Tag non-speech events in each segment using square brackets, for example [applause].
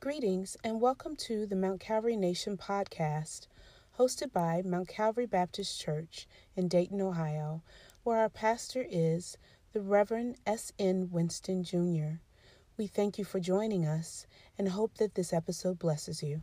Greetings and welcome to the Mount Calvary Nation podcast, hosted by Mount Calvary Baptist Church in Dayton, Ohio, where our pastor is the Reverend S. N. Winston Jr. We thank you for joining us and hope that this episode blesses you.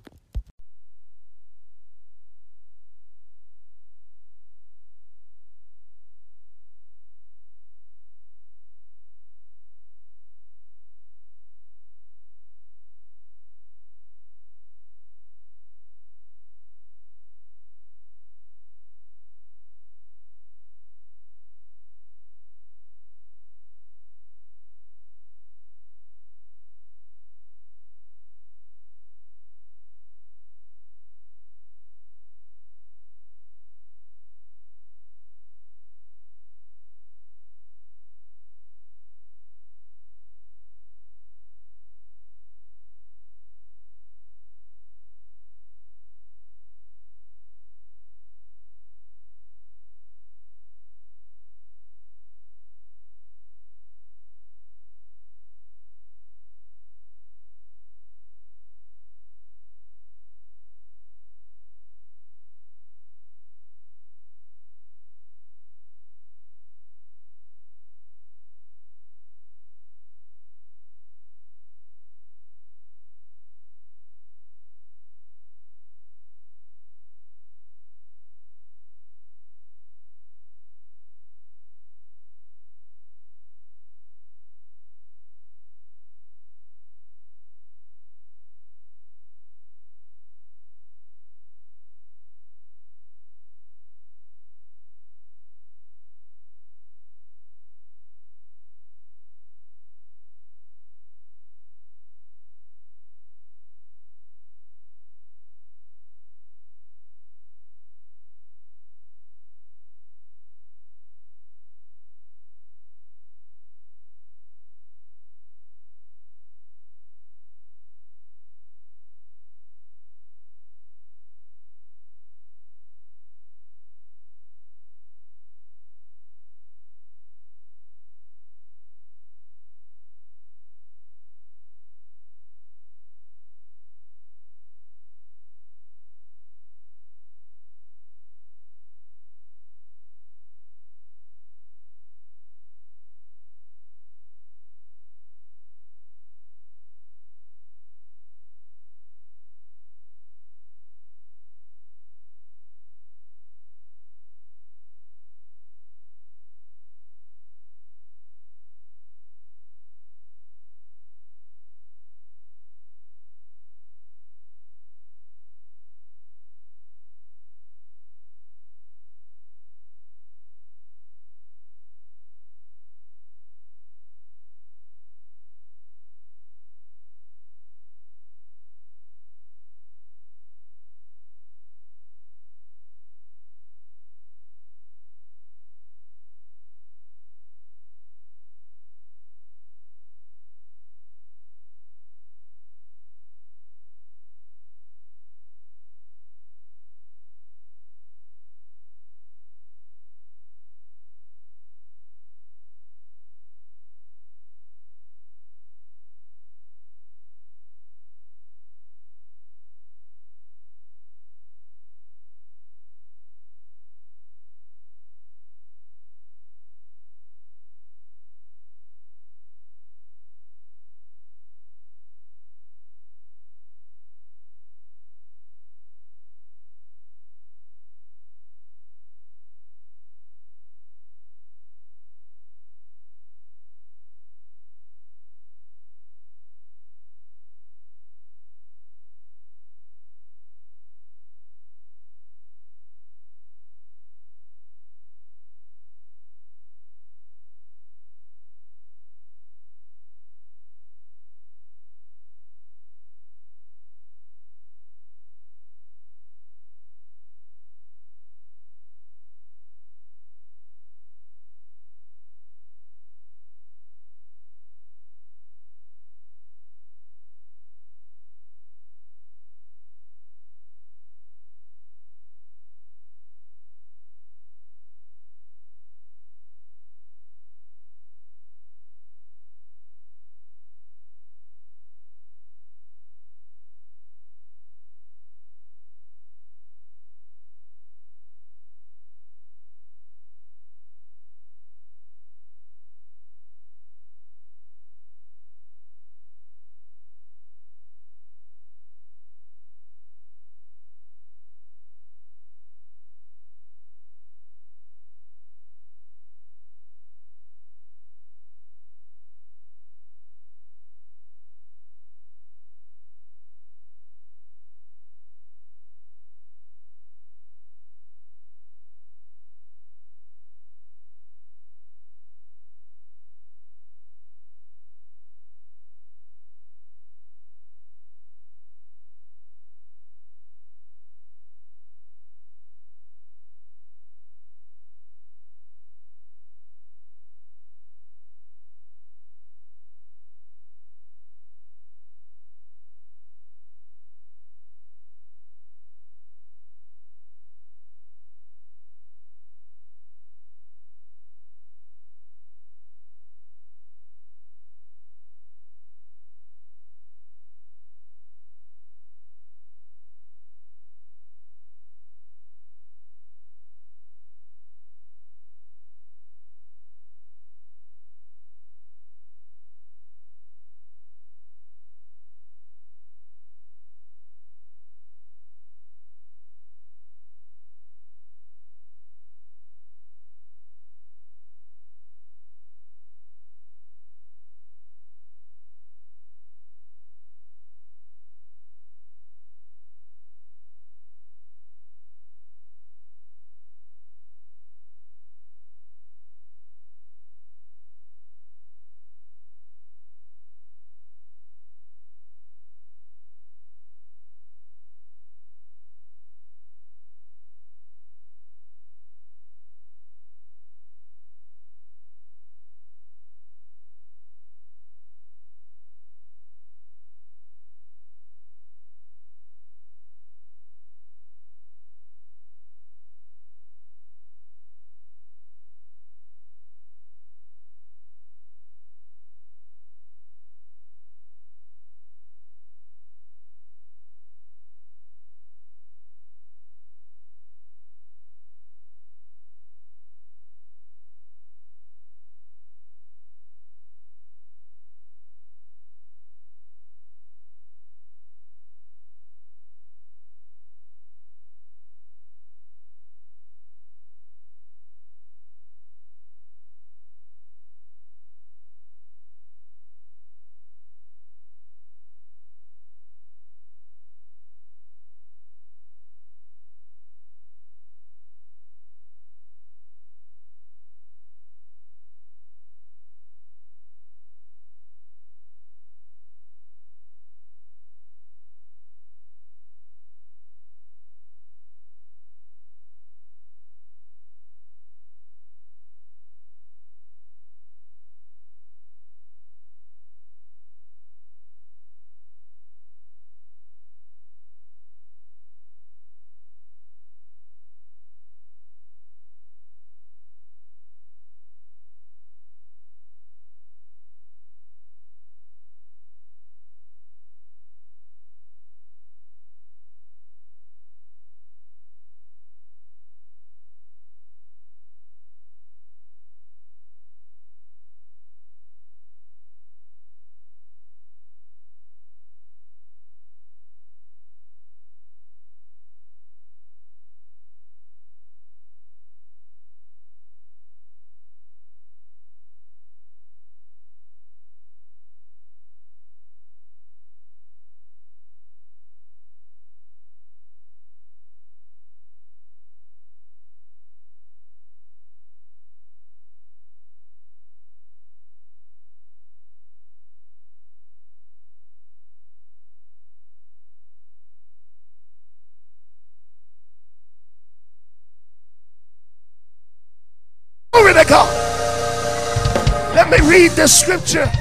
Read this scripture.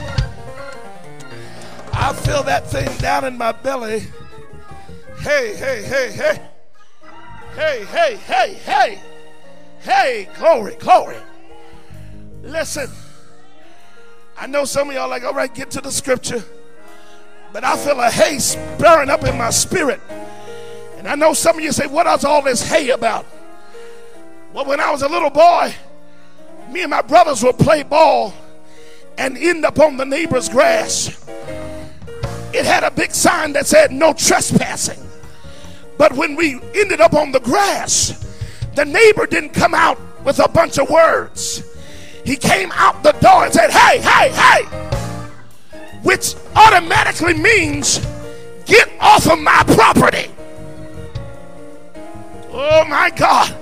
I feel that thing down in my belly. Hey, hey, hey, hey. Hey, hey, hey, hey. Hey, glory, glory. Listen, I know some of y'all like, all right, get to the scripture. But I feel a hey stirring up in my spirit. And I know some of you say, what is all this hey about? Well, when I was a little boy, me and my brothers would play ball and end up on the neighbor's grass. It had a big sign that said no trespassing. But when we ended up on the grass, the neighbor didn't come out with a bunch of words. He came out the door and said, Hey, hey, hey, which automatically means get off of my property. Oh my God.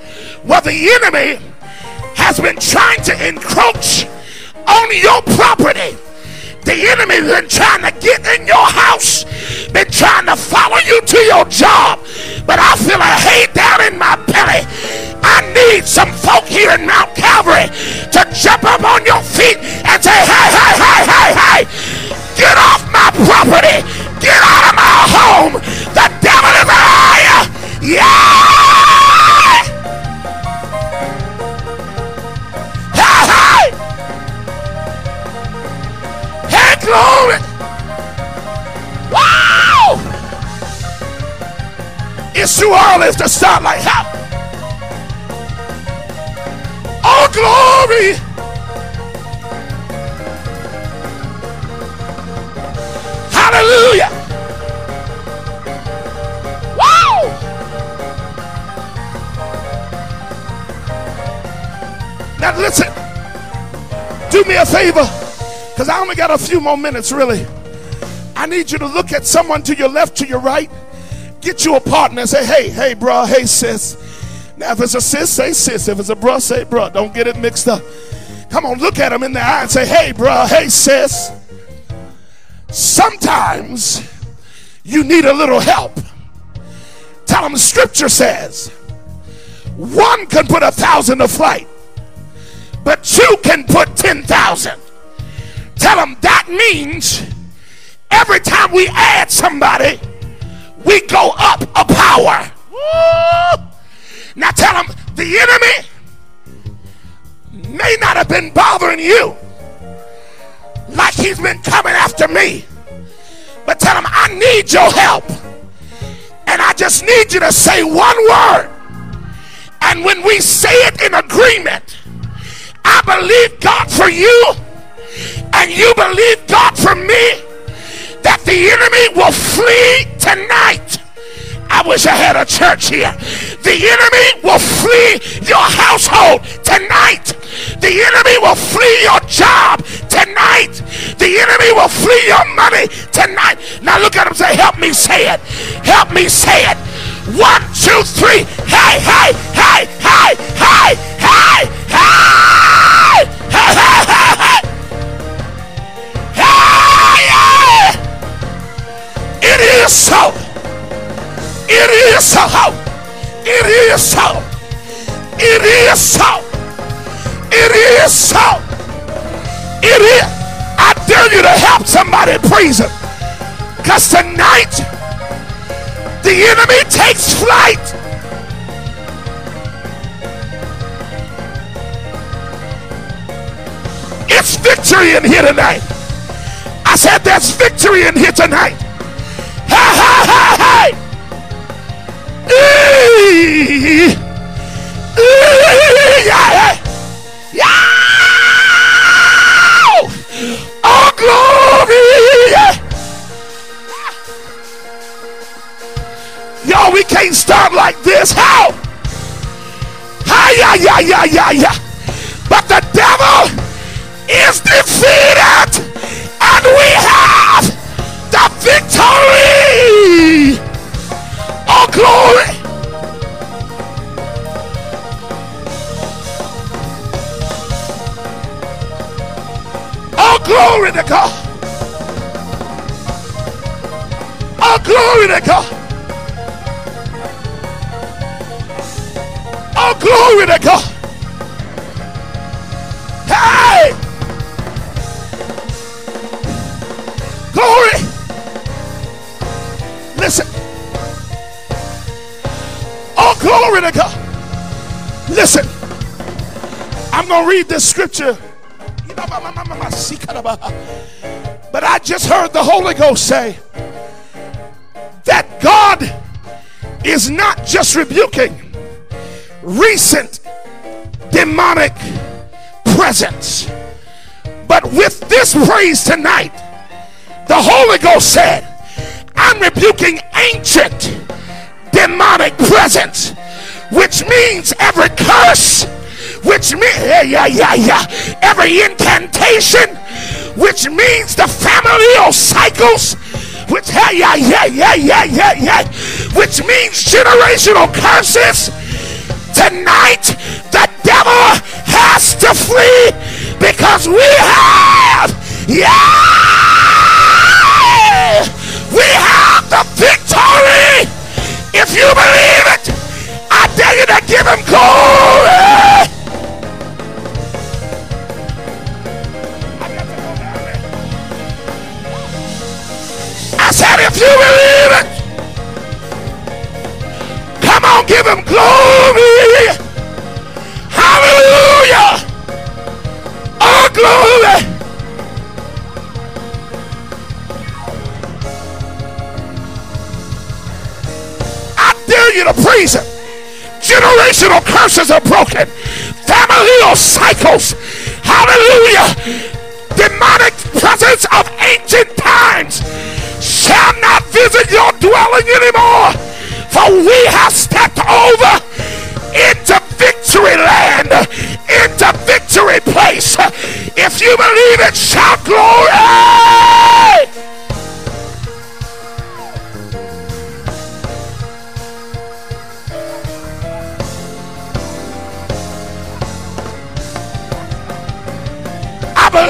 Well, the enemy has been trying to encroach on your property. The enemy been trying to get in your house, been trying to follow you to your job. But I feel a hate down in my belly. I need some folk here in Mount Calvary to jump up on your feet and say, hey, hey, hey, hey, hey, get off my property. Get out of my home. The devil is a liar. Yeah! It's too early to start like that. Oh, glory. Hallelujah. Wow. Now listen. Do me a favor. Because I only got a few more minutes, really. I need you to look at someone to your left, to your right. Get you a partner and say, hey, hey, bro, hey, sis. Now, if it's a sis, say sis. If it's a bro, say bro. Don't get it mixed up. Come on, look at them in the eye and say, hey, bro, hey, sis. Sometimes you need a little help. Tell them scripture says one can put a thousand to flight, but two can put 10,000. Tell them that means every time we add somebody, we go up a power. Woo! Now tell them the enemy may not have been bothering you like he's been coming after me. But tell him, I need your help. And I just need you to say one word. And when we say it in agreement, I believe God for you and you believe God for me, that the enemy will flee tonight. I wish I had a church here. The enemy will flee your household tonight. The enemy will flee your job tonight. The enemy will flee your money tonight. Now look at him say, help me say it. Help me say it. One, two, three. Hey, hey, hey, hey, hey, hey, hey, hey, hey, hey. It is so. It is so. It is so. It is so. It is so. It is. I dare you to help somebody praise him. Because tonight, the enemy takes flight. It's victory in here tonight. I said there's victory in here tonight. Hey, hey, hey, hey. Eee. Eee. Yeah, yeah. Oh, glory. Y'all, we can't start like this. How? Hi, yeah, yeah, yeah, yeah. But the devil is defeated and we have the victory. Oh, glory. Oh, glory to God. Oh, glory to God. Oh, glory to God. Hey! Glory! Glory to God. Listen. I'm going to read this scripture. But I just heard the Holy Ghost say that God is not just rebuking recent demonic presence, but with this praise tonight, the Holy Ghost said, I'm rebuking ancient demonic presence, which means every curse, which means, yeah, yeah, yeah, yeah, every incantation, which means the familial cycles, which, yeah, yeah, yeah, yeah, yeah, yeah, yeah, which means generational curses. Tonight, the devil has to flee because we have, yeah, we have the victory. If you believe it, I dare you to give him glory. I said, if you believe it, come on, give him glory. Hallelujah. Oh, glory. You to praise him. Generational curses are broken. Familial cycles. Hallelujah. Demonic presence of ancient times shall not visit your dwelling anymore. For we have stepped over into victory land, into victory place. If you believe it, shout glory.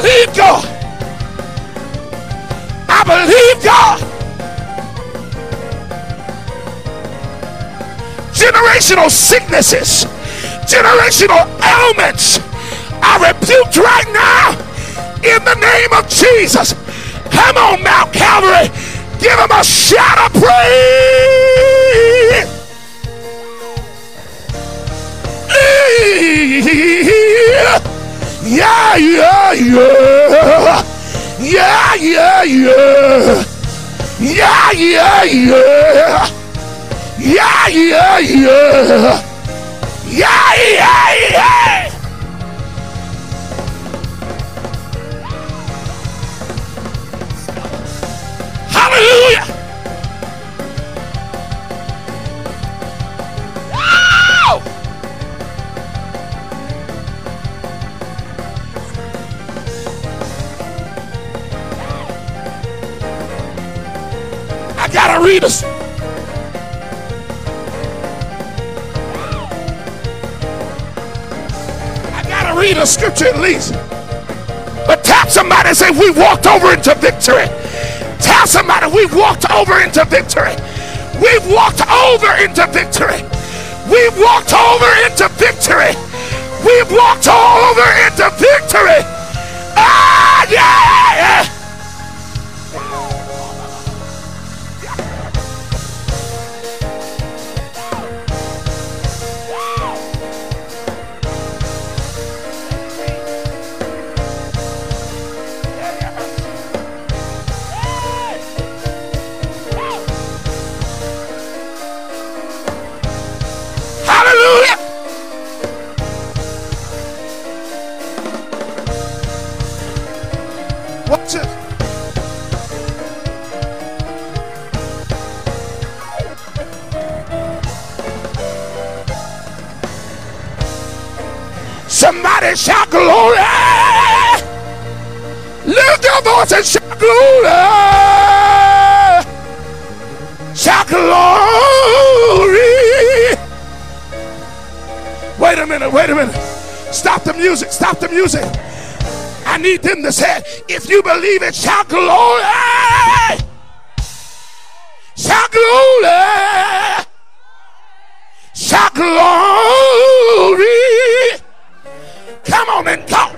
Believe God. I believe God. Generational sicknesses, generational ailments are rebuked right now in the name of Jesus. Come on, Mount Calvary. Give him a shout of praise. Yeah, yeah. Yeah, yeah, yeah. Yeah, yeah, yeah. Yeah, yeah, yeah. Yeah, yeah, yeah. Yeah. Hallelujah. Wow! I gotta read a scripture at least. But tap somebody and say, We walked over into victory. Tell somebody we walked over into victory. We've walked over into victory. We've walked over into victory. We've walked all over into victory. Ah, yeah. Somebody shout glory. Lift your voice and shout glory. Shout glory. Wait a minute, wait a minute. Stop the music, stop the music. I need them to say, if you believe it, shout glory. Shout glory. Shout glory. Come on and go.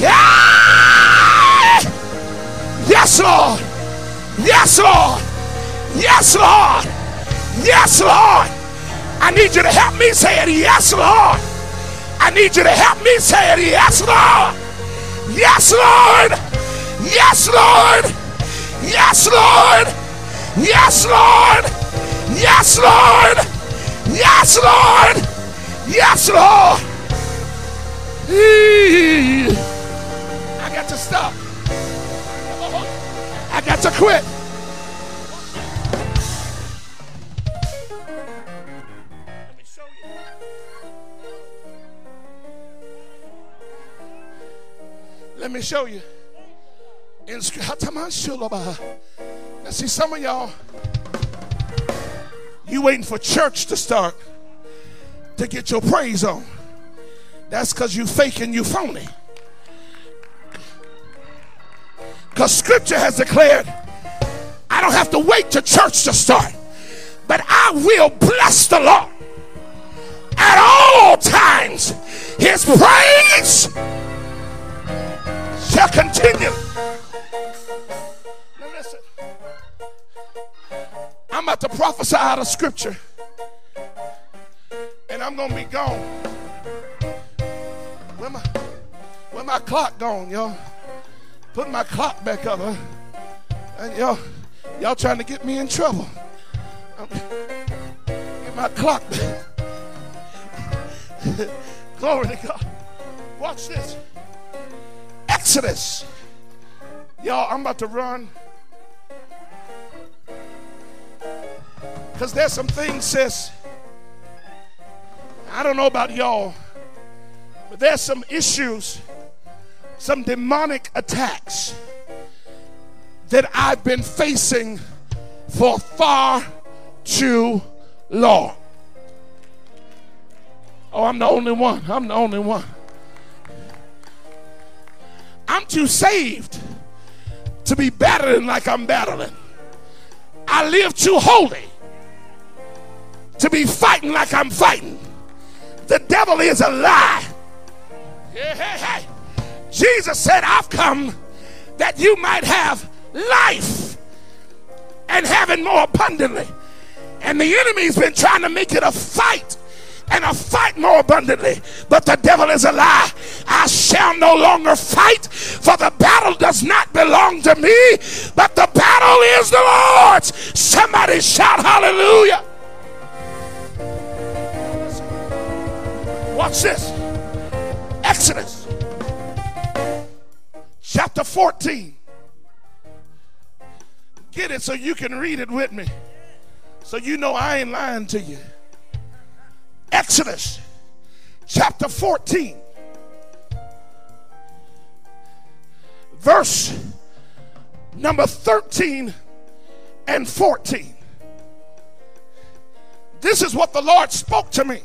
Yeah. Yes, Lord. Yes, Lord. Yes, Lord. Yes, Lord. I need you to help me say it. Yes, Lord. I need you to help me say it. Yes, Lord. Yes, Lord. Yes, Lord. Yes, Lord. Yes, Lord. Yes, Lord. Yes, Lord. Yes, Lord. Yes, Lord. I got to stop. I got to quit. Let me show you. Let me show you. In now, see, some of y'all, you waiting for church to start to get your praise on. That's because you fake and you phony. Because scripture has declared, I don't have to wait to church to start, but I will bless the Lord at all times. His praise shall continue. Now listen, I'm about to prophesy out of scripture, and I'm gonna be gone. Where my where my clock gone, y'all? Put my clock back up, huh? And y'all, y'all trying to get me in trouble. get my clock back. [laughs] Glory to God. Watch this. Exodus. Y'all, I'm about to run. Because there's some things, sis. I don't know about y'all, there's some issues, some demonic attacks that I've been facing for far too long. Oh, I'm the only one. I'm the only one. I'm too saved to be battling like I'm battling. I live too holy to be fighting like I'm fighting. The devil is a lie. Hey, hey. Jesus said, I've come that you might have life and have it more abundantly. And the enemy's been trying to make it a fight and a fight more abundantly. But the devil is a lie. I shall no longer fight, for the battle does not belong to me, but the battle is the Lord's. Somebody shout hallelujah. Watch this. Exodus chapter 14. Get it so you can read it with me. So you know I ain't lying to you. Exodus chapter 14, verse number 13 and 14. This is what the Lord spoke to me.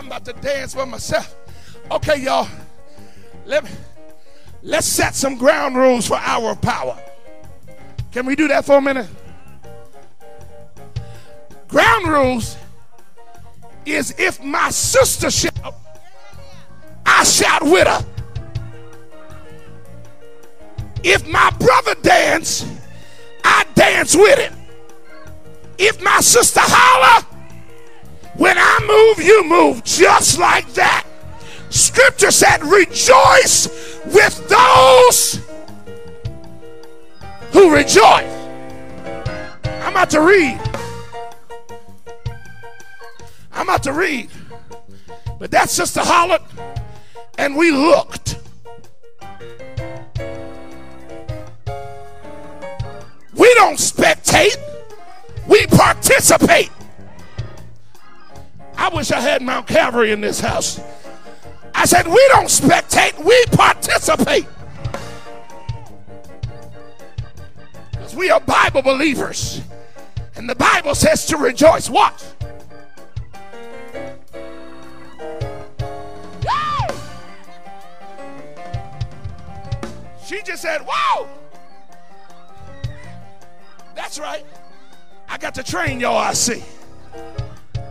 I'm about to dance for myself. Okay, y'all. Let me, let's set some ground rules for our power. Can we do that for a minute? Ground rules is if my sister shout, I shout with her. If my brother dance, I dance with him. If my sister holler, when I move, you move just like that. Scripture said, rejoice with those who rejoice. I'm about to read. I'm about to read. But that sister hollered, and we looked. We don't spectate, we participate. I wish I had Mount Calvary in this house. I said, We don't spectate, we participate. Because we are Bible believers. And the Bible says to rejoice. Watch. She just said, Whoa! That's right. I got to train y'all, I see.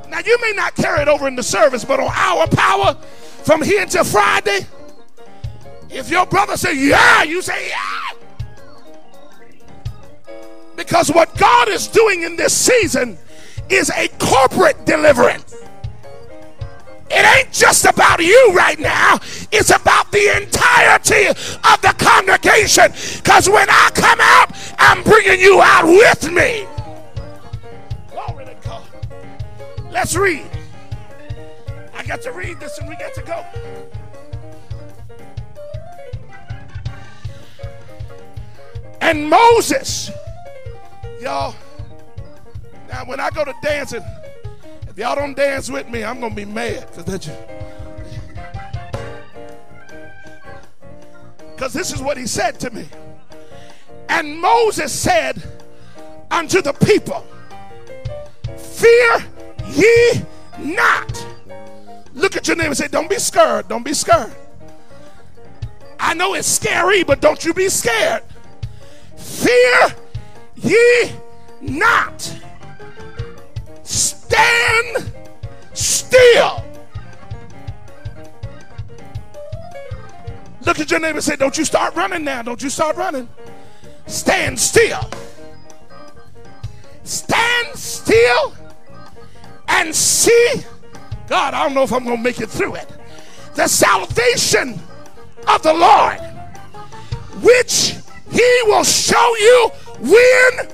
Now, you may not carry it over in the service, but on our power, from here until Friday? If your brother say yeah, you say yeah. Because what God is doing in this season is a corporate deliverance. It ain't just about you right now. It's about the entirety of the congregation. Because when I come out, I'm bringing you out with me. Let's read. I got to read this and we got to go. And Moses, y'all, now when I go to dancing, if y'all don't dance with me, I'm going to be mad. Because this is what he said to me. And Moses said unto the people, Fear ye not. Look at your neighbor and say, Don't be scared. Don't be scared. I know it's scary, but don't you be scared. Fear ye not. Stand still. Look at your neighbor and say, Don't you start running now. Don't you start running. Stand still. Stand still and see. God, I don't know if I'm going to make it through it. The salvation of the Lord, which he will show you when.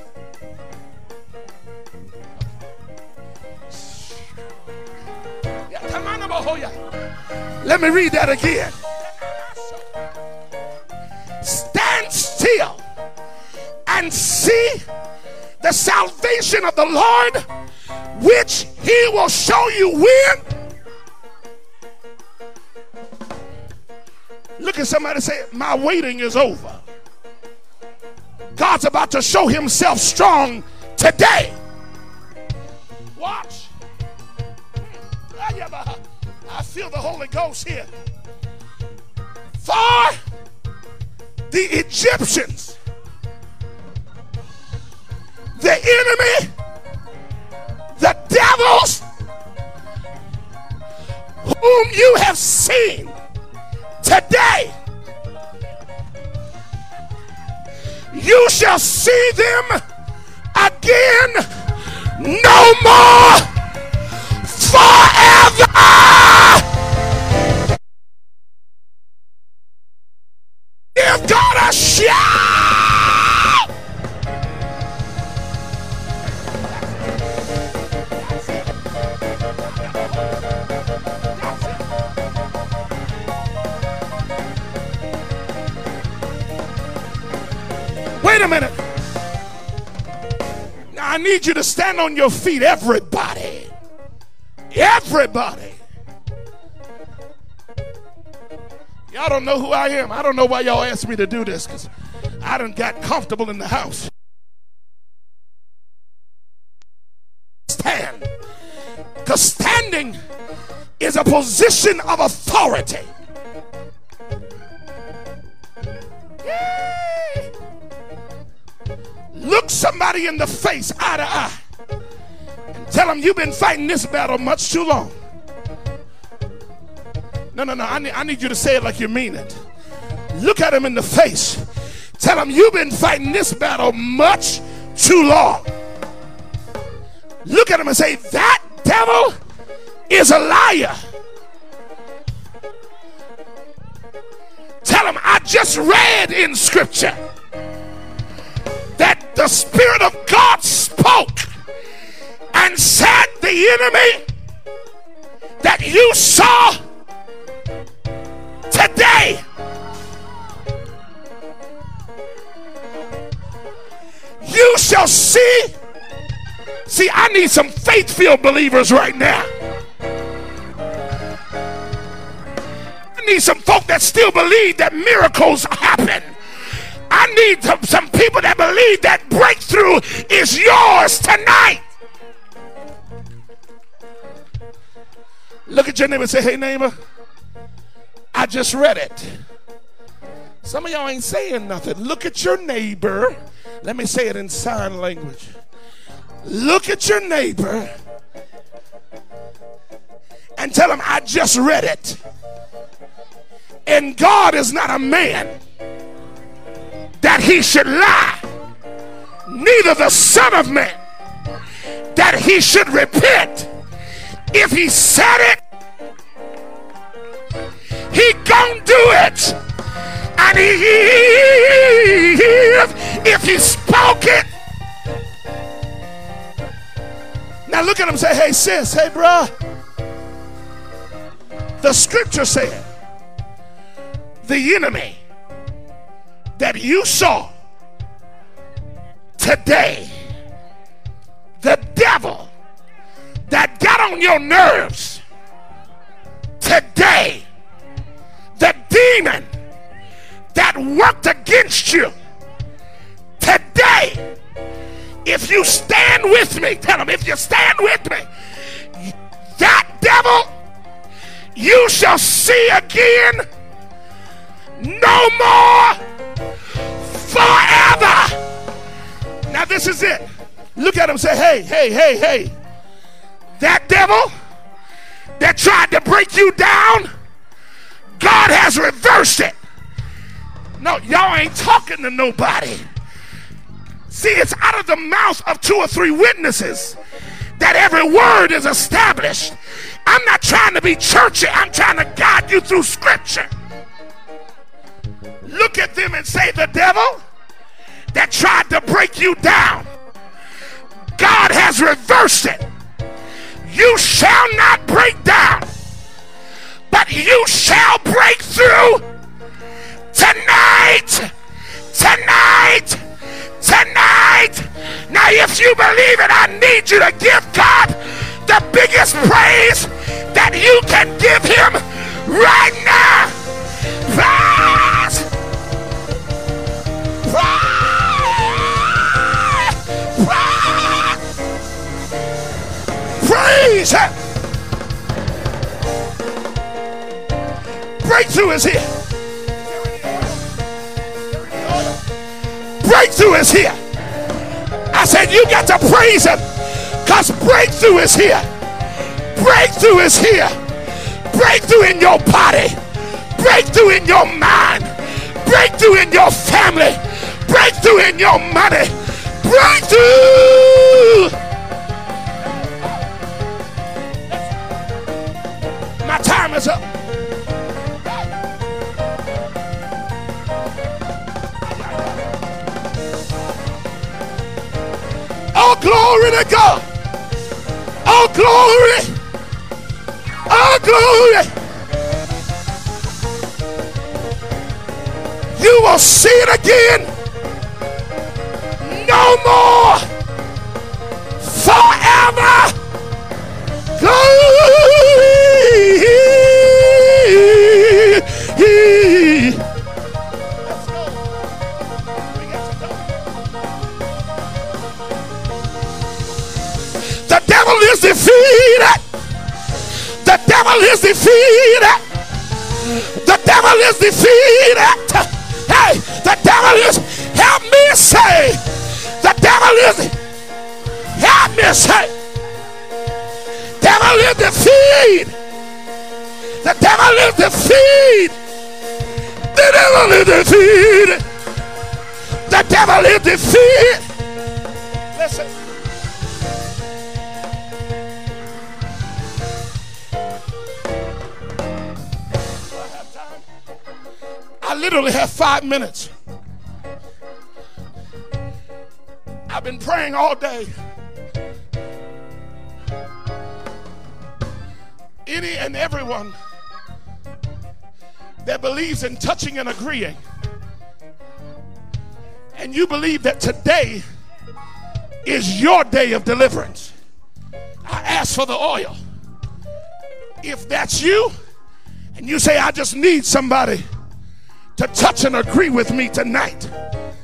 Let me read that again. Stand still and see the salvation of the Lord, which he will show you when. Look at somebody say, My waiting is over. God's about to show himself strong today. Watch. I feel the Holy Ghost here. For the Egyptians, the enemy, the devils whom you have seen today you shall see them again no more forever. Give God a shout. Wait a minute. Now I need you to stand on your feet, everybody. Everybody. Y'all don't know who I am. I don't know why y'all asked me to do this because I done got comfortable in the house. Stand. Because standing is a position of authority. Yay. Look somebody in the face, eye to eye, and tell them you've been fighting this battle much too long. No, no, no. I need, I need you to say it like you mean it. Look at him in the face. Tell him you've been fighting this battle much too long. Look at him and say, That devil is a liar. Tell him, I just read in scripture the Spirit of God spoke and said, The enemy that you saw today. You shall see. See, I need some faith filled believers right now. I need some folk that still believe that miracles happen. I need some, people that believe that breakthrough is yours tonight. Look at your neighbor and say, Hey, neighbor. I just read it. Some of y'all ain't saying nothing. Look at your neighbor. Let me say it in sign language. Look at your neighbor and tell him, I just read it. And God is not a man that he should lie, neither the Son of Man that he should repent. If he said it, he gonna do it. And if, if he spoke it, now look at him say, hey sis, hey bruh. The scripture said, the enemy that you saw today, the devil that got on your nerves today, the demon that worked against you today, if you stand with me, tell him, if you stand with me, that devil you shall see again no more Now, this is it. Look at him say, hey, hey, hey, hey. That devil that tried to break you down, God has reversed it. No, y'all ain't talking to nobody. See, it's out of the mouth of two or three witnesses that every word is established. I'm not trying to be churchy, I'm trying to guide you through scripture. Look at them and say, The devil that tried to break you down, God has reversed it. You shall not break down, but you shall break through tonight. Tonight. Tonight. Now, if you believe it, I need you to give God the biggest praise that you can give Him right now. Praise. Praise. Breakthrough is here. Breakthrough is here. I said, You got to praise Him because breakthrough is here. Breakthrough is here. Breakthrough in your body. Breakthrough in your mind. Breakthrough in your family. Breakthrough in your money. Breakthrough. My time is up. Oh, glory to God. Oh, glory. Oh, glory. You will see it again. No more. Forever. Glory. Defeated. The devil is defeated. The devil is defeated. Hey, the devil is, help me say, the devil is, help me say, devil is defeated. The devil is defeated. The devil is defeated. The devil is defeated. Listen. I literally have five minutes. I've been praying all day. Any and everyone that believes in touching and agreeing, and you believe that today is your day of deliverance, I ask for the oil. If that's you, and you say, I just need somebody to touch and agree with me tonight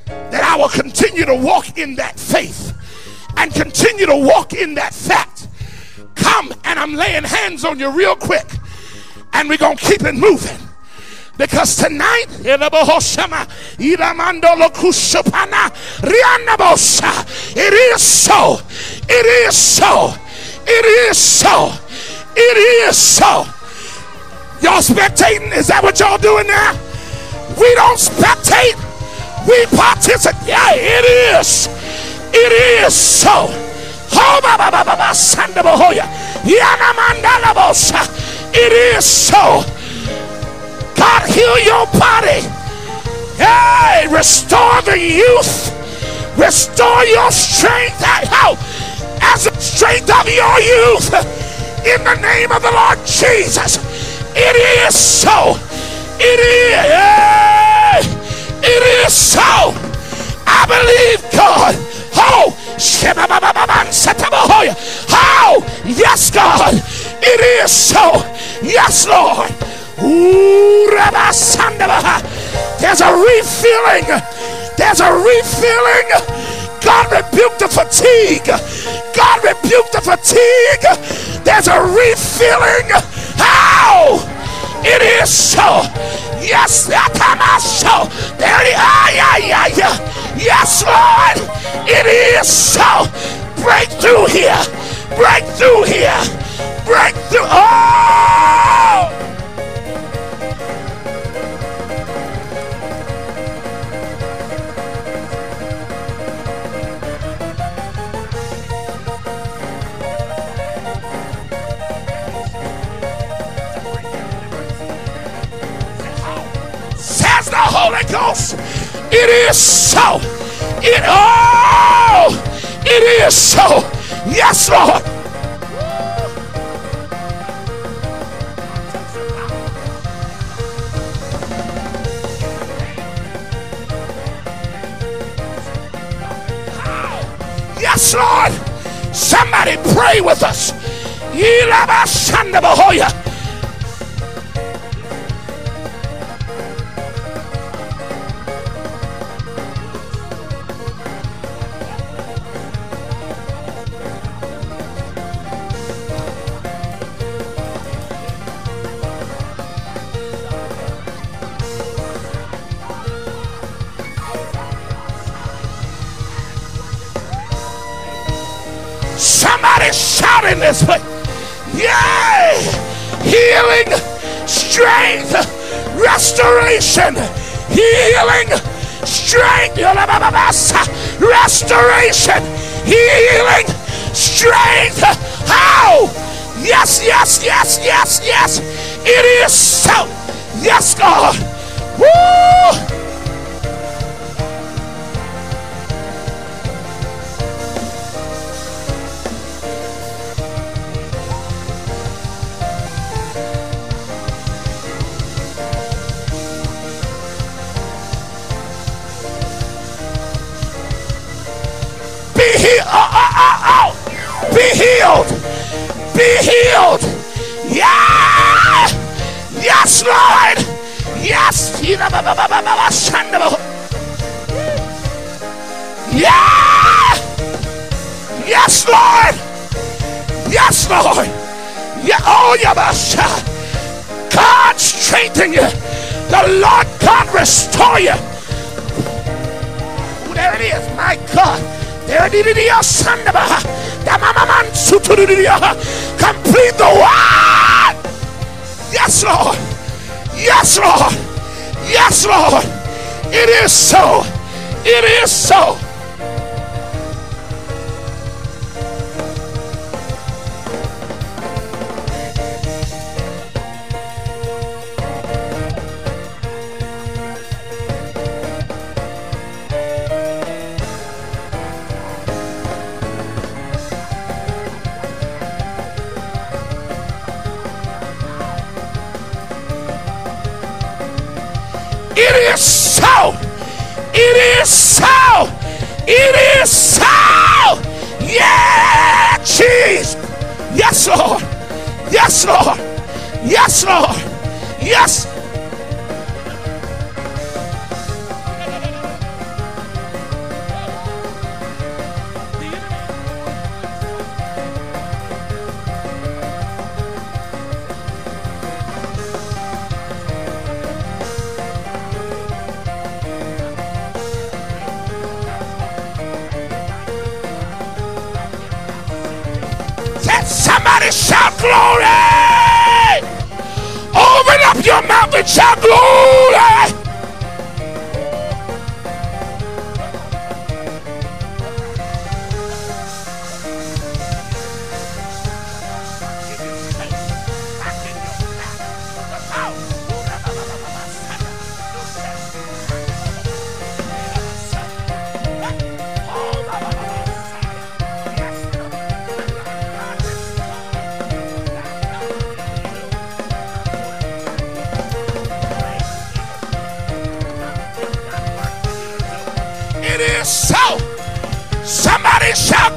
that I will continue to walk in that faith and continue to walk in that fact. Come and I'm laying hands on you real quick and we're going to keep it moving. Because tonight, it is so. It is so. It is so. It is so. Y'all spectating? Is that what y'all doing now? We don't spectate. We participate. Yeah, it is. It is so. It is so. God, heal your body. Hey, restore the youth. Restore your strength. How? As the strength of your youth. In the name of the Lord Jesus. It is so. It is. It is so. I believe God. Oh, how? Yes, God. It is so. Yes, Lord. There's a refilling. There's a refilling. God rebuked the fatigue. God rebuked the fatigue. There's a refilling. How? It is so. Yes, that time I so. There it is. Ah, yeah, yeah. Yes, Lord. It is so. Break through here. Break through here. Break through. Oh! Ghost. It is so. It oh, it is so. Yes, Lord. Yes, Lord. Somebody pray with us. Shout in this place. Yay! Healing, strength, restoration, healing, strength, restoration, healing, strength. How? Yes, yes, yes, yes, yes. It is so. Yes, God. Woo! Healed. Be healed. Yeah. Yes, Lord. Yes. Yeah. Yes, Lord. Yes, Lord. Yeah. Oh, Yabasha. God strengthen you. The Lord God restore you. There it is. My God. Complete the word. Yes, Lord. Yes, Lord. Yes, Lord. It is so. It is so. Is so. It is so. Yeah, Jesus. Yes, Lord. Yes, Lord. Yes, Lord. Yes. Shout glory over up your mouth and shout glory.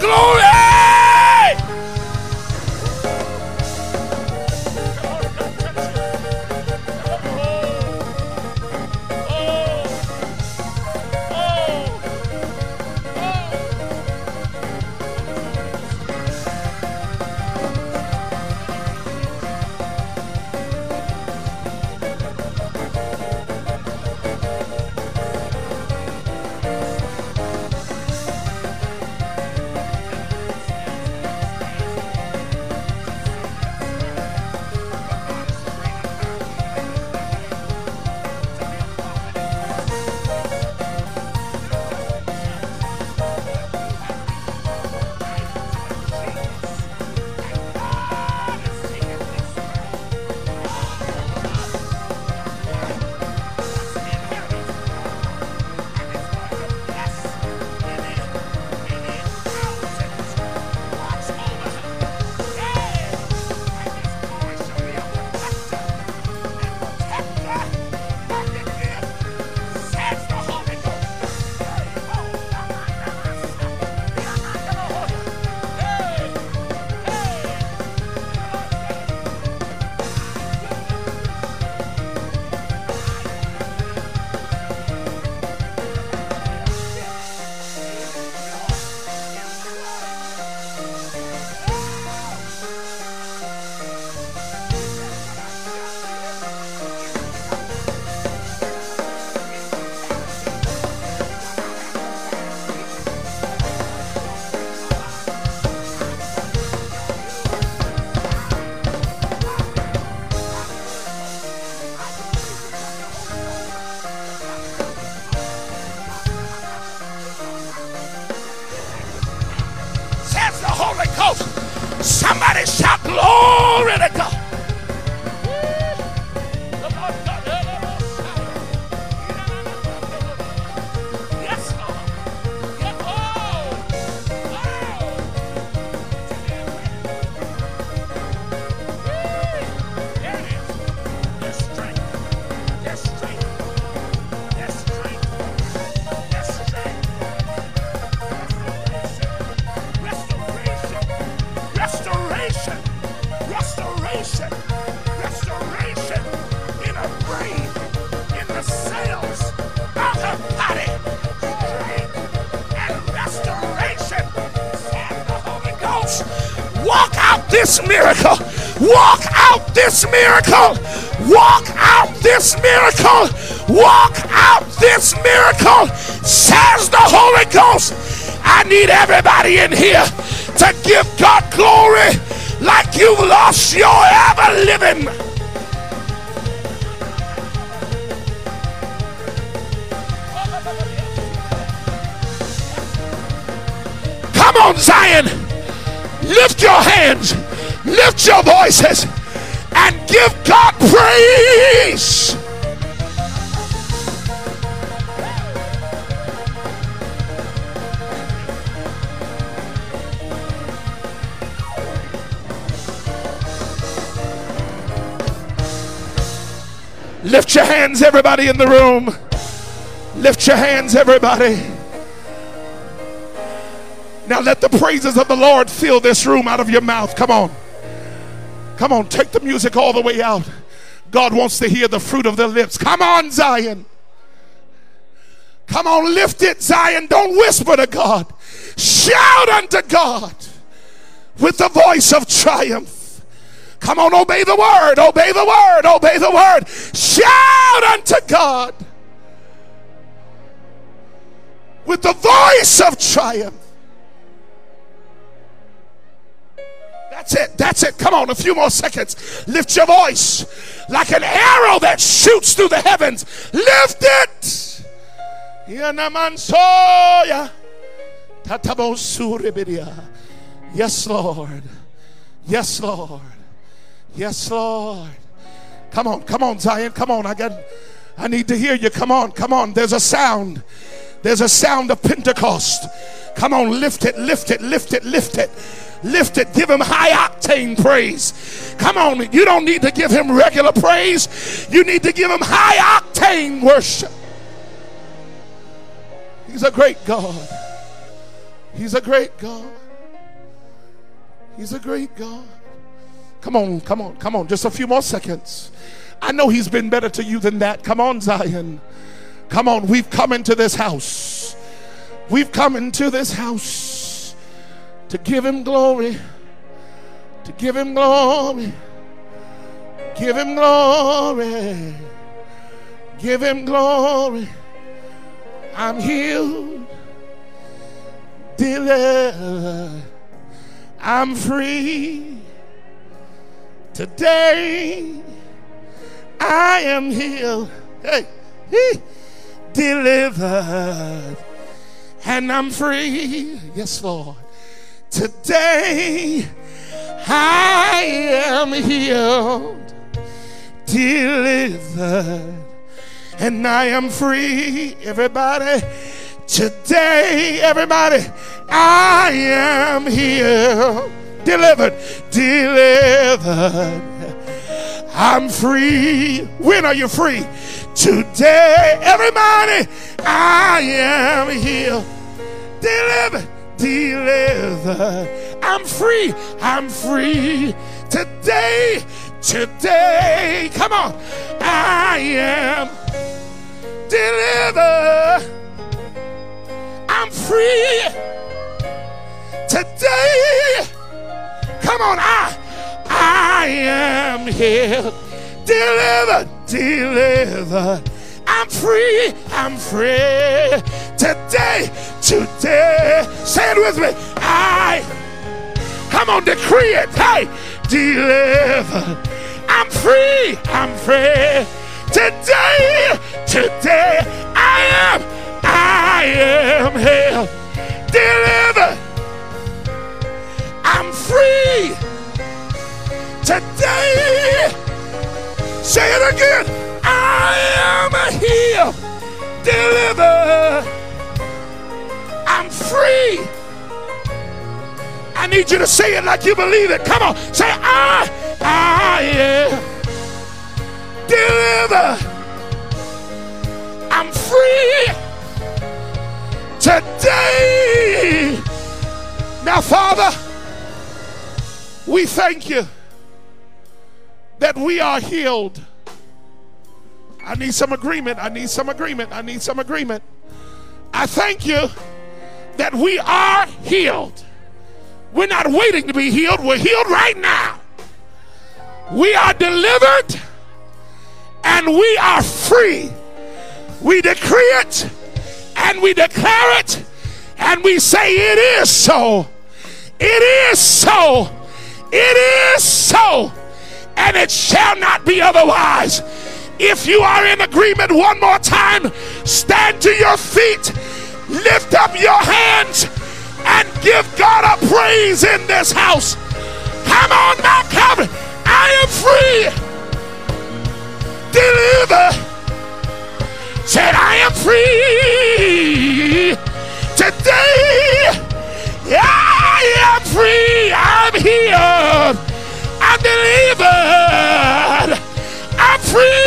Glory! This miracle. Walk out this miracle. Walk out this miracle, says the Holy Ghost. I need everybody in here to give God glory like you've lost your ever living. Come on, Zion. Lift your hands. Lift your voices give God praise. Lift your hands, everybody in the room. Lift your hands, everybody. Now let the praises of the Lord fill this room out of your mouth. Come on. Come on, take the music all the way out. God wants to hear the fruit of their lips. Come on, Zion. Come on, lift it, Zion. Don't whisper to God. Shout unto God with the voice of triumph. Come on, obey the word, obey the word, obey the word. Shout unto God with the voice of triumph. On, a few more seconds. Lift your voice like an arrow that shoots through the heavens. Lift it. Yes, Lord. Yes, Lord. Yes, Lord. Come on, come on, Zion. Come on. I got I need to hear you. Come on, come on. There's a sound. There's a sound of Pentecost. Come on, lift it, lift it, lift it, lift it. Lift it. Give him high octane praise. Come on. You don't need to give him regular praise. You need to give him high octane worship. He's a great God. He's a great God. He's a great God. Come on, come on, come on. Just a few more seconds. I know He's been better to you than that. Come on, Zion. Come on, we've come into this house. We've come into this house to give Him glory. To give Him glory. Give Him glory. Give Him glory. I'm healed, delivered, I'm free. Today I am healed, hey, he, delivered, and I'm free. Yes, Lord. Today I am healed, delivered, and I am free. Everybody, today, everybody, I am healed, delivered, delivered. I'm free. When are you free? Today, everybody, I am healed, delivered, delivered. I'm free. I'm free today. Today, come on, I am delivered. I'm free today. Come on, I I am here. delivered, delivered. I'm free, I'm free today, today. Say it with me. I, come on, decree it. Hey, deliver. I'm free, I'm free today, today. I am, I am healed, Deliver. I'm free today. Say it again. I am healed, delivered. I'm free. I need you to say it like you believe it. Come on. Say, I, I am delivered. I'm free today. Now, Father, we thank you that we are healed. I need some agreement. I need some agreement. I need some agreement. I thank you that we are healed. We're not waiting to be healed, we're healed right now. We are delivered and we are free. We decree it and we declare it and we say, It is so. It is so. It is so and it shall not be otherwise. If you are in agreement one more time, stand to your feet, lift up your hands, and give God a praise in this house. Come on, Mount Calvary. I am free. Deliver. Said, I am free today. I am free. I'm healed. I'm delivered. Free.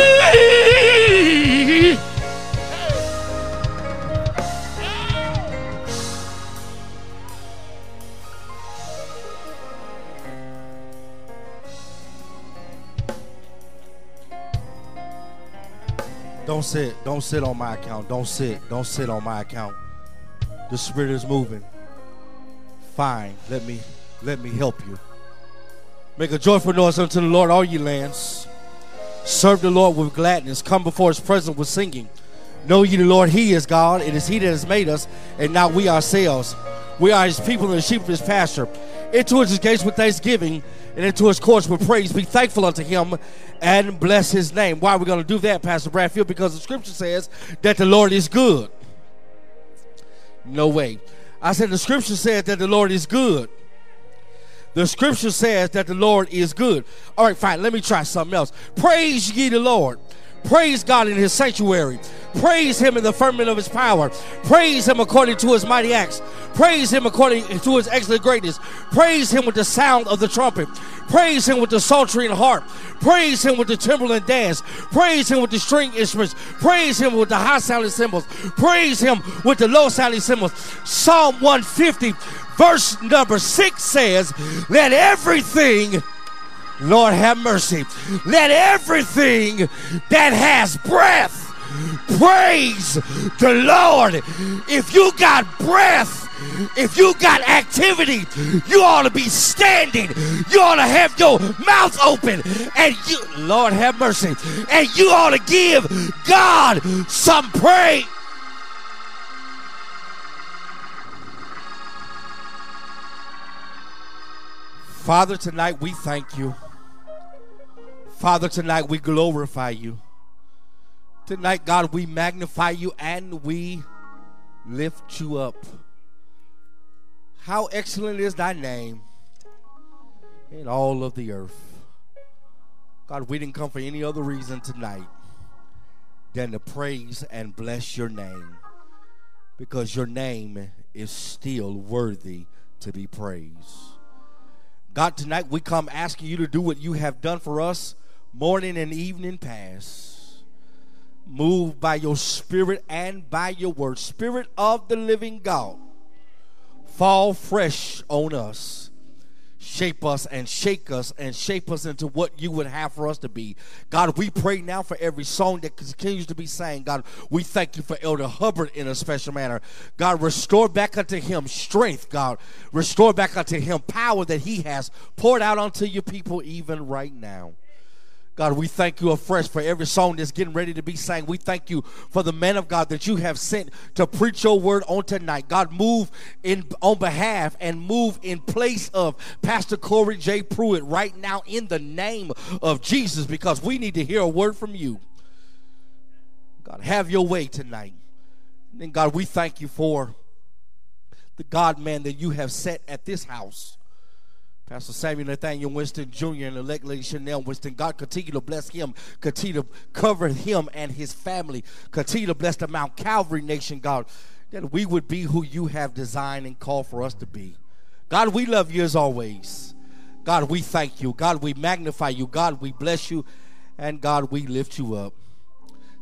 Don't sit. Don't sit on my account. Don't sit. Don't sit on my account. The spirit is moving. Fine. Let me let me help you. Make a joyful noise unto the Lord, all ye lands. Serve the Lord with gladness. Come before his presence with singing. Know ye the Lord, he is God. It is he that has made us, and not we ourselves. We are his people and the sheep of his pasture. Into his gates with thanksgiving, and into his courts with praise. Be thankful unto him and bless his name. Why are we going to do that, Pastor Bradfield? Because the scripture says that the Lord is good. No way. I said the scripture says that the Lord is good. The scripture says that the Lord is good. All right, fine. Let me try something else. Praise ye the Lord. Praise God in his sanctuary. Praise him in the firmament of his power. Praise him according to his mighty acts. Praise him according to his excellent greatness. Praise him with the sound of the trumpet. Praise him with the psaltery and harp. Praise him with the timbrel and dance. Praise him with the string instruments. Praise him with the high sounding cymbals. Praise him with the low sounding cymbals. Psalm 150, verse number 6 says, Let everything Lord have mercy. Let everything that has breath praise the Lord. If you got breath, if you got activity, you ought to be standing. You ought to have your mouth open. And you, Lord have mercy. And you ought to give God some praise. Father, tonight we thank you. Father, tonight we glorify you. Tonight, God, we magnify you and we lift you up. How excellent is thy name in all of the earth. God, we didn't come for any other reason tonight than to praise and bless your name because your name is still worthy to be praised. God, tonight we come asking you to do what you have done for us morning and evening past. Move by your spirit and by your word. Spirit of the living God, fall fresh on us. Shape us and shake us and shape us into what you would have for us to be. God, we pray now for every song that continues to be sang. God, we thank you for Elder Hubbard in a special manner. God, restore back unto him strength, God. Restore back unto him power that he has poured out unto your people even right now. God, we thank you afresh for every song that's getting ready to be sang. We thank you for the man of God that you have sent to preach your word on tonight. God, move in on behalf and move in place of Pastor Corey J. Pruitt right now in the name of Jesus because we need to hear a word from you. God, have your way tonight. And God, we thank you for the God man that you have set at this house. Pastor Samuel Nathaniel Winston Jr. and elect Lady Chanel Winston. God continue to bless him, continue to cover him and his family, continue to bless the Mount Calvary nation, God, that we would be who you have designed and called for us to be. God, we love you as always. God, we thank you. God, we magnify you. God, we bless you. And God, we lift you up.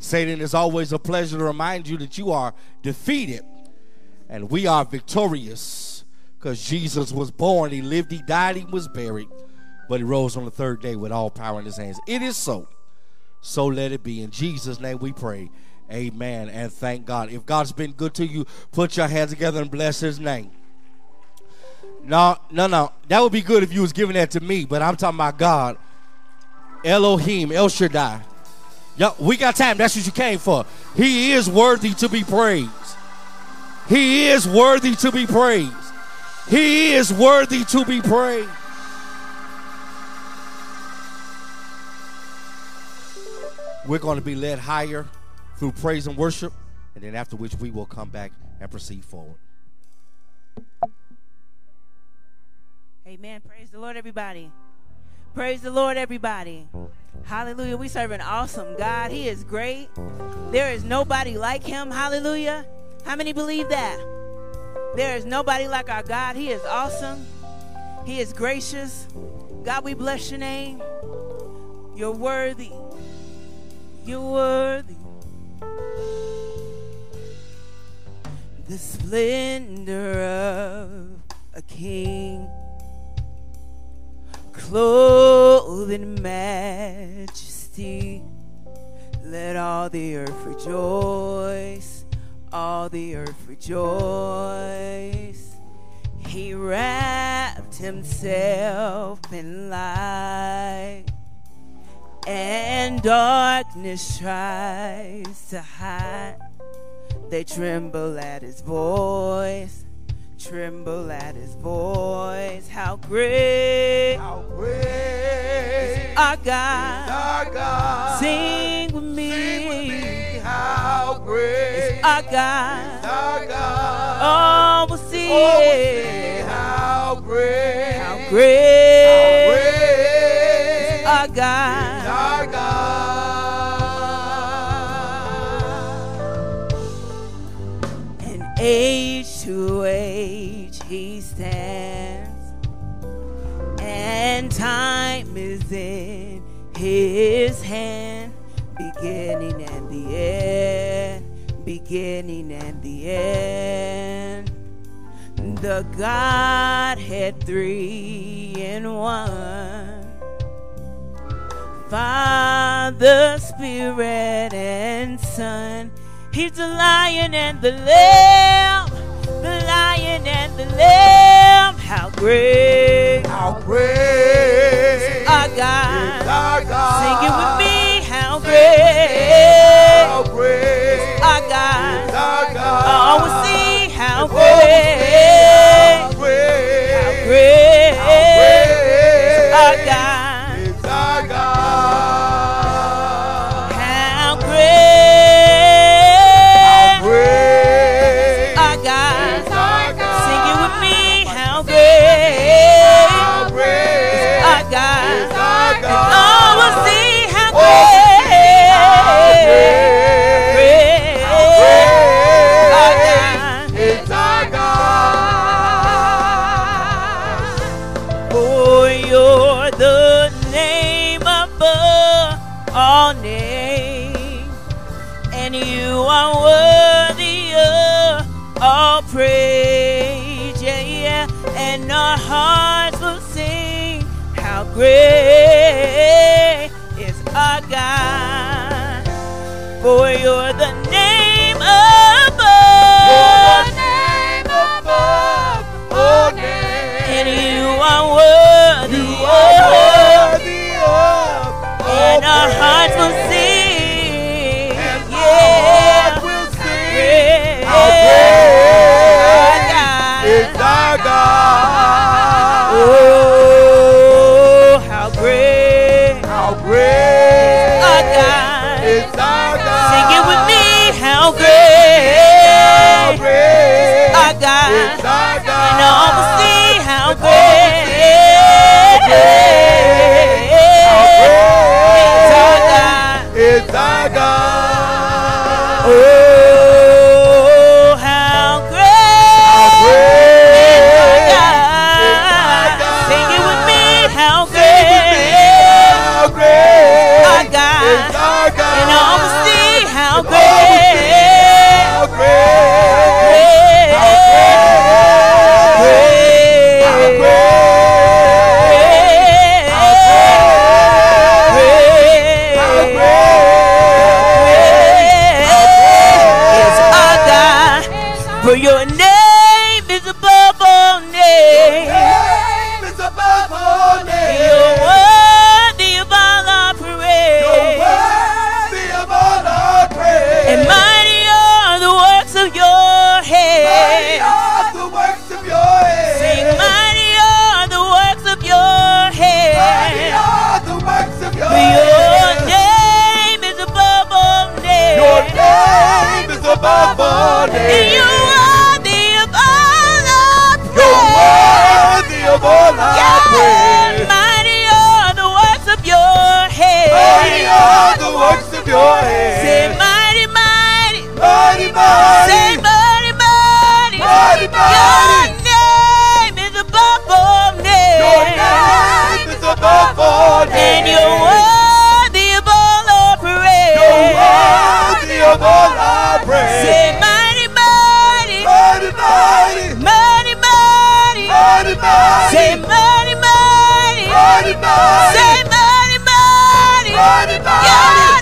Satan, is always a pleasure to remind you that you are defeated and we are victorious because Jesus was born, he lived, he died, he was buried, but he rose on the third day with all power in his hands. It is so. So let it be. In Jesus' name we pray. Amen. And thank God. If God's been good to you, put your hands together and bless his name. No, no, no. That would be good if you was giving that to me, but I'm talking about God. Elohim, El Shaddai. Yep, we got time. That's what you came for. He is worthy to be praised. He is worthy to be praised. He is worthy to be praised. We're going to be led higher through praise and worship, and then after which we will come back and proceed forward. Amen. Praise the Lord, everybody. Praise the Lord, everybody. Hallelujah. We serve an awesome God. He is great. There is nobody like him. Hallelujah. How many believe that? There is nobody like our God. He is awesome. He is gracious. God, we bless your name. You're worthy. You're worthy. The splendor of a king, clothed in majesty. Let all the earth rejoice all the earth rejoice. He wrapped himself in light, and darkness tries to hide. They tremble at his voice, tremble at his voice. How great How great our is God. our God. Sing with me. Sing with me. How great Our God. our God. Oh, we'll see Oh, we'll see how great, How how great great our is our God. And age to age he stands, and time is in his hand, beginning and the end, beginning and the end. The Godhead three in one. Father, Spirit, and Son. He's the lion and the lamb, the lion and the lamb. How great How great our God. our God. Sing it with me. How How great great our God. our God. Oh, we see how Oh, great, great, how great how great our God. For you're the name above. name above all names. And you are worthy, You are worthy Oh, Say mighty, mighty, mighty. Mighty, Your name is above all names. your name is above all names. And you're worthy of all our praise. You're worthy of all our praise. Say mighty, mighty. Mighty, mighty, Mighty, mighty. mighty, mighty, Say mighty, mighty. mighty, mighty, Say mighty, mighty. mighty, Your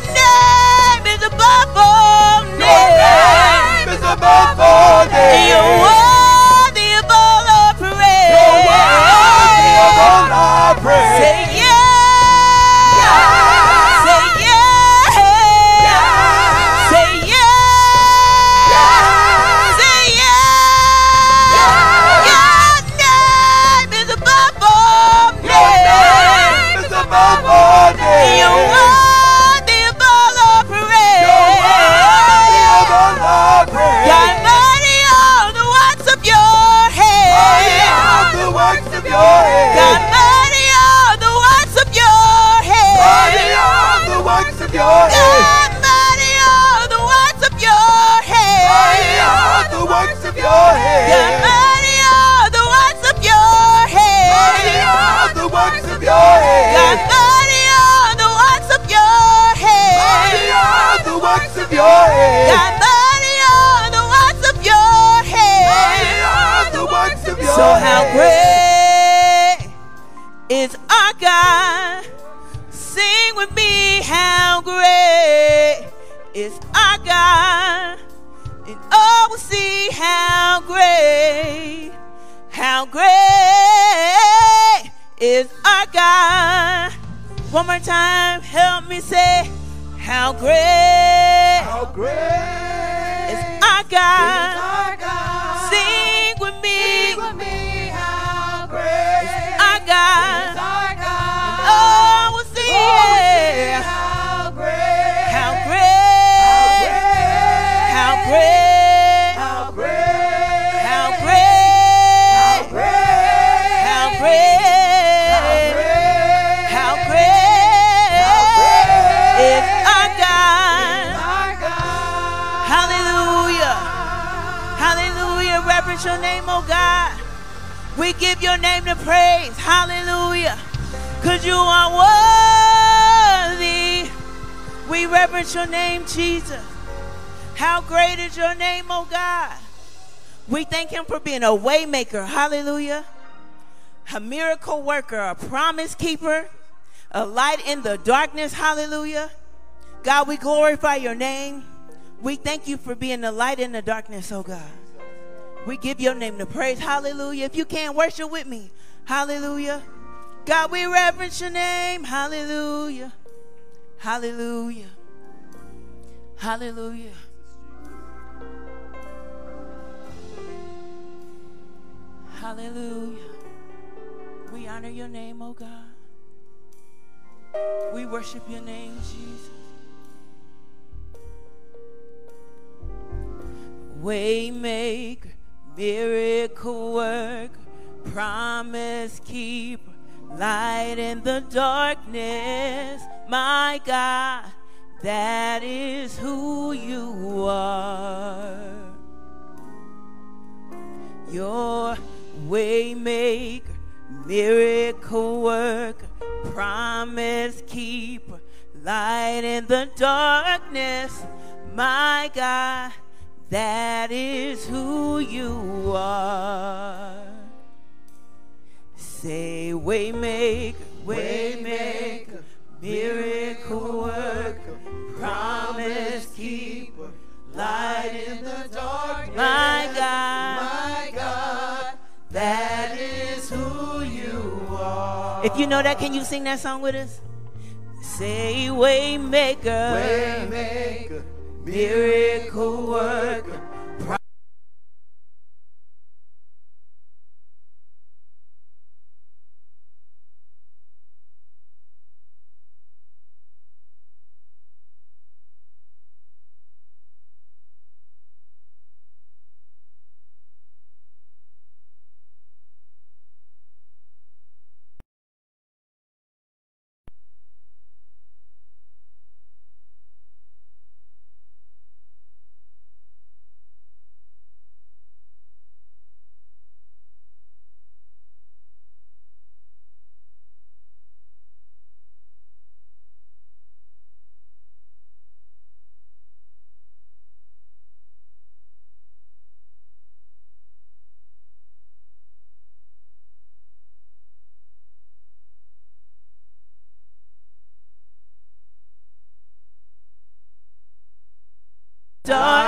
name is above all And names. you're worthy of all our praise. You're worthy of all our praise. Say works of your hand. Thy mighty are the works of your hand. The works of your so how great is our God. Sing with me how great is our God. And oh, we'll see how great, how great is our God. One more time, help me say how great, How great is our God. is our God. Sing with me, Sing with me, how great our God. is our God. Oh, we'll see Oh, Reverence your name, oh God. We give your name the praise. Hallelujah. Because you are worthy. We reverence your name, Jesus. How great is your name, oh God. We thank him for being a waymaker. Hallelujah. A miracle worker, a promise keeper, a light in the darkness. Hallelujah. God, we glorify your name. We thank you for being the light in the darkness, oh God. We give your name the praise. Hallelujah. If you can't worship with me, hallelujah. God, we reverence your name. Hallelujah. Hallelujah. Hallelujah. Hallelujah. We honor your name, oh God. We worship your name, Jesus. Waymaker, miracle work, promise keeper, light in the darkness. My God, that is who you are. Your waymaker, miracle worker, promise keeper, light in the darkness. My God, that is who you are. Say waymaker, waymaker, miracle worker, promise keeper, light in the dark. My God, My God, that is who you are. If you know that, can you sing that song with us? Say waymaker, Waymaker, miracle worker.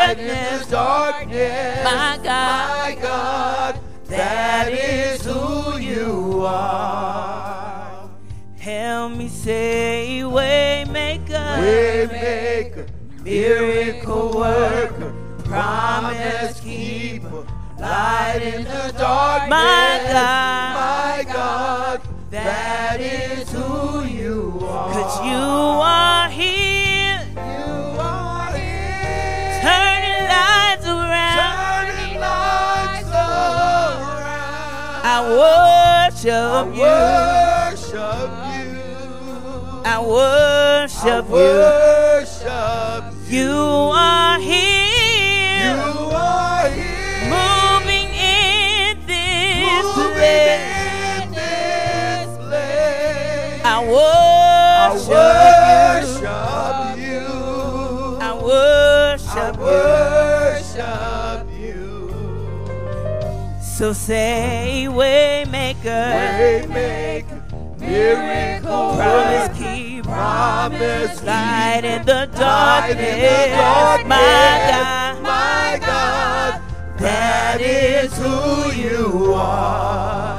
Darkness, darkness, my God, my God, that is who you are. help me say waymaker, Waymaker, miracle worker, promise keeper, light in the darkness. My God. my God, that is who you are. cause you are here, around. I worship you, worship you. I worship I you. worship you. You are here, You are here. moving in this Moving place. in this place. I I worship, worship you. you. I I worship you. So say, Waymaker, Waymaker, miracle promise worker, keep, promise light keeper, in the light in the darkness. My God, my God, is who you are.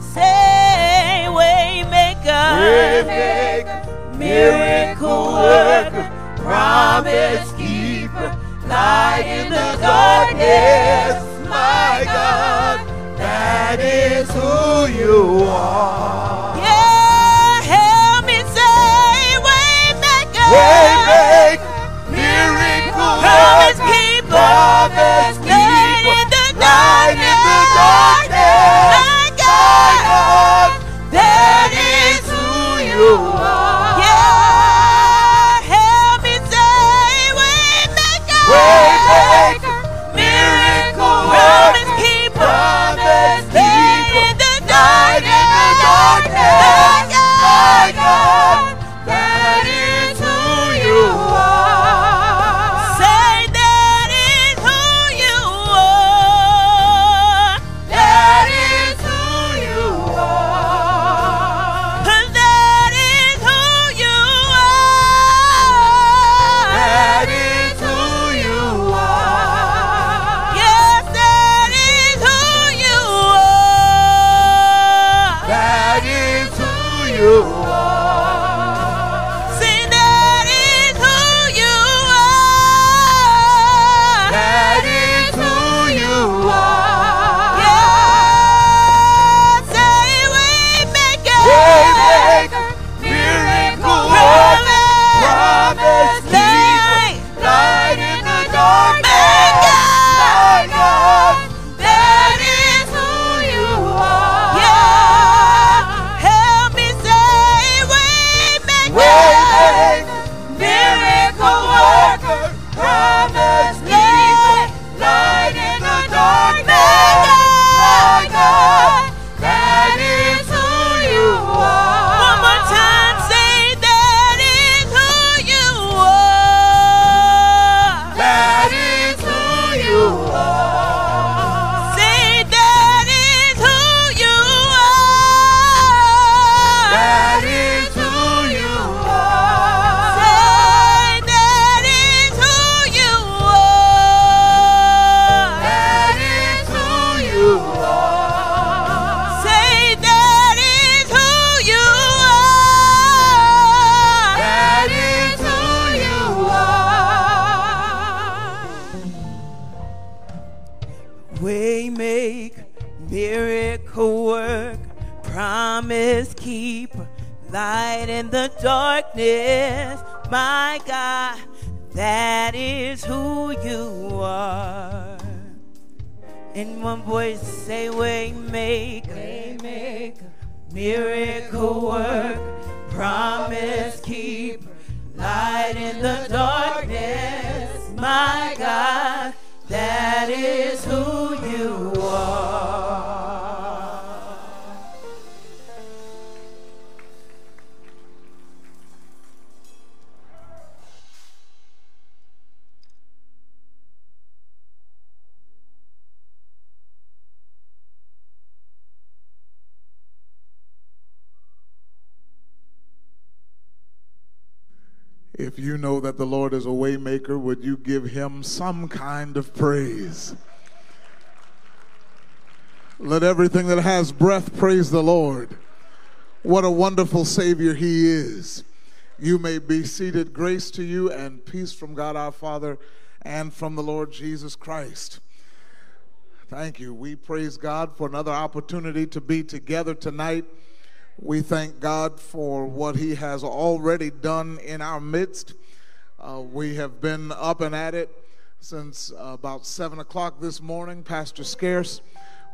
Say, Waymaker, Waymaker, miracle worker, promise keeper, light in the darkness, my God, that is who you are. Yeah, help me say, Waymaker, Waymaker, miracle promise keeper, promise light keeper, in the light in the darkness, voice, say, way make, miracle work, promise keep, light in the darkness. My God, you know that the Lord is a waymaker, would you give him some kind of praise? Let everything that has breath praise the Lord. What a wonderful Savior he is. You may be seated. Grace to you and peace from God our Father and from the Lord Jesus Christ. Thank you. We praise God for another opportunity to be together tonight. We thank God for what He has already done in our midst. Uh, we have been up and at it since uh, about 7 o'clock this morning. Pastor Scarce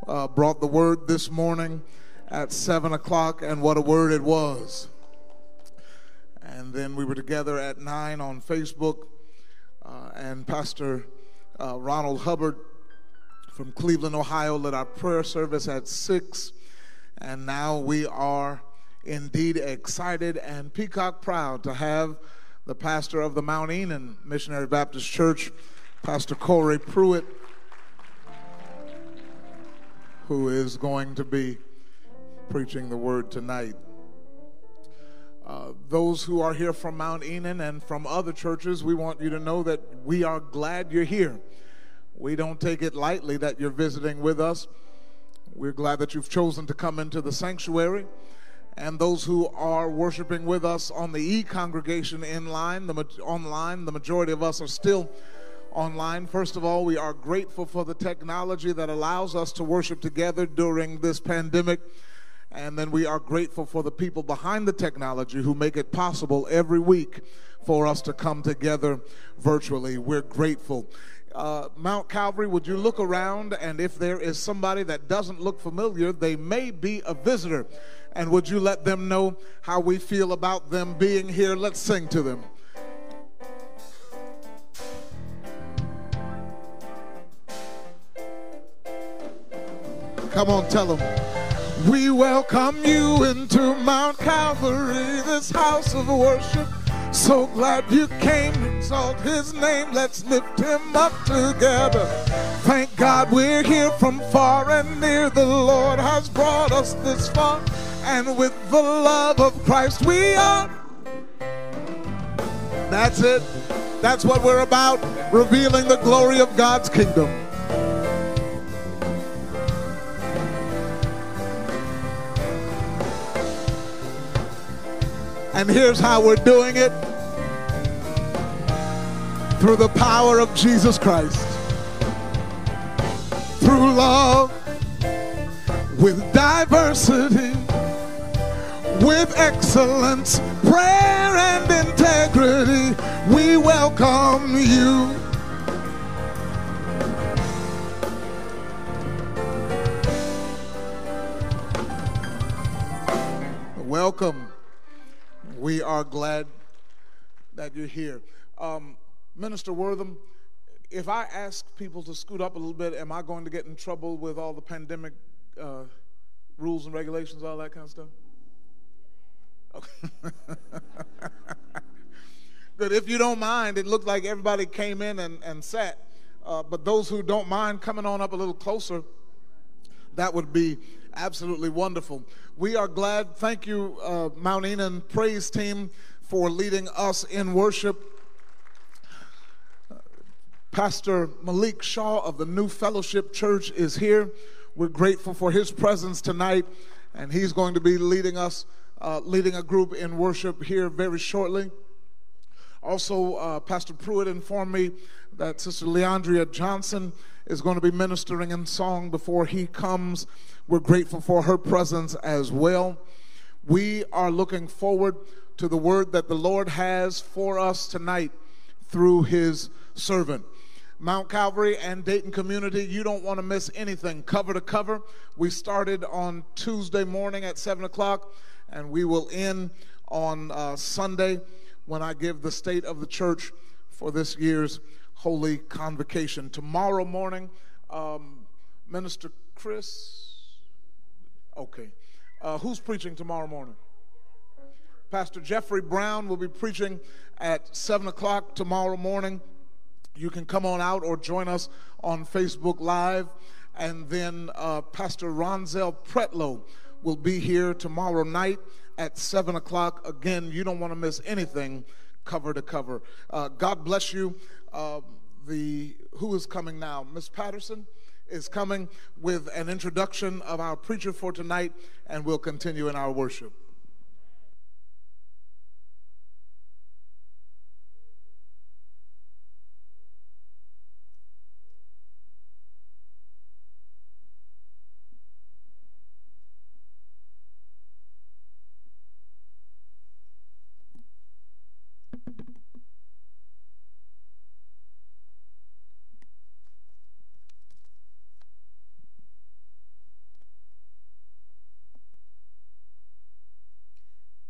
uh, brought the word this morning at 7 o'clock, and what a word it was. And then we were together at 9 on Facebook, uh, and Pastor uh, Ronald Hubbard from Cleveland, Ohio, led our prayer service at 6. And now we are indeed excited and peacock proud to have the pastor of the Mount Enon Missionary Baptist Church, Pastor Corey Pruitt, who is going to be preaching the word tonight. Uh, those who are here from Mount Enon and from other churches, we want you to know that we are glad you're here. We don't take it lightly that you're visiting with us. We're glad that you've chosen to come into the sanctuary. And those who are worshiping with us on the e congregation in line, the, online, the majority of us are still online. First of all, we are grateful for the technology that allows us to worship together during this pandemic. And then we are grateful for the people behind the technology who make it possible every week for us to come together virtually. We're grateful. Uh, Mount Calvary, would you look around? And if there is somebody that doesn't look familiar, they may be a visitor. And would you let them know how we feel about them being here? Let's sing to them. Come on, tell them. We welcome you into Mount Calvary, this house of worship. So glad you came, to exalt his name, let's lift him up together. Thank God we're here from far and near. The Lord has brought us this far, and with the love of Christ we are. That's it. That's what we're about, revealing the glory of God's kingdom. And here's how we're doing it through the power of Jesus Christ. Through love, with diversity, with excellence, prayer, and integrity, we welcome you. Welcome we are glad that you're here. Um, Minister Wortham, if I ask people to scoot up a little bit, am I going to get in trouble with all the pandemic uh, rules and regulations, all that kind of stuff? Okay. [laughs] Good. If you don't mind, it looked like everybody came in and, and sat. Uh, but those who don't mind coming on up a little closer, that would be absolutely wonderful. We are glad. Thank you, uh, Mount Enon praise team, for leading us in worship. Pastor Malik Shaw of the New Fellowship Church is here. We're grateful for his presence tonight, and he's going to be leading us, uh, leading a group in worship here very shortly. Also, uh, Pastor Pruitt informed me that Sister Le'Andria Johnson is going to be ministering in song before he comes. We're grateful for her presence as well. We are looking forward to the word that the Lord has for us tonight through his servant. Mount Calvary and Dayton Community, you don't want to miss anything cover to cover. We started on Tuesday morning at 7 o'clock, and we will end on uh, Sunday when I give the state of the church for this year's Holy Convocation. Tomorrow morning, um, Minister Chris Okay. Uh, who's preaching tomorrow morning? Pastor Jeffrey Brown will be preaching at 7 o'clock tomorrow morning. You can come on out or join us on Facebook Live. And then uh, Pastor Ronzel Pretlow will be here tomorrow night at 7 o'clock. Again, you don't want to miss anything cover to cover. Uh, God bless you. Uh, the Who is coming now? Miss Patterson? is coming with an introduction of our preacher for tonight, and we'll continue in our worship.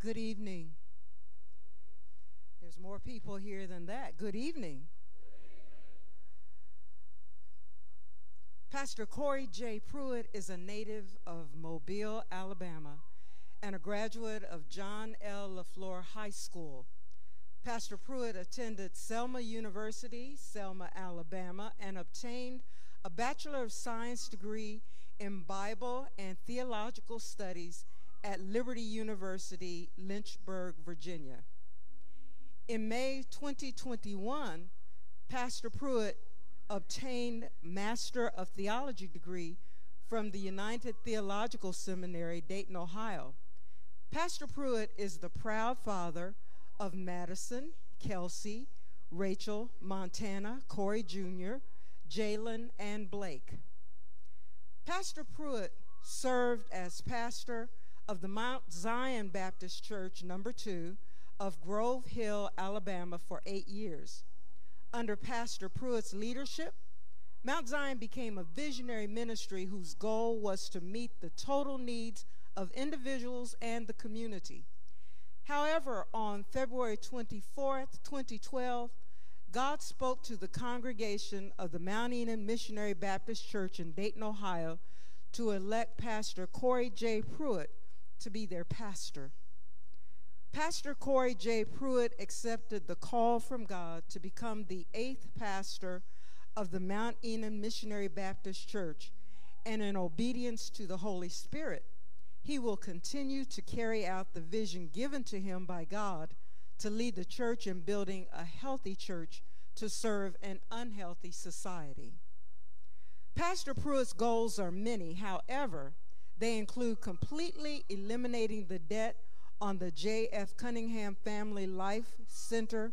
Good evening. There's more people here than that. Good evening. Pastor Corey J. Pruitt is a native of Mobile, Alabama, and a graduate of John L. LeFlore High School. Pastor Pruitt attended Selma University, Selma, Alabama, and obtained a Bachelor of Science degree in Bible and Theological Studies at Liberty University, Lynchburg, Virginia. In May 2021, Pastor Pruitt obtained Master of Theology degree from the United Theological Seminary, Dayton, Ohio. Pastor Pruitt is the proud father of Madison, Kelsey, Rachel, Montana, Corey Jr., Jalen, and Blake. Pastor Pruitt served as pastor of the Mount Zion Baptist Church, number two, of Grove Hill, Alabama, for eight years. Under Pastor Pruitt's leadership, Mount Zion became a visionary ministry whose goal was to meet the total needs of individuals and the community. However, on February 24th, 2012, God spoke to the congregation of the Mount Enon Missionary Baptist Church in Dayton, Ohio, to elect Pastor Corey J. Pruitt to be their pastor. Pastor Corey J. Pruitt accepted the call from God to become the eighth pastor of the Mount Enon Missionary Baptist Church, and in obedience to the Holy Spirit, he will continue to carry out the vision given to him by God to lead the church in building a healthy church to serve an unhealthy society. Pastor Pruitt's goals are many, however, they include completely eliminating the debt on the J.F. Cunningham Family Life Center,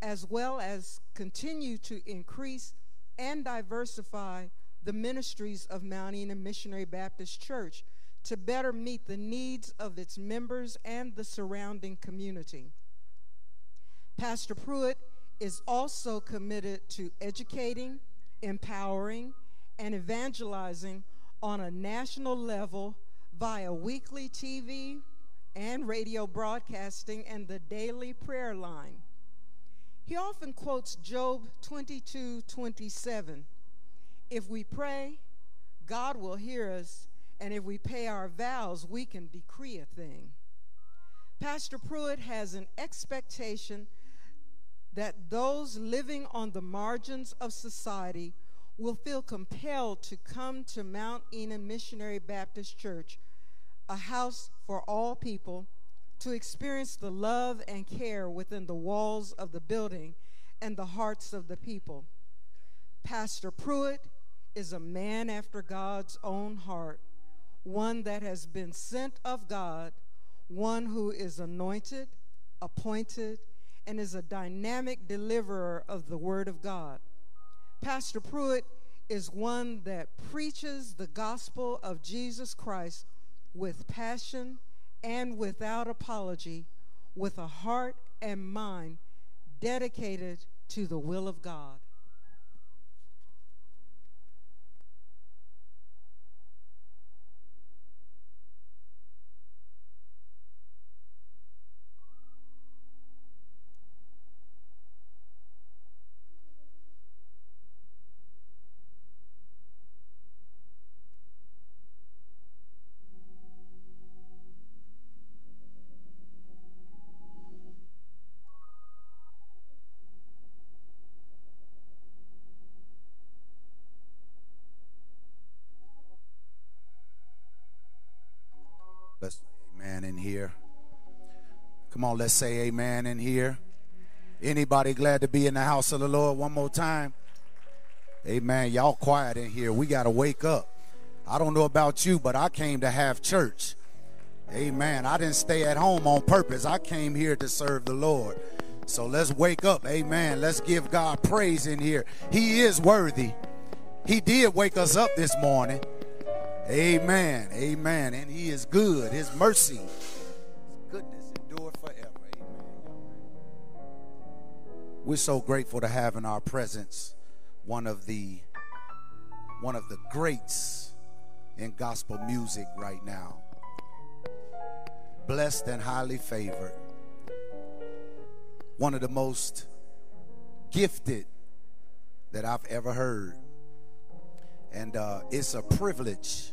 as well as continue to increase and diversify the ministries of Mount Enon Missionary Baptist Church to better meet the needs of its members and the surrounding community. Pastor Pruitt is also committed to educating, empowering, and evangelizing on a national level via weekly TV and radio broadcasting and the daily prayer line. He often quotes Job 22 27. If we pray, God will hear us, and if we pay our vows, we can decree a thing. Pastor Pruitt has an expectation that those living on the margins of society will feel compelled to come to Mount Enon Missionary Baptist Church, a house for all people, to experience the love and care within the walls of the building and the hearts of the people. Pastor Pruitt is a man after God's own heart, one that has been sent of God, one who is anointed, appointed, and is a dynamic deliverer of the Word of God. Pastor Pruitt is one that preaches the gospel of Jesus Christ with passion and without apology, with a heart and mind dedicated to the will of God. Come on, let's say amen in here. Anybody glad to be in the house of the Lord one more time? Amen. Y'all quiet in here. We got to wake up. I don't know about you, but I came to have church. Amen. I didn't stay at home on purpose. I came here to serve the Lord. So let's wake up. Amen. Let's give God praise in here. He is worthy. He did wake us up this morning. Amen. Amen. And He is good. His mercy We're so grateful to have in our presence one of the one of the greats in gospel music right now. Blessed and highly favored. One of the most gifted that I've ever heard. And uh, it's a privilege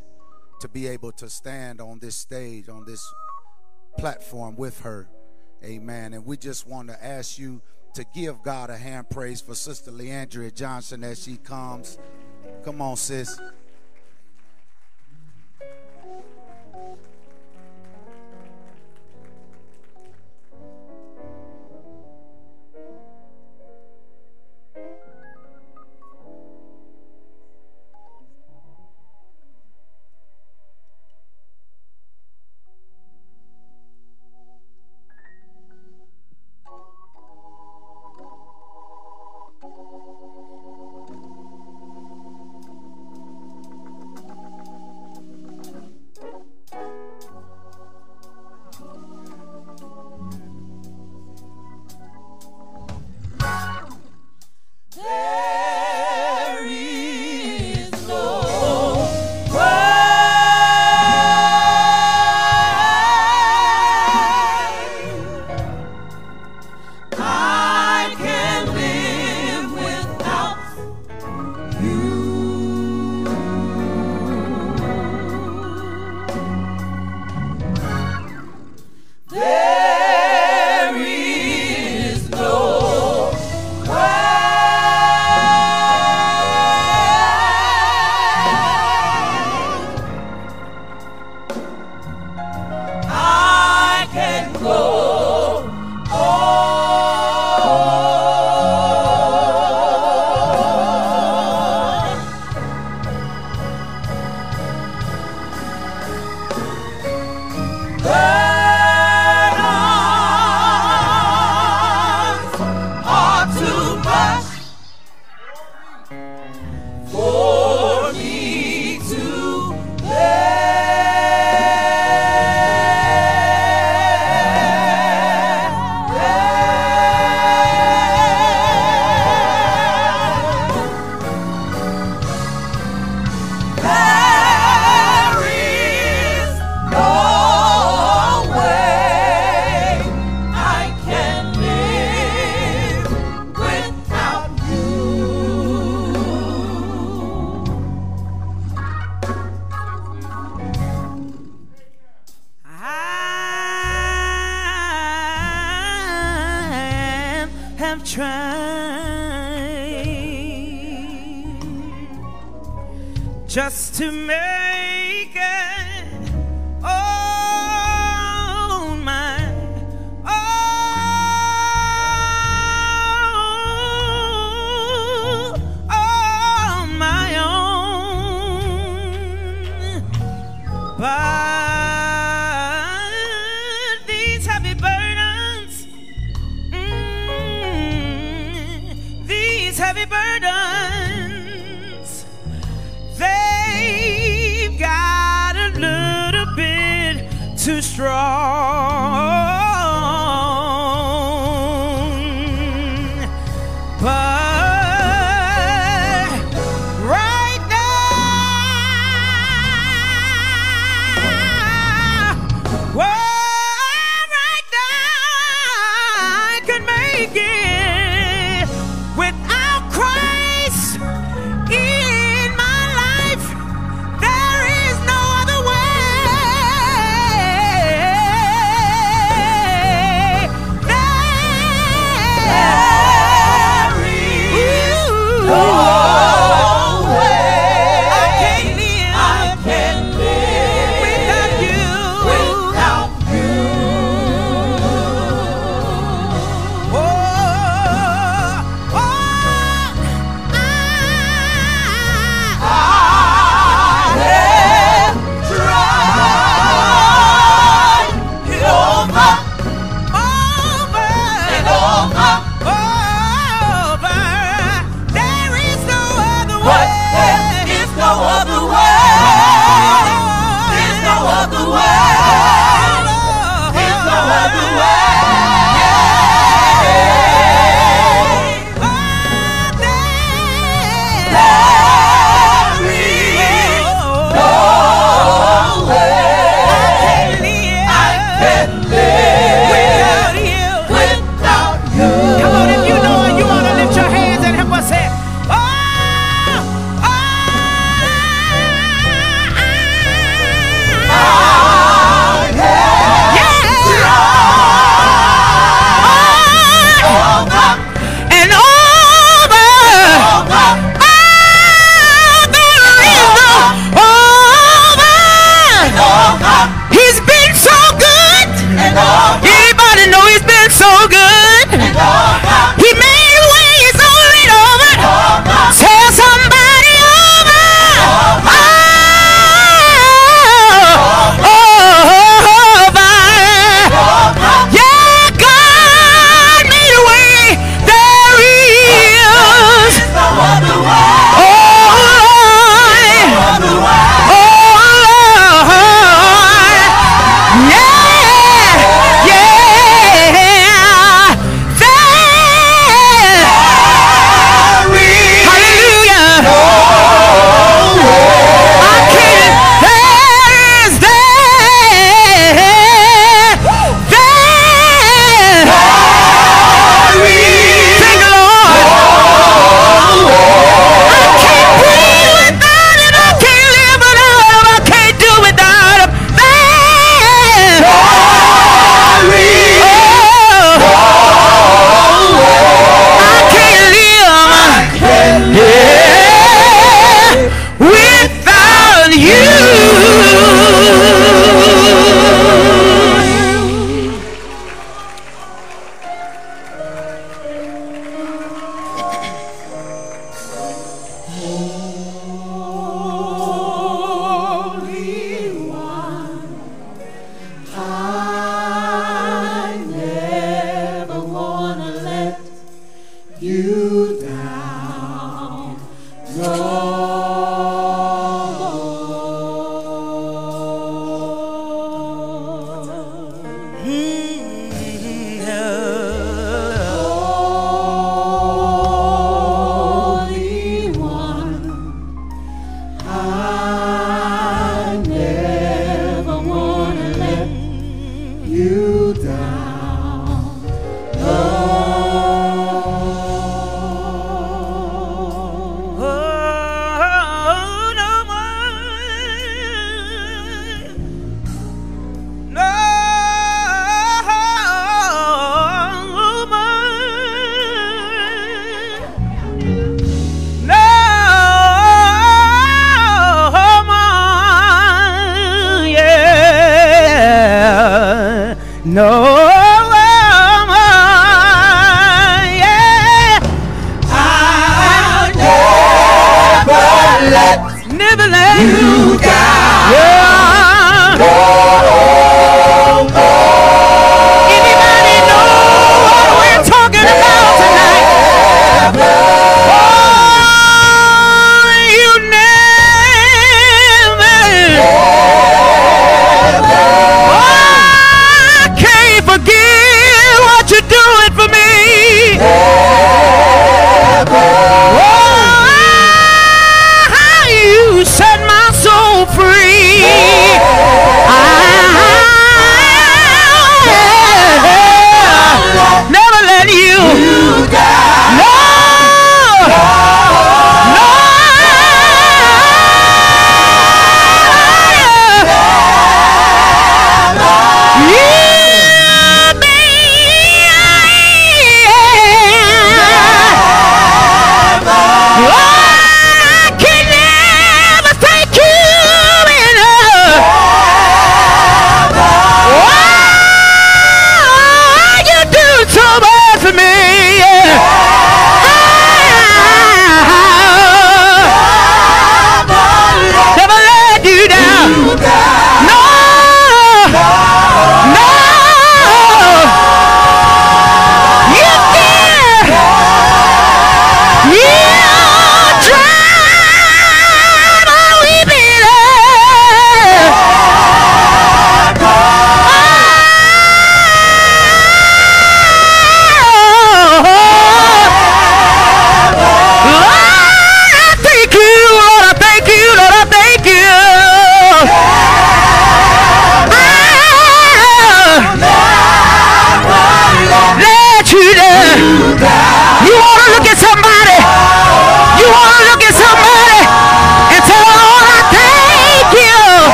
to be able to stand on this stage, on this platform with her. Amen. And we just want to ask you to give God a hand praise for Sister Le'Andria Johnson as she comes. Come on, sis.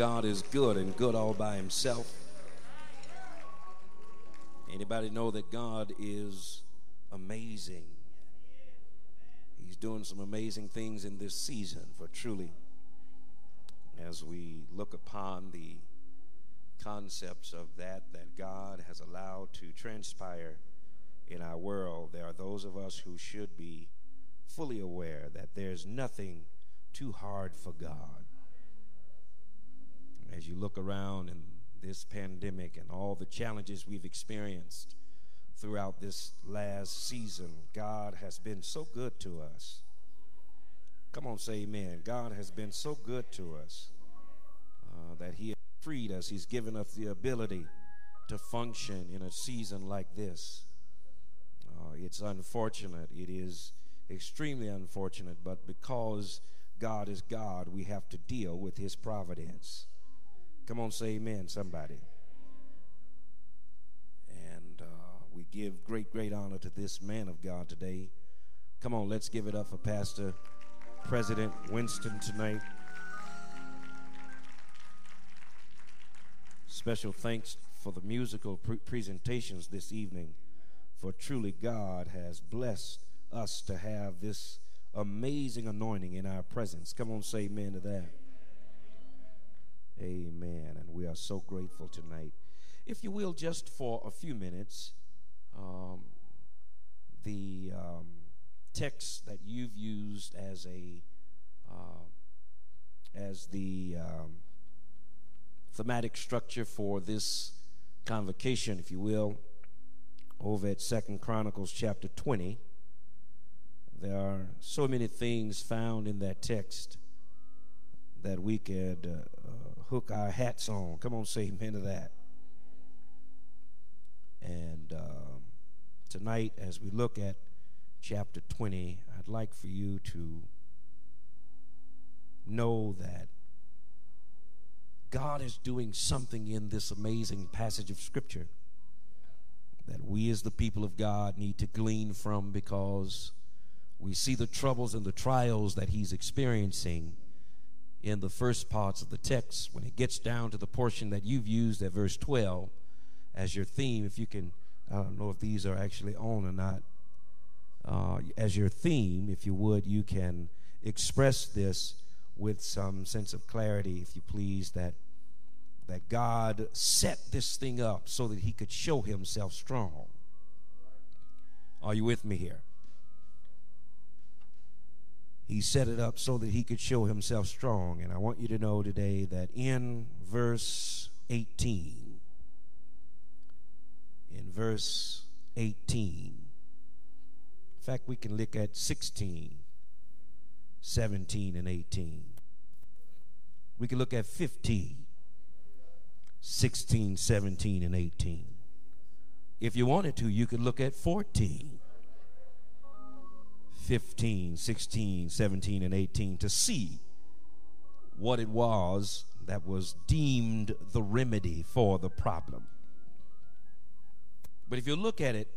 God is good and good all by Himself? Anybody know that God is amazing? He's doing some amazing things in this season, for truly, as we look upon the concepts of that that God has allowed to transpire in our world, there are those of us who should be fully aware that there's nothing too hard for God. You look around in this pandemic and all the challenges we've experienced throughout this last season, God has been so good to us. Come on, say amen. God has been so good to us uh, that He has freed us. He's given us the ability to function in a season like this. Uh, it's unfortunate. It is extremely unfortunate, but because God is God, we have to deal with His providence. Come on, say amen, somebody. And uh, we give great, great honor to this man of God today. Come on, let's give it up for Pastor President Winston tonight. Special thanks for the musical pre- presentations this evening, for truly God has blessed us to have this amazing anointing in our presence. Come on, say amen to that. Amen. And we are so grateful tonight. If you will, just for a few minutes, um, the um, text that you've used as a uh, as the um, thematic structure for this convocation, if you will, over at Second Chronicles chapter 20. There are so many things found in that text that we could uh, uh, hook our hats on. Come on, say amen to that. And um, tonight, as we look at chapter 20, I'd like for you to know that God is doing something in this amazing passage of Scripture that we, as the people of God, need to glean from because we see the troubles and the trials that He's experiencing in the first parts of the text. When it gets down to the portion that you've used at verse 12 as your theme, if you can, I don't know if these are actually on or not. Uh, as your theme, if you would, you can express this with some sense of clarity, if you please, that that God set this thing up so that He could show Himself strong. Are you with me here? He set it up so that He could show Himself strong. And I want you to know today that in verse 18, in verse 18, in fact, we can look at 16, 17, and 18. We can look at 15, 16, 17, and 18. If you wanted to, you could look at 14, 15, 16, 17, and 18 to see what it was that was deemed the remedy for the problem. But if you look at it,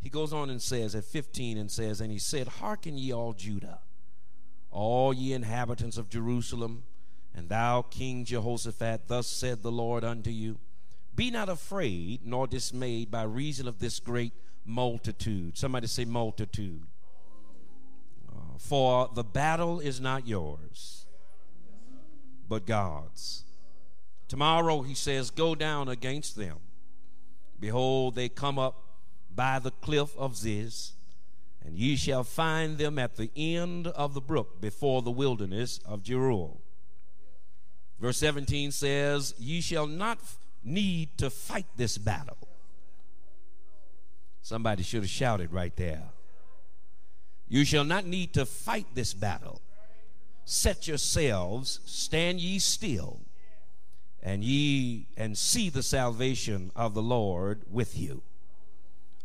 he goes on and says at 15 and says, And he said, Hearken ye all Judah, all ye inhabitants of Jerusalem, and thou, King Jehoshaphat, thus said the Lord unto you Be not afraid nor dismayed by reason of this great multitude. Somebody say, multitude. For the battle is not yours, but God's. Tomorrow, he says, Go down against them. Behold, they come up by the cliff of Ziz, and ye shall find them at the end of the brook before the wilderness of Jeruel. Verse 17 says, Ye shall not need to fight this battle. Somebody should have shouted right there. You shall not need to fight this battle. set yourselves, stand ye still, and ye and see the salvation of the Lord with you.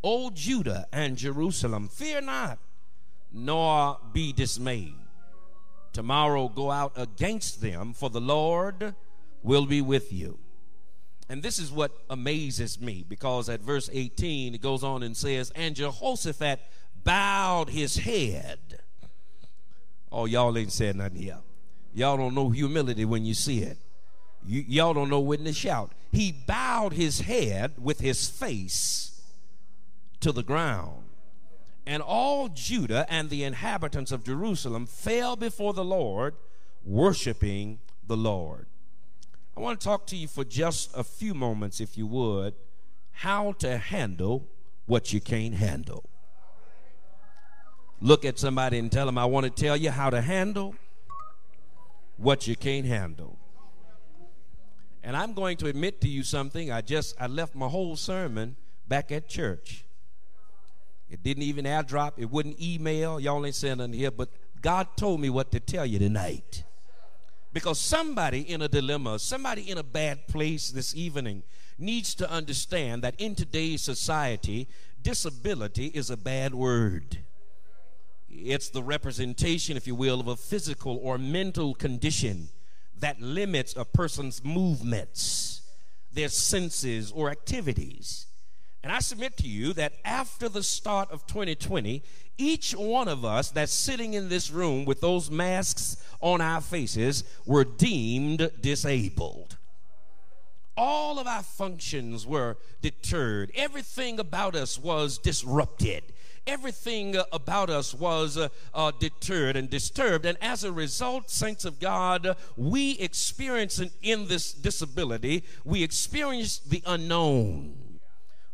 O Judah and Jerusalem, fear not, nor be dismayed. Tomorrow go out against them, for the Lord will be with you. And this is what amazes me because at verse 18 it goes on and says, And Jehoshaphat bowed his head. Oh, y'all ain't said nothing here. Y'all don't know humility when you see it. You, y'all don't know when to shout. He bowed his head with his face to the ground. And all Judah and the inhabitants of Jerusalem fell before the Lord, worshiping the Lord. I want to talk to you for just a few moments, if you would, how to handle what you can't handle. Look at somebody and tell them, I want to tell you how to handle what you can't handle. And I'm going to admit to you something. I just I left my whole sermon back at church. It didn't even airdrop. It wouldn't email. Y'all ain't sending here, but God told me what to tell you tonight. Because somebody in a dilemma, somebody in a bad place this evening needs to understand that in today's society, disability is a bad word. It's the representation, if you will, of a physical or mental condition that limits a person's movements, their senses, or activities. And I submit to you that after the start of 2020, each one of us that's sitting in this room with those masks on our faces were deemed disabled. All of our functions were deterred. Everything about us was disrupted. Everything about us was uh, uh, deterred and disturbed. And as a result, saints of God, we experience in this disability, we experience the unknown.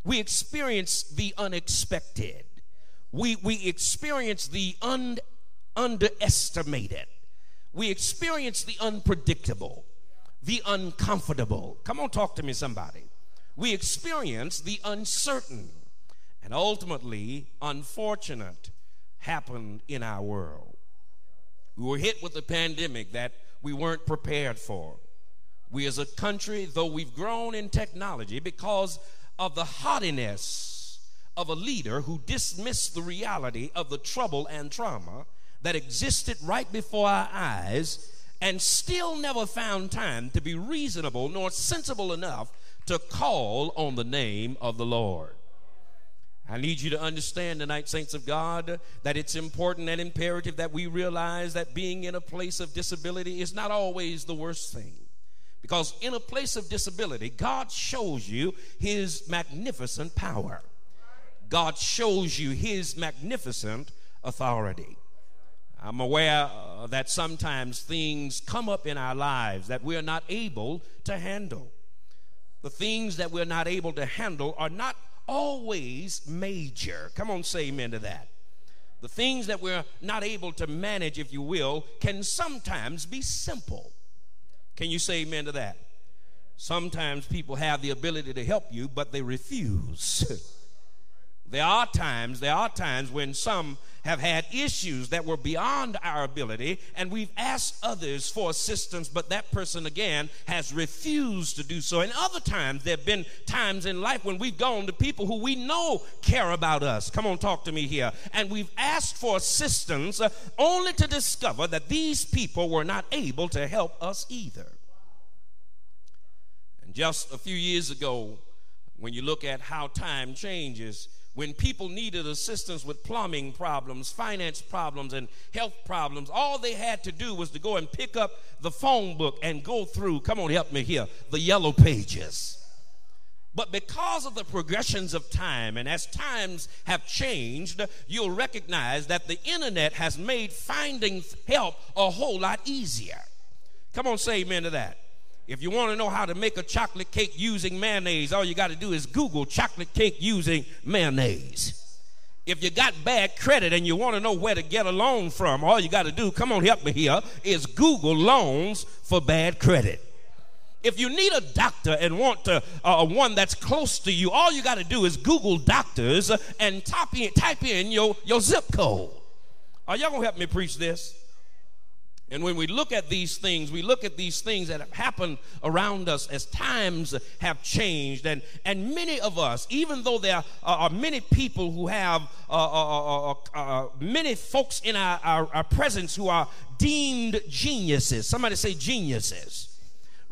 We experience the unexpected we, we experience the un, underestimated. We experience the unpredictable, the uncomfortable. Come on, talk to me, somebody. We experience the uncertain and ultimately unfortunate happened in our world. We were hit with a pandemic that we weren't prepared for. We as a country, though we've grown in technology because of the haughtiness of a leader who dismissed the reality of the trouble and trauma that existed right before our eyes and still never found time to be reasonable nor sensible enough to call on the name of the Lord. I need you to understand tonight, saints of God, that it's important and imperative that we realize that being in a place of disability is not always the worst thing. Because in a place of disability, God shows you his magnificent power. God shows you his magnificent authority. I'm aware uh, that sometimes things come up in our lives that we're not able to handle. The things that we're not able to handle are not always major. Come on, say amen to that. The things that we're not able to manage, if you will, can sometimes be simple. Can you say amen to that? Sometimes people have the ability to help you, but they refuse. [laughs] There are times, there are times when some have had issues that were beyond our ability, and we've asked others for assistance, but that person again has refused to do so. And other times, there have been times in life when we've gone to people who we know care about us. Come on, talk to me here. And we've asked for assistance uh, only to discover that these people were not able to help us either. And just a few years ago, when you look at how time changes, when people needed assistance with plumbing problems, finance problems, and health problems, all they had to do was to go and pick up the phone book and go through, come on, help me here, the yellow pages. But because of the progressions of time, and as times have changed, you'll recognize that the internet has made finding help a whole lot easier. Come on, say amen to that. If you want to know how to make a chocolate cake using mayonnaise, all you got to do is Google chocolate cake using mayonnaise. If you got bad credit and you want to know where to get a loan from, all you got to do, come on, help me here, is Google loans for bad credit. If you need a doctor and want to, uh, one that's close to you, all you got to do is Google doctors and type in, type in your, your zip code. Are y'all going to help me preach this? And when we look at these things, we look at these things that have happened around us as times have changed. And, and many of us, even though there are, many people who have, uh, uh, uh, uh, many folks in our, our, our presence who are deemed geniuses. Somebody say geniuses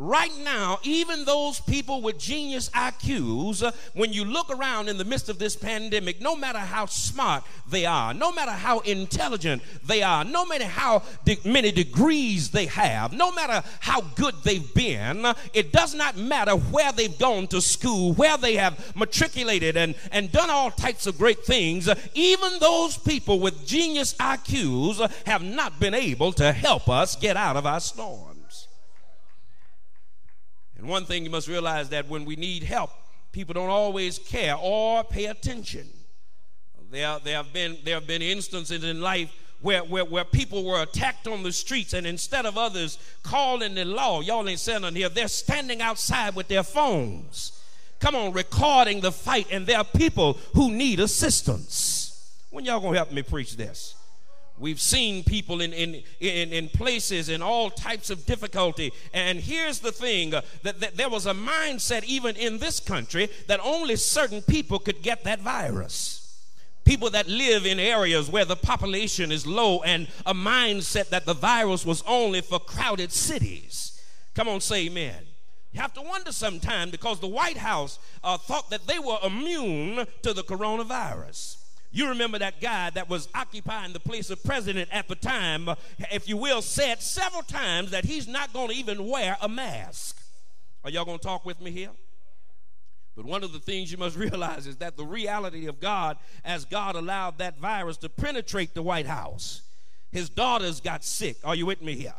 right now, even those people with genius IQs, uh, when you look around in the midst of this pandemic, no matter how smart they are, no matter how intelligent they are, no matter how de- many degrees they have, no matter how good they've been, uh, it does not matter where they've gone to school, where they have matriculated and, and done all types of great things. Uh, even those people with genius IQs have not been able to help us get out of our storm. And one thing you must realize that when we need help, people don't always care or pay attention. There, there, have, been, there have been instances in life where, where, where people were attacked on the streets, and instead of others calling the law, y'all ain't nothing here, they're standing outside with their phones. Come on, recording the fight, and there are people who need assistance. When y'all gonna help me preach this? We've seen people in, in, in, in, places in all types of difficulty. And here's the thing uh, that, that there was a mindset, even in this country, that only certain people could get that virus people that live in areas where the population is low and a mindset that the virus was only for crowded cities. Come on, say amen. You have to wonder sometime because the White House uh, thought that they were immune to the coronavirus. You remember that guy that was occupying the place of president at the time, if you will, said several times that he's not going to even wear a mask. Are y'all going to talk with me here? But one of the things you must [laughs] realize is that the reality of God, as God allowed that virus to penetrate the White House, his daughters got sick. Are you with me here?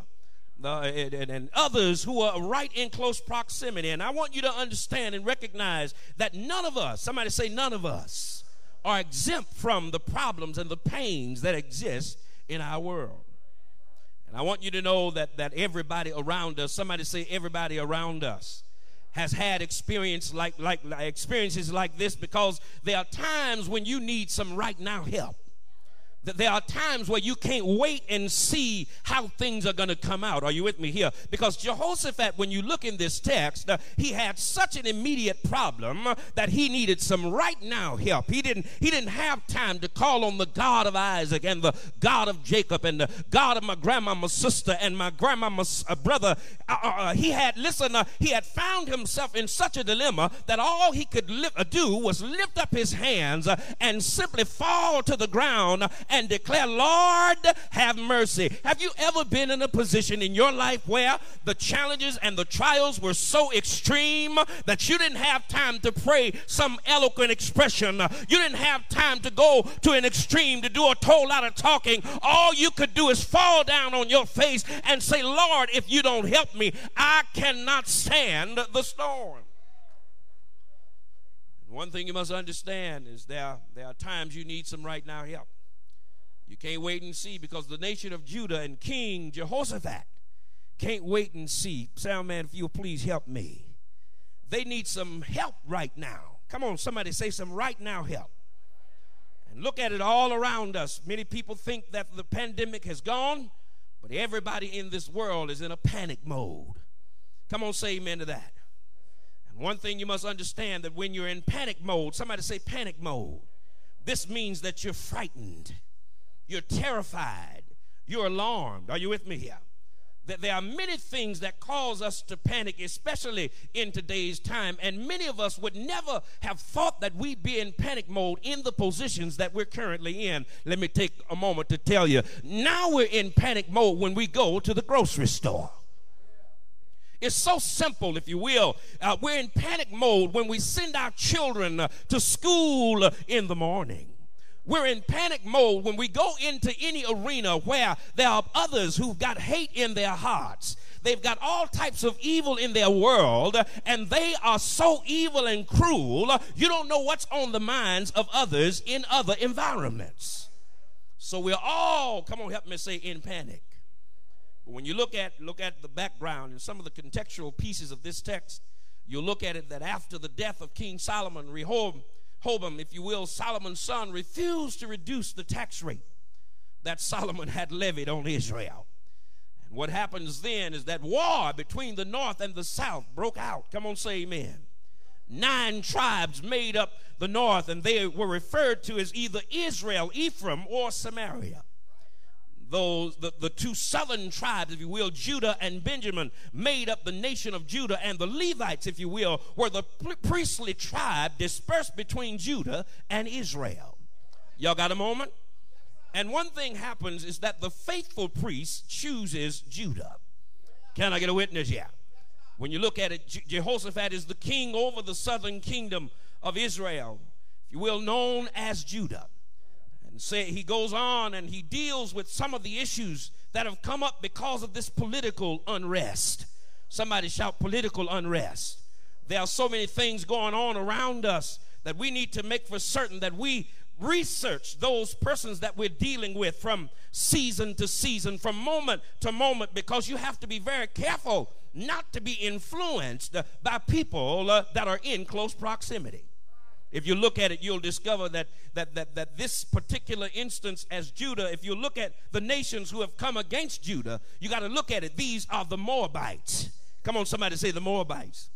Uh, and, and, and, others who are right in close proximity. And I want you to understand and recognize that none of us, somebody say, none of us, are exempt from the problems and the pains that exist in our world. And I want you to know that, that everybody around us, somebody say everybody around us, has had experience like, like experiences like this because there are times when you need some right now help there are times where you can't wait and see how things are going to come out. Are you with me here? Because Jehoshaphat, when you look in this text, uh, he had such an immediate problem uh, that he needed some right now help. He didn't, he didn't have time to call on the God of Isaac and the God of Jacob and the God of my grandmama's sister and my grandmama's uh, brother. Uh, uh, he had, listen, he had found himself in such a dilemma that all he could li- do was lift up his hands and simply fall to the ground and declare, Lord, have mercy. Have you ever been in a position in your life where the challenges and the trials were so extreme that you didn't have time to pray some eloquent expression? You didn't have time to go to an extreme to do a whole lot of talking. All you could do is fall down on your face and say, Lord, if you don't help me, I cannot stand the storm. One thing you must understand is there, there are times you need some right now help. You can't wait and see because the nation of Judah and King Jehoshaphat can't wait and see. Sound man, if you'll please help me. They need some help right now. Come on, somebody say some right now help. And look at it all around us. Many people think that the pandemic has gone, but everybody in this world is in a panic mode. Come on, say amen to that. And one thing you must understand that when you're in panic mode, somebody say panic mode, this means that you're frightened. You're terrified. You're alarmed. Are you with me here? That there are many things that cause us to panic, especially in today's time. And many of us would never have thought that we'd be in panic mode in the positions that we're currently in. Let me take a moment to tell you. Now we're in panic mode when we go to the grocery store. It's so simple, if you will. Uh, we're in panic mode when we send our children uh, to school in the morning. We're in panic mode when we go into any arena where there are others who've got hate in their hearts. They've got all types of evil in their world, and they are so evil and cruel, you don't know what's on the minds of others in other environments. So we're all, come on, help me say, in panic. But when you look at look at the background and some of the contextual pieces of this text, you'll look at it that after the death of King Solomon, Rehoboam Hobam, if you will, Solomon's son, refused to reduce the tax rate that Solomon had levied on Israel. And what happens then is that war between the north and the south broke out. Come on, say amen. Nine tribes made up the north, and they were referred to as either Israel, Ephraim, or Samaria. Those the, the two southern tribes, if you will, Judah and Benjamin, made up the nation of Judah, and the Levites, if you will, were the priestly tribe dispersed between Judah and Israel. Y'all got a moment? And one thing happens is that the faithful priest chooses Judah. Can I get a witness? Yeah. When you look at it, Jehoshaphat is the king over the southern kingdom of Israel, if you will, known as Judah. And say he goes on and he deals with some of the issues that have come up because of this political unrest. Somebody shout political unrest. There are so many things going on around us that we need to make for certain that we research those persons that we're dealing with from season to season, from moment to moment, because you have to be very careful not to be influenced by people uh, that are in close proximity. If you look at it, you'll discover that, that, that, that this particular instance as Judah, if you look at the nations who have come against Judah, you got to look at it. These are the Moabites. Come on, somebody say the Moabites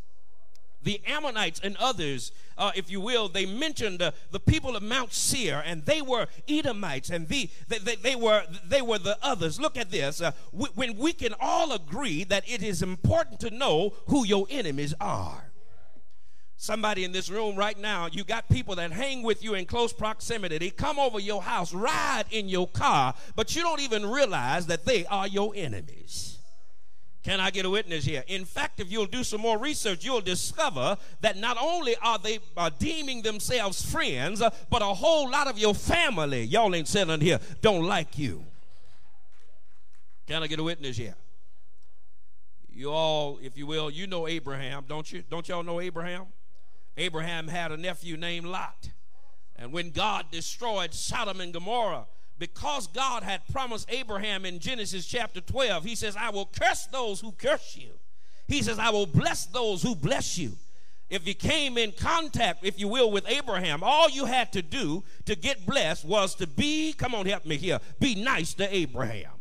the Ammonites and others, uh, if you will, they mentioned uh, the people of Mount Seir, and they were Edomites, and the, they, they, they were, they were the others. Look at this. Uh, when we can all agree that it is important to know who your enemies are. Somebody in this room right now, you got people that hang with you in close proximity. They come over your house, ride in your car, but you don't even realize that they are your enemies. Can I get a witness here? In fact, if you'll do some more research, you'll discover that not only are they uh, deeming themselves friends, uh, but a whole lot of your family, y'all ain't sitting here, don't like you. Can I get a witness here? You all, if you will, you know Abraham, don't you? Don't y'all know Abraham? Abraham had a nephew named Lot. And when God destroyed Sodom and Gomorrah, because God had promised Abraham in Genesis chapter 12, he says, I will curse those who curse you. He says, I will bless those who bless you. If you came in contact, if you will, with Abraham, all you had to do to get blessed was to be, come on, help me here, be nice to Abraham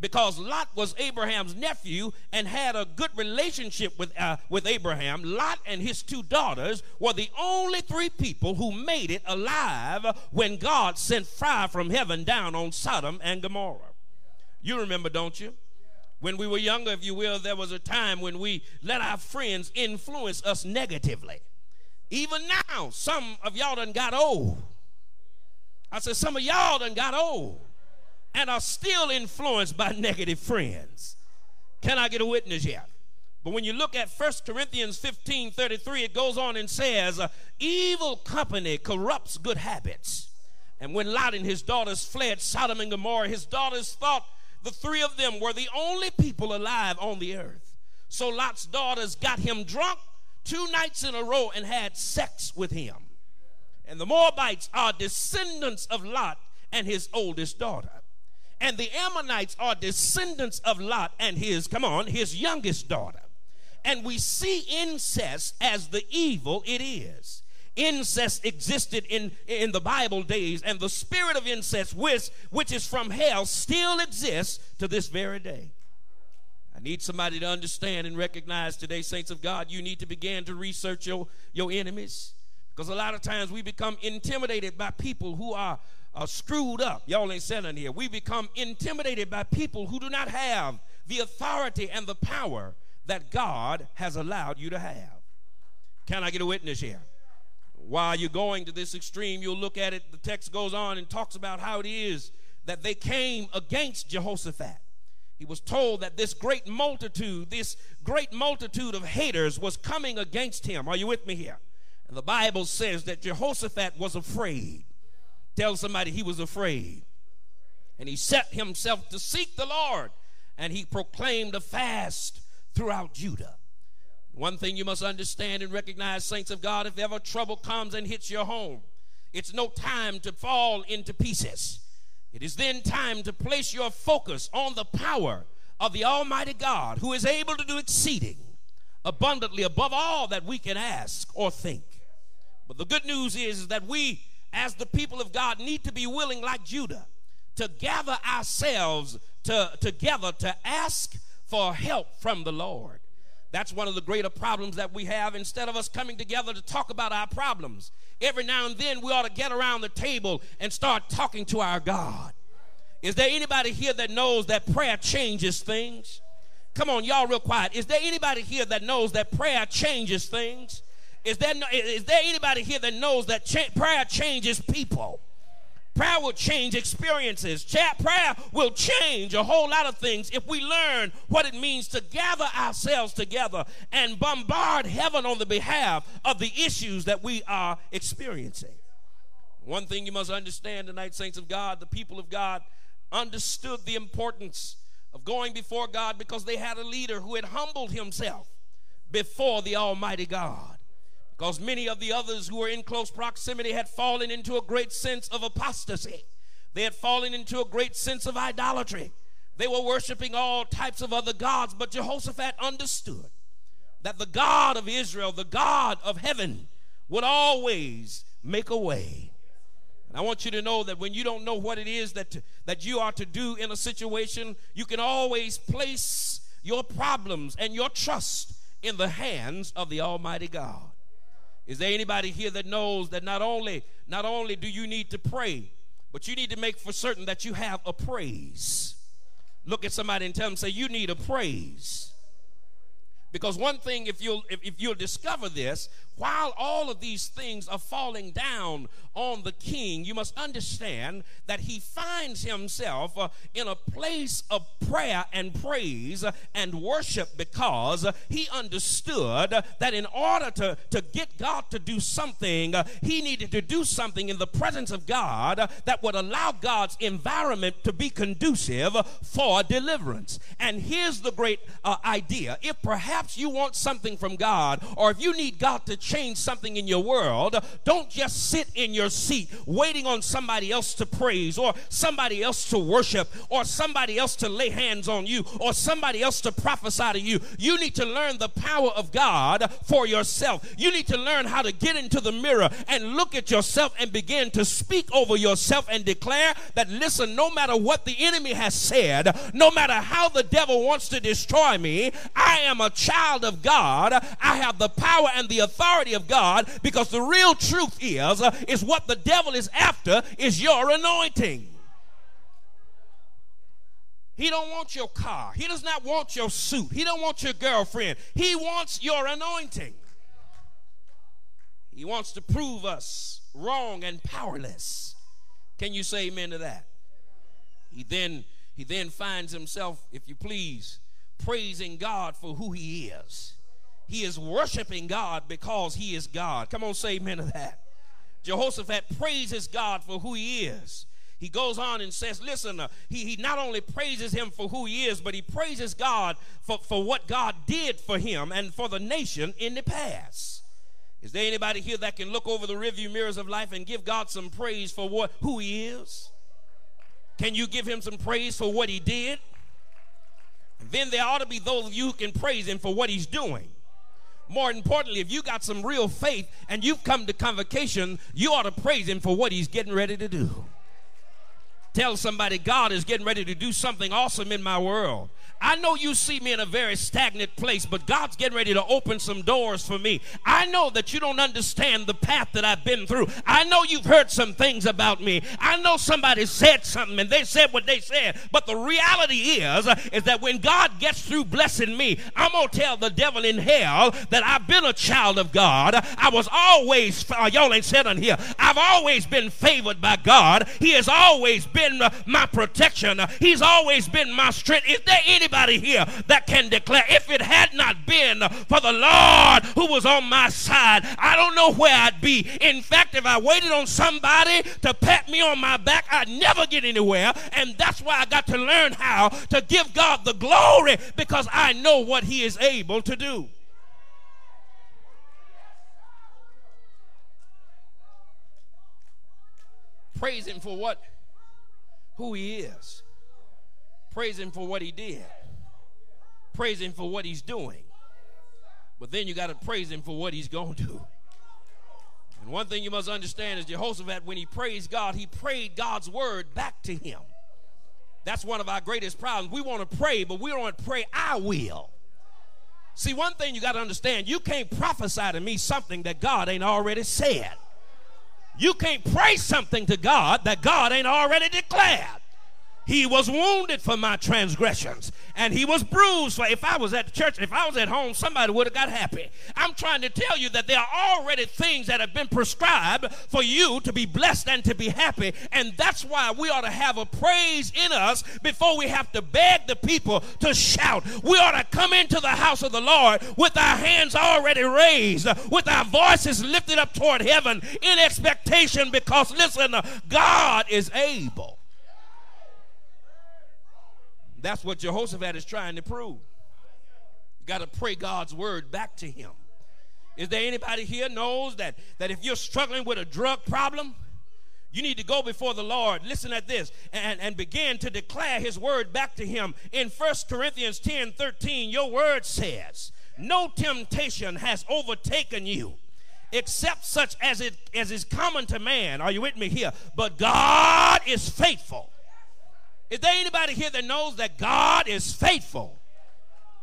because Lot was Abraham's nephew and had a good relationship with, uh, with Abraham. Lot and his two daughters were the only three people who made it alive when God sent fire from heaven down on Sodom and Gomorrah. You remember, don't you? When we were younger, if you will, there was a time when we let our friends influence us negatively. Even now, some of y'all done got old. I said, some of y'all done got old and are still influenced by [laughs] negative friends. Can I get a witness yet? But when you look at 1 Corinthians 15 33, it goes on and says, uh, Evil company corrupts good habits. And when Lot and his daughters fled Sodom and Gomorrah, his daughters thought the three of them were the only people alive on the earth. So Lot's daughters got him drunk two nights in a row and had sex with him. And the Moabites are descendants of Lot and his oldest daughter. And the Ammonites are descendants of Lot and his, come on, his youngest daughter. And we see incest as the evil it is. Incest existed in, in the Bible days, and the spirit of incest, which, which is from hell, still exists to this very day. I need somebody to understand and recognize today, saints of God, you need to begin to research your, your enemies. Because a lot of times we become intimidated by people who are uh, screwed up. Y'all ain't selling here. We become intimidated by people who do not have the authority and the power that God has allowed you to have. Can I get a witness here? While you're going to this extreme, you'll look at it. The text goes on and talks about how it is that they came against Jehoshaphat. He was told that this great multitude, this great multitude of haters was coming against him. Are you with me here? And the Bible says that Jehoshaphat was afraid. Tell somebody he was afraid. And he set himself to seek the Lord. And he proclaimed a fast throughout Judah. One thing you must understand and recognize, saints of God, if ever trouble comes and hits your home, it's no time to fall into pieces. It is then time to place your focus on the power of the Almighty God who is able to do exceeding abundantly above all that we can ask or think. But the good news is, that we as the people of God, need to be willing, like Judah, to gather ourselves to, together to ask for help from the Lord. That's one of the greater problems that we have. Instead of us coming together to talk about our problems, every now and then we ought to get around the table and start talking to our God. Is there anybody here that knows that prayer changes things? Come on, y'all, real quiet. Is there anybody here that knows that prayer changes things? Is there, no, is there anybody here that knows that cha- prayer changes people? Prayer will change experiences. Cha- prayer will change a whole lot of things if we learn what it means to gather ourselves together and bombard heaven on the behalf of the issues that we are experiencing. One thing you must understand tonight, saints of God, the people of God understood the importance of going before God because they had a leader who had humbled himself before the Almighty God. Because many of the others who were in close proximity had fallen into a great sense of apostasy. They had fallen into a great sense of idolatry. They were worshiping all types of other gods, but Jehoshaphat understood that the God of Israel, the God of heaven, would always make a way. And I want you to know that when you don't know what it is that, that you are to do in a situation, you can always place your problems and your trust in the hands of the Almighty God. Is there anybody here that knows that not only not only do you need to pray, but you need to make for certain that you have a praise. Look at somebody and tell them, say, you need a praise. Because one thing, if you'll if, if you'll discover this, while all of these things are falling down on the king, you must understand that he finds himself uh, in a place of prayer and praise uh, and worship because uh, he understood that in order to, to get God to do something, he needed to do something in the presence of God that would allow God's environment to be conducive for deliverance. And here's the great uh, idea if perhaps you want something from God, or if you need God to change something in your world, don't just sit in your seat waiting on somebody else to praise or somebody else to worship or somebody else to lay hands on you or somebody else to prophesy to you. You need to learn the power of God for yourself. You need to learn how to get into the mirror and look at yourself and begin to speak over yourself and declare that, listen, no matter what the enemy has said, no matter how the devil wants to destroy me, I am a child of God. I have the power and the authority authority of God because the real truth is uh, is what the devil is after is your anointing. He don't want your car. He does not want your suit. He don't want your girlfriend. He wants your anointing. He wants to prove us wrong and powerless. Can you say amen to that? He then he then finds himself, if you please, praising God for who he is. He is worshiping God because he is God. Come on, say amen to that. Jehoshaphat praises God for who he is. He goes on and says, listen, uh, he, he not only praises him for who he is, but he praises God for, for what God did for him and for the nation in the past. Is there anybody here that can look over the rearview mirrors of life and give God some praise for what who he is? Can you give him some praise for what he did? then there ought to be those of you who can praise him for what he's doing. More importantly, if you got some real faith and you've come to convocation, you ought to praise him for what he's getting ready to do. Tell somebody God is getting ready to do something awesome in my world. I know you see me in a very stagnant place, but God's getting ready to open some doors for me. I know that you don't understand the path that I've been through. I know you've heard some things about me. I know somebody said something and they said what they said, but the reality is is that when God gets through blessing me, I'm going to tell the devil in hell that I've been a child of God. I was always uh, y'all ain't said on here. I've always been favored by God. He has always been uh, my protection. He's always been my strength. Is there any anybody here that can declare, if it had not been for the Lord who was on my side, I don't know where I'd be. In fact, if I waited on somebody to pat me on my back, I'd never get anywhere. And that's why I got to learn how to give God the glory because I know what He is able to do. Praise Him for what? Who He is. Praise Him for what He did praise him for what he's doing. But then you got to praise him for what he's going to do. And one thing you must understand is Jehoshaphat, when he praised God, he prayed God's word back to him. That's one of our greatest problems. We want to pray, but we don't pray I will. See, one thing you got to understand you can't prophesy to me something that God ain't already said. You can't pray something to God that God ain't already declared. He was wounded for my transgressions, and he was bruised for. If I was at the church, if I was at home, somebody would have got happy. I'm trying to tell you that there are already things that have been prescribed for you to be blessed and to be happy, and that's why we ought to have a praise in us before we have to beg the people to shout. We ought to come into the house of the Lord with our hands already raised, with our voices lifted up toward heaven in expectation, because listen, God is able. That's what Jehoshaphat is trying to prove. You got to pray God's word back to him. Is there anybody here knows that, that if you're struggling with a drug problem, you need to go before the Lord. Listen at this and, and begin to declare his word back to him. In 1 Corinthians 10 13, your word says, No temptation has overtaken you except such as it as is common to man. Are you with me here? But God is faithful is there anybody here that knows that God is faithful?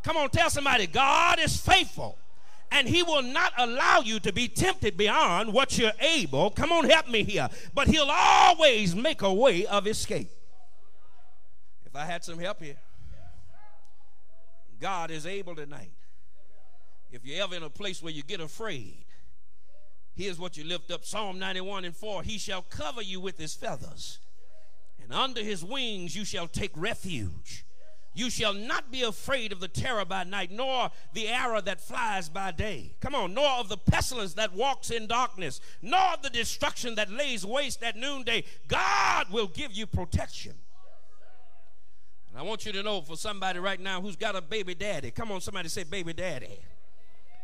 Come on, tell somebody, God is faithful. And he will not allow you to be tempted beyond what you're able. Come on, help me here. But he'll always make a way of escape. If I had some help here, God is able tonight. If you're ever in a place where you get afraid, here's what you lift up Psalm 91 and 4 He shall cover you with his feathers and under his wings you shall take refuge. You shall not be afraid of the terror by night, nor the arrow that flies by day. Come on, nor of the pestilence that walks in darkness, nor of the destruction that lays waste at noonday. God will give you protection. And I want you to know for somebody right now who's got a baby daddy. Come on, somebody say, baby daddy,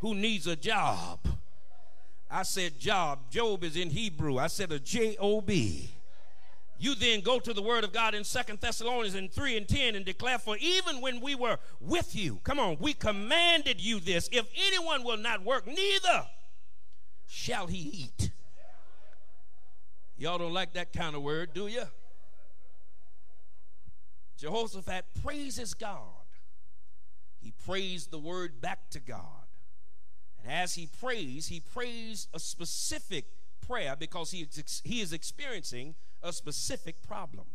who needs a job. I said job. Job is in Hebrew. I said a J O B you then go to the word of God in Second Thessalonians in 3 and 10 and declare, For even when we were with you, come on, we commanded you this if anyone will not work, neither shall he eat. Y'all don't like that kind of word, do you? Jehoshaphat praises God. He prays the word back to God. And as he prays, he prays a specific prayer because he is, he is experiencing a specific problem.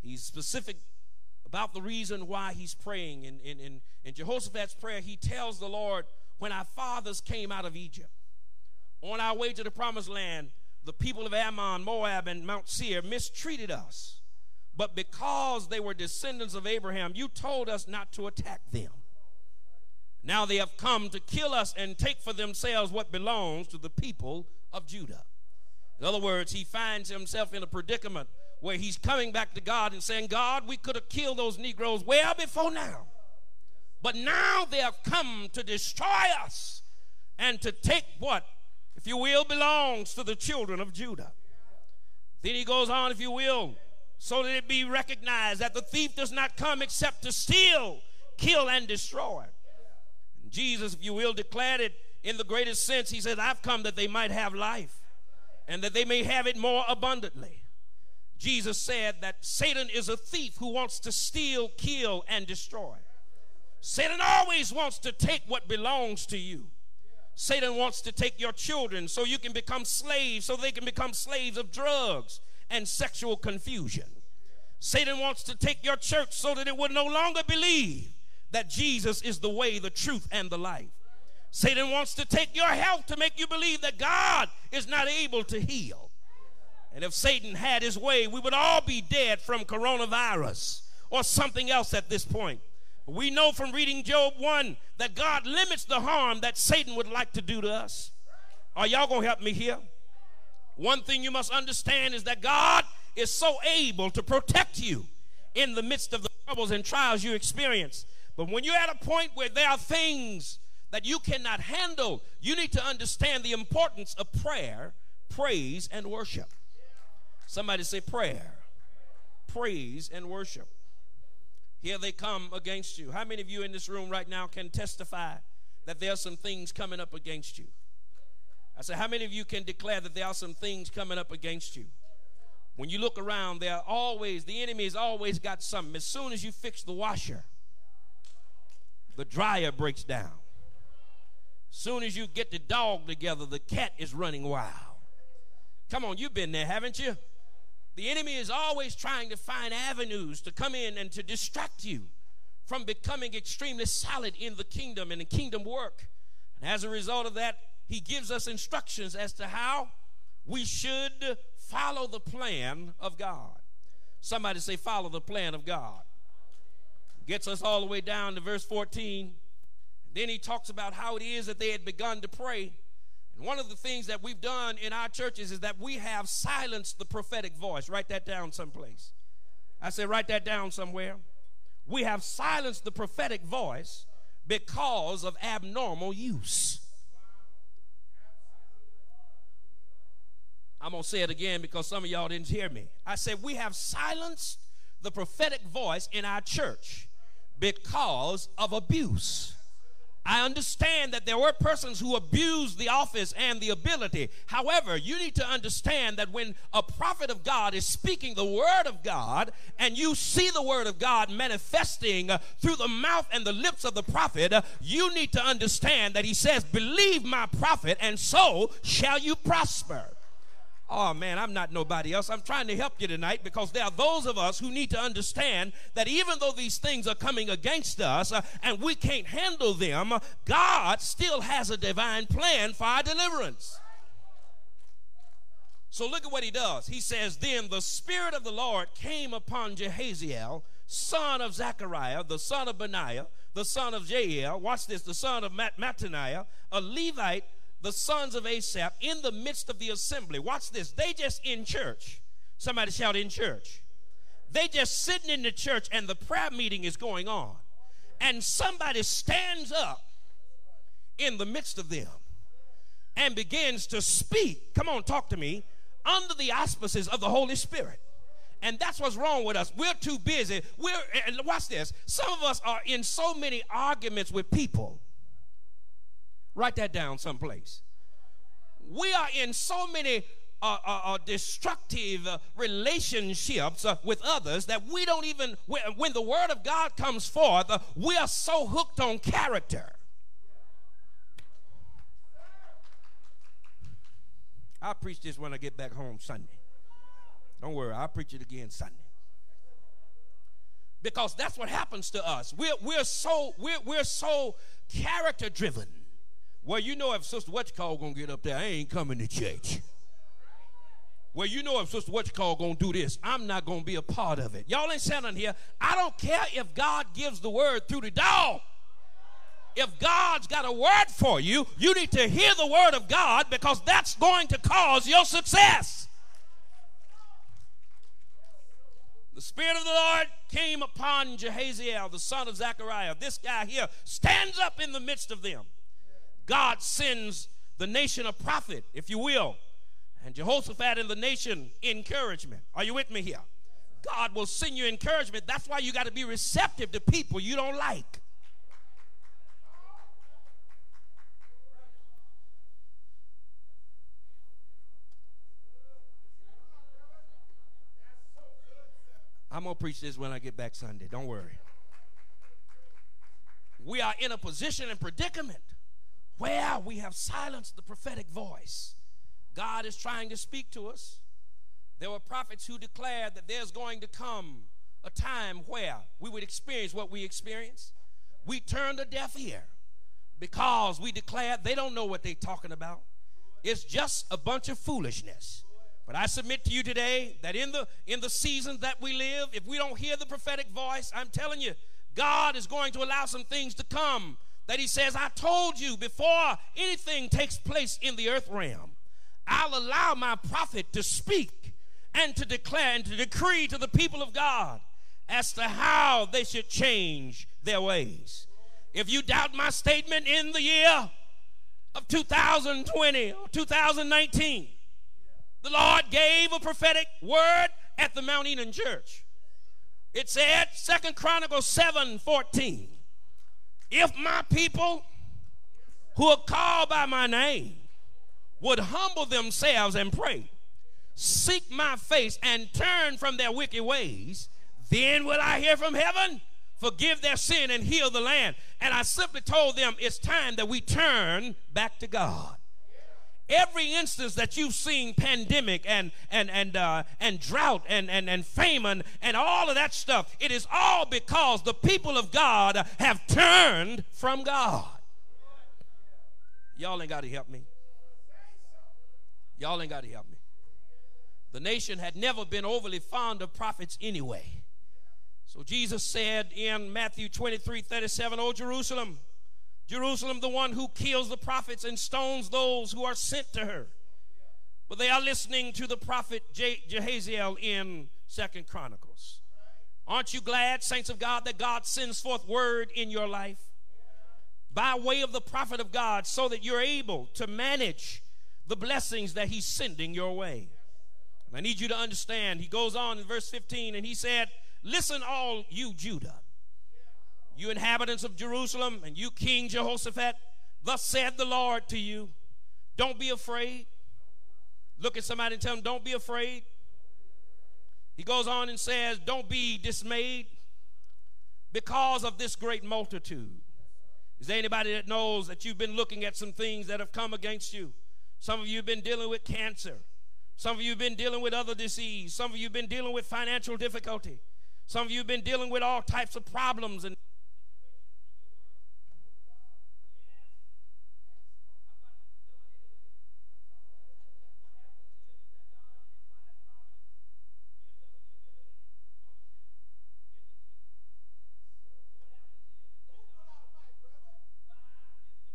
He's specific about the reason why he's praying. In, in, in, in Jehoshaphat's prayer, he tells the Lord, When our fathers came out of Egypt, on our way to the promised land, the people of Ammon, Moab, and Mount Seir mistreated us. But because they were descendants of Abraham, you told us not to attack them. Now they have come to kill us and take for themselves what belongs to the people of Judah. In other words, he finds himself in a predicament where he's coming back to God and saying, God, we could have killed those Negroes well before now. But now they have come to destroy us and to take what, if you will, belongs to the children of Judah. Then he goes on, if you will, so that it be recognized that the thief does not come except to steal, kill, and destroy. And Jesus, if you will, declared it in the greatest sense. He said, I've come that they might have life and that they may have it more abundantly. Jesus said that Satan is a thief who wants to steal, kill, and destroy. Satan always wants to take what belongs to you. Satan wants to take your children so you can become slaves, so they can become slaves of drugs and sexual confusion. Satan wants to take your church so that it will no longer believe that Jesus is the way, the truth, and the life. Satan wants to take your health to make you believe that God is not able to heal. And if Satan had his way, we would all be dead from coronavirus or something else at this point. We know from reading Job 1 that God limits the harm that Satan would like to do to us. Are y'all going to help me here? One thing you must understand is that God is so able to protect you in the midst of the troubles and trials you experience. But when you're at a point where there are things that you cannot handle, you need to understand the importance of prayer, praise, and worship. Somebody say prayer, praise, and worship. Here they come against you. How many of you in this room right now can testify that there are some things coming up against you? I said, how many of you can declare that there are some things coming up against you? When you look around, there are always, the enemy has always got something. As soon as you fix the washer, the dryer breaks down. Soon as you get the dog together, the cat is running wild. Come on, you've been there, haven't you? The enemy is always trying to find avenues to come in and to distract you from becoming extremely solid in the kingdom and in kingdom work. And as a result of that, he gives us instructions as to how we should follow the plan of God. Somebody say, follow the plan of God. Gets us all the way down to verse 14. Then he talks about how it is that they had begun to pray. And one of the things that we've done in our churches is that we have silenced the prophetic voice. Write that down someplace. I say, write that down somewhere. We have silenced the prophetic voice because of abnormal use. I'm going to say it again because some of y'all didn't hear me. I said, We have silenced the prophetic voice in our church because of abuse. I understand that there were persons who abused the office and the ability. However, you need to understand that when a prophet of God is speaking the word of God and you see the word of God manifesting uh, through the mouth and the lips of the prophet, uh, you need to understand that he says, Believe my prophet, and so shall you prosper. Oh man, I'm not nobody else. I'm trying to help you tonight because there are those of us who need to understand that even though these things are coming against us uh, and we can't handle them, God still has a divine plan for our deliverance. So look at what he does. He says, Then the Spirit of the Lord came upon Jehaziel, son of Zechariah, the son of Benaiah, the son of Jael. Watch this, the son of Mat- Mattaniah, a Levite the sons of Asaph in the midst of the assembly. Watch this. They just in church. Somebody shout in church. They just sitting in the church and the prayer meeting is going on. And somebody stands up in the midst of them and begins to speak. Come on, talk to me. Under the auspices of the Holy Spirit. And that's what's wrong with us. We're too busy. We're watch this. Some of us are in so many arguments with people Write that down someplace. We are in so many uh, uh, uh, destructive uh, relationships uh, with others that we don't even, when, the word of God comes forth, uh, we are so hooked on character. I'll preach this when I get back home Sunday. Don't worry, I'll preach it again Sunday. Because that's what happens to us. We're, we're so we're, we're so character driven. Well, you know if Sister What Call gonna get up there, I ain't coming to church. Well, you know if Sister What Call gonna do this, I'm not gonna be a part of it. Y'all ain't saying here. I don't care if God gives the word through the dog. If God's got a word for you, you need to hear the word of God because that's going to cause your success. The Spirit of the Lord came upon Jehaziel, the son of Zechariah. This guy here stands up in the midst of them. God sends the nation a prophet, if you will, and Jehoshaphat and the nation encouragement. Are you with me here? God will send you encouragement. That's why you got to be receptive to people you don't like. I'm going to preach this when I get back Sunday. Don't worry. We are in a position and predicament where we have silenced the prophetic voice. God is trying to speak to us. There were prophets who declared that there's going to come a time where we would experience what we experienced. We turned a deaf ear because we declared they don't know what they're talking about. It's just a bunch of foolishness. But I submit to you today that in the in the seasons that we live, if we don't hear the prophetic voice, I'm telling you, God is going to allow some things to come that he says, I told you before anything takes place in the earth realm, I'll allow my prophet to speak and to declare and to decree to the people of God as to how they should change their ways. If you doubt my statement in the year of 2020 or 2019, the Lord gave a prophetic word at the Mount Eden church. It said, Second Chronicles 7 14. If my people who are called by my name would humble themselves and pray, seek my face, and turn from their wicked ways, then will I hear from heaven, forgive their sin, and heal the land. And I simply told them it's time that we turn back to God. Every instance that you've seen pandemic and and and uh, and drought and, and and famine and all of that stuff, it is all because the people of God have turned from God. Y'all ain't got to help me. Y'all ain't got to help me. The nation had never been overly fond of prophets anyway. So Jesus said in Matthew 23 37, O Jerusalem, Jerusalem, the one who kills the prophets and stones those who are sent to her. But they are listening to the prophet Jehaziel in Second Chronicles. Aren't you glad, saints of God, that God sends forth word in your life by way of the prophet of God so that you're able to manage the blessings that he's sending your way? I need you to understand. He goes on in verse 15 and he said, Listen, all you Judah you inhabitants of Jerusalem, and you King Jehoshaphat, thus said the Lord to you, don't be afraid. Look at somebody and tell them, don't be afraid. He goes on and says, don't be dismayed because of this great multitude. Is there anybody that knows that you've been looking at some things that have come against you? Some of you have been dealing with cancer. Some of you have been dealing with other disease. Some of you have been dealing with financial difficulty. Some of you have been dealing with all types of problems and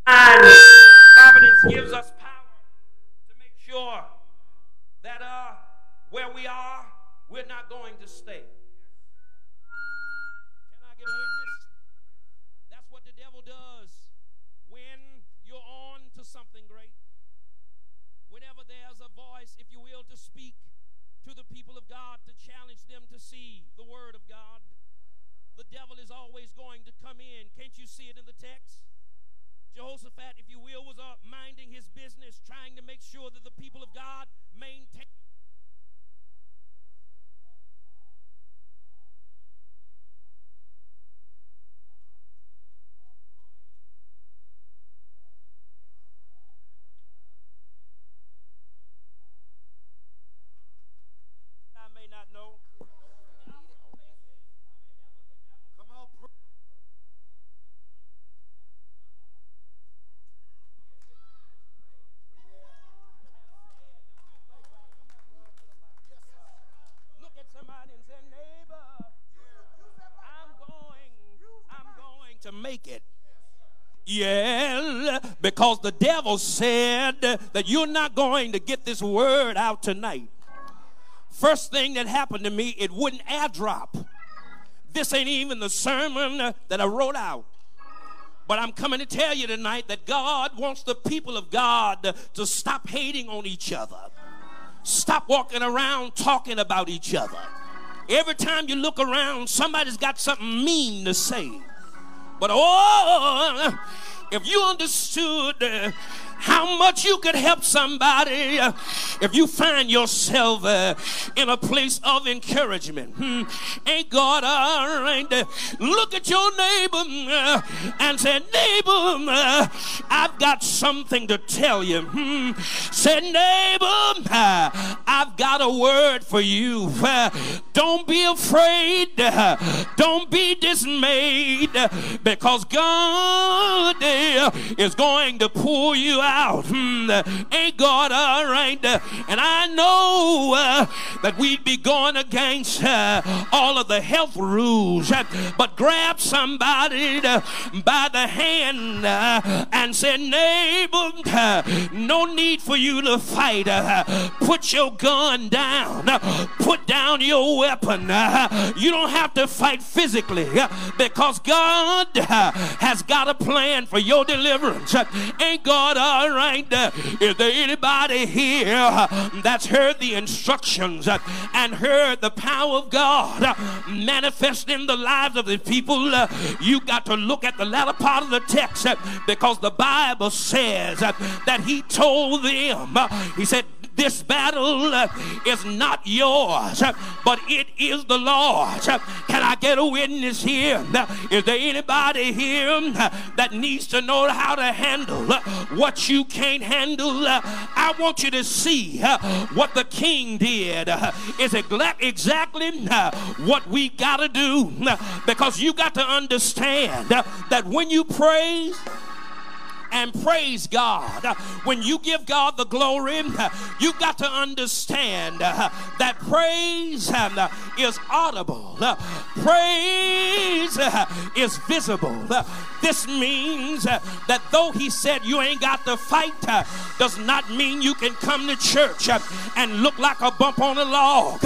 providence gives us power to make sure that uh, where we are, we're not going to stay. Can I get a witness? That's what the devil does when you're on to something great. Whenever there's a voice, if you will, to speak to the people of God, to challenge them to see the word of God, the devil is always going to come in. Can't you see it in the text? Jehoshaphat, if you will, was uh, minding his business, trying to make sure that the people of God maintain. Yeah, because the devil said that you're not going to get this word out tonight. First thing that happened to me, it wouldn't airdrop. This ain't even the sermon that I wrote out. But I'm coming to tell you tonight that God wants the people of God to stop hating on each other. Stop walking around talking about each other. Every time you look around, somebody's got something mean to say. But oh, if you understood uh, how much you could help somebody uh, if you find yourself uh, in a place of encouragement. Hmm. Ain't God all right? Look at your neighbor uh, and say, Neighbor, uh, I've got something to tell you. Hmm. Say, Neighbor, uh, I've got a word for you. Don't be afraid. Don't be dismayed because God is going to pull you out out. Hmm, ain't God all right? And I know uh, that we'd be going against uh, all of the health rules, but grab somebody uh, by the hand uh, and say, neighbor, uh, no need for you to fight. Put your gun down. Put down your weapon. You don't have to fight physically because God has got a plan for your deliverance. Ain't God all all right. Is there anybody here that's heard the instructions and heard the power of God manifest in the lives of the people? You got to look at the latter part of the text because the Bible says that he told them, he said, This battle uh, is not yours, uh, but it is the Lord's. Uh, Can I get a witness here? Uh, there anybody here uh, that needs to know how to handle uh, what you can't handle? Uh, I want you to see uh, what the king did. Uh, Is exactly what we got to do? Because you got to understand that when you praise, and praise God. When you give God the glory, you got to understand that praise is audible, praise is visible. This means that though He said you ain't got to fight, does not mean you can come to church and look like a bump on a log.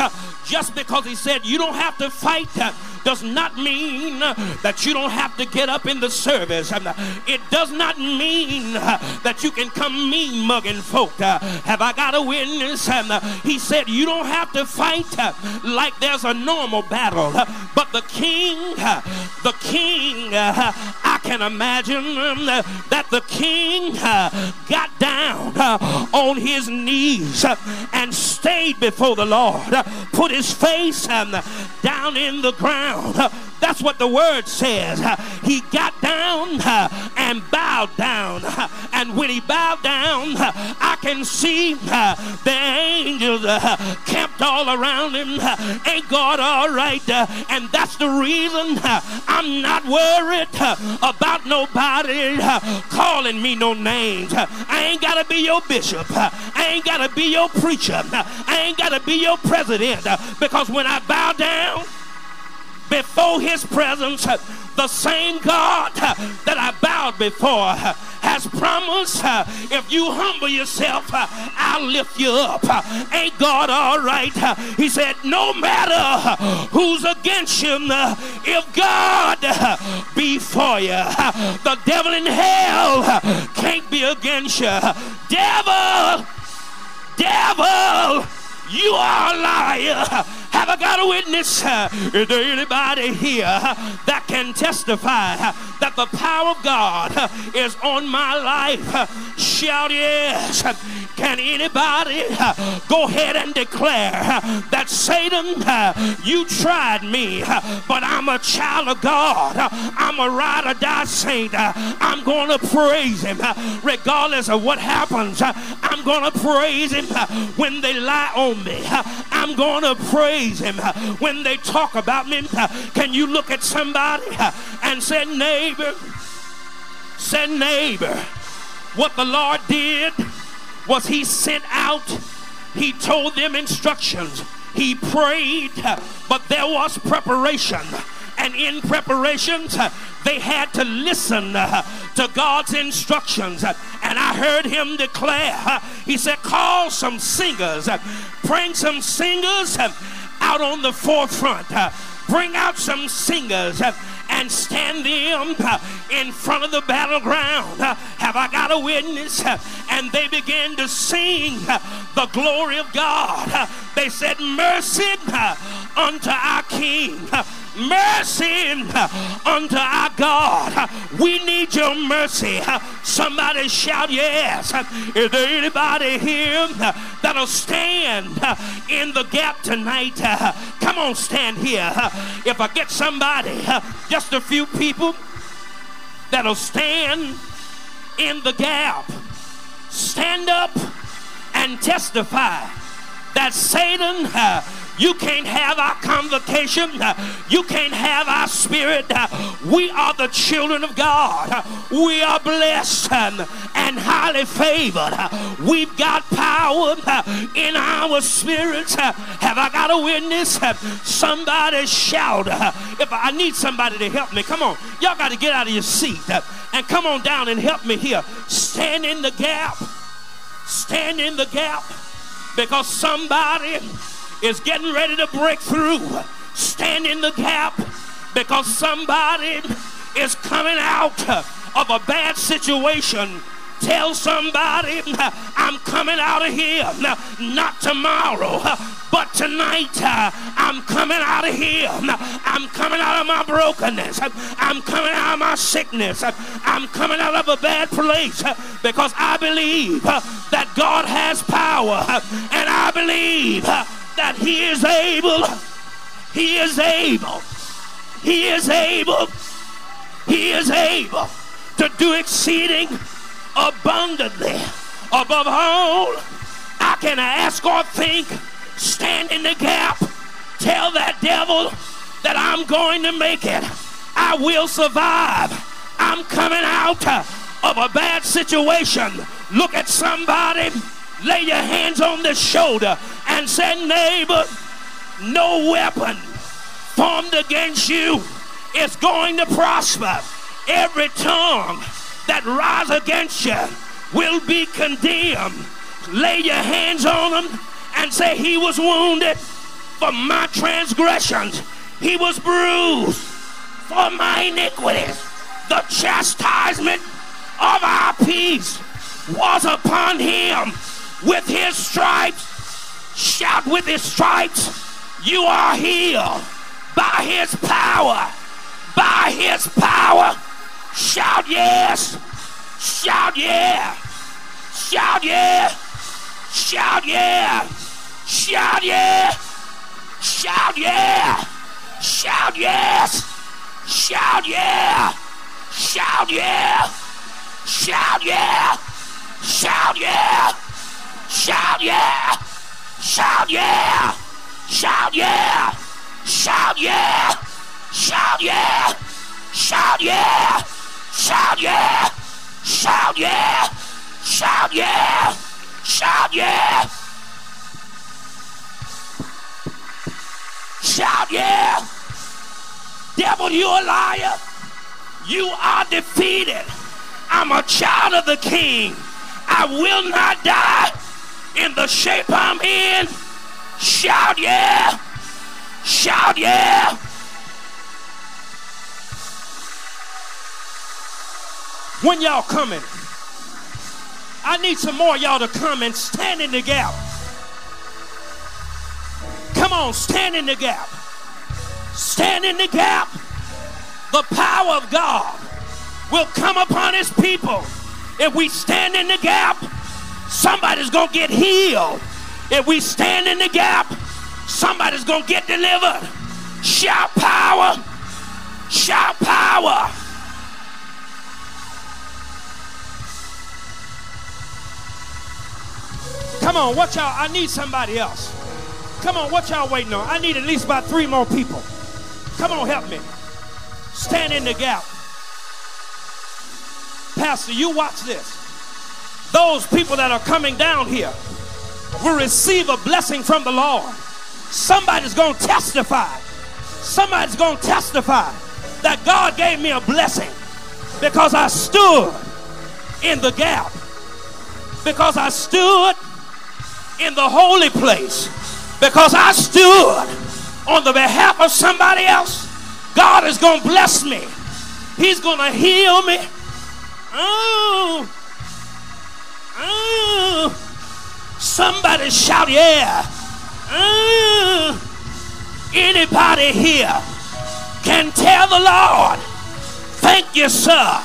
Just because He said you don't have to fight. does not mean that you don't have to get up in the service. It does not mean uh, that you can come mean mugging folk. Uh, Have I got a witness? Um, uh, He said you don't have to fight like there's a normal battle. But the king, the king, I can imagine um, that the king got down on his knees and stayed before the Lord, put his face um, down in the ground. That's what the word says. He got down and bowed down. Uh, [laughs] And when he bowed down, I can see the angels camped all around him. Ain't God all right? And that's the reason I'm not worried about nobody calling me no names. I ain't got to be your bishop. I ain't got to be your preacher. I ain't got to be your president. Because when I bow down, before his presence, the same God that I bowed before has promised if you humble yourself, I'll lift you up. Ain't God all right? He said, no matter who's against you, if God be for you, the devil in hell can't be against you. Devil, devil, you are a liar. Have I got a witness? Is there anybody here that can testify that the power of God is on my life? Shout yes. Can anybody uh, go ahead and declare uh, that Satan, uh, you tried me, uh, but I'm a child of God. Uh, I'm a ride or die saint. Uh, I'm going to praise him regardless of what happens. I'm going to praise him when they lie on me. I'm going to praise him when they talk about me. Can you look at somebody and say, neighbor, say, neighbor, what the Lord did was he sent out, he told them instructions, he prayed, but there was preparation. And in preparations, they had to listen to God's instructions. And I heard him declare, he said, call some singers, bring some singers out on the forefront, bring out some singers. And stand them uh, in front of the battleground. Uh, Have I got a witness? Uh, And they began to sing the glory of God. They said, Mercy unto our King. Mercy unto our God. We need your mercy. Somebody shout yes. Is there anybody here that'll stand in the gap tonight? Come on, stand here. If I get somebody, just a few people that'll stand in the gap, stand up and testify that Satan, uh, you can't have our convocation. you can't have our spirit. we are the children of God. we are blessed and highly favored. we've got power in our spirits. have I got a witness? Somebody shout. if I need somebody to help me, come on. Y'all got to get out of your seat and come on down and help me here. Stand in the gap. Stand in the gap because somebody is getting ready to break through. Stand in the gap because somebody is coming out of a bad situation. Tell somebody, I'm coming out of here. Not tomorrow, but tonight. I'm coming out of here. I'm coming out of my brokenness. I'm coming out of my sickness. I'm coming out of a bad place because I believe that God has power, and I believe that He is able. He is able. He is able. He is able to do exceeding abundantly above all I can ask or think. Stand in the gap. Tell that devil that I'm going to make it. I will survive. I'm coming out of a bad situation. Look at somebody, lay your hands on the shoulder, and say, Neighbor, no weapon formed against you is going to prosper. Every tongue that rise against you will be condemned. Lay your hands on them and say, He was wounded for my transgressions, He was bruised for my iniquities. The chastisement of our peace was upon Him. With His stripes, shout with His stripes, you are healed by His power. By His power. Shout yes. Shout yeah. Shout yeah. Shout yeah. Shout yeah. Shout yeah. Shout yes. Shout yeah. Shout yeah. Shout yeah. Shout yeah. Shout yeah. Shout yeah. Shout yeah. Shout yeah. Shout yeah. Shout yeah. Shout yeah. Shout yeah. Shout yeah. Shout yeah. Shout yeah. Devil, you a liar. You are defeated. I'm a child of the king. I will not die in the shape I'm in. Shout yeah. Shout yeah. When y'all coming? I need some more y'all to come and stand in the gap. Come on, stand in the gap. Stand in the gap. The power of God will come upon his people. If we stand in the gap, somebody's going to get healed. If we stand in the gap, somebody's going to get delivered. Shout power. Shout power. Come on, watch y'all? I need somebody else. Come on, what y'all waiting on? I need at least about three more people. Come on, help me. Stand in the gap. Pastor, you watch this. Those people that are coming down here will receive a blessing from the Lord. Somebody's going to testify. Somebody's going to testify that God gave me a blessing because I stood in the gap. Because I stood in the holy place. Because I stood on the behalf of somebody else. God is going to bless me. He's going to heal me. Oh. Oh. Somebody shout, yeah. Oh. Anybody here can tell the Lord, thank you, sir,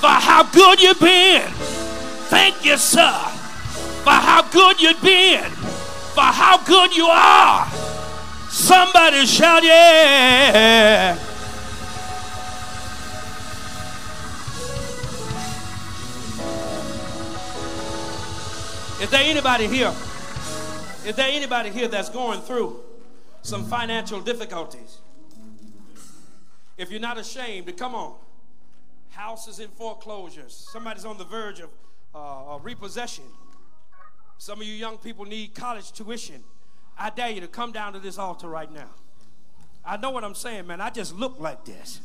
for how good you've been. Thank you, sir, for how good you've been, for how good you are. Somebody shout, yeah. Is there anybody here? Is there anybody here that's going through some financial difficulties? If you're not ashamed come on, houses in foreclosures, somebody's on the verge of uh, repossession. Some of you young people need college tuition. I dare you to come down to this altar right now. I know what I'm saying, man. I just look like this.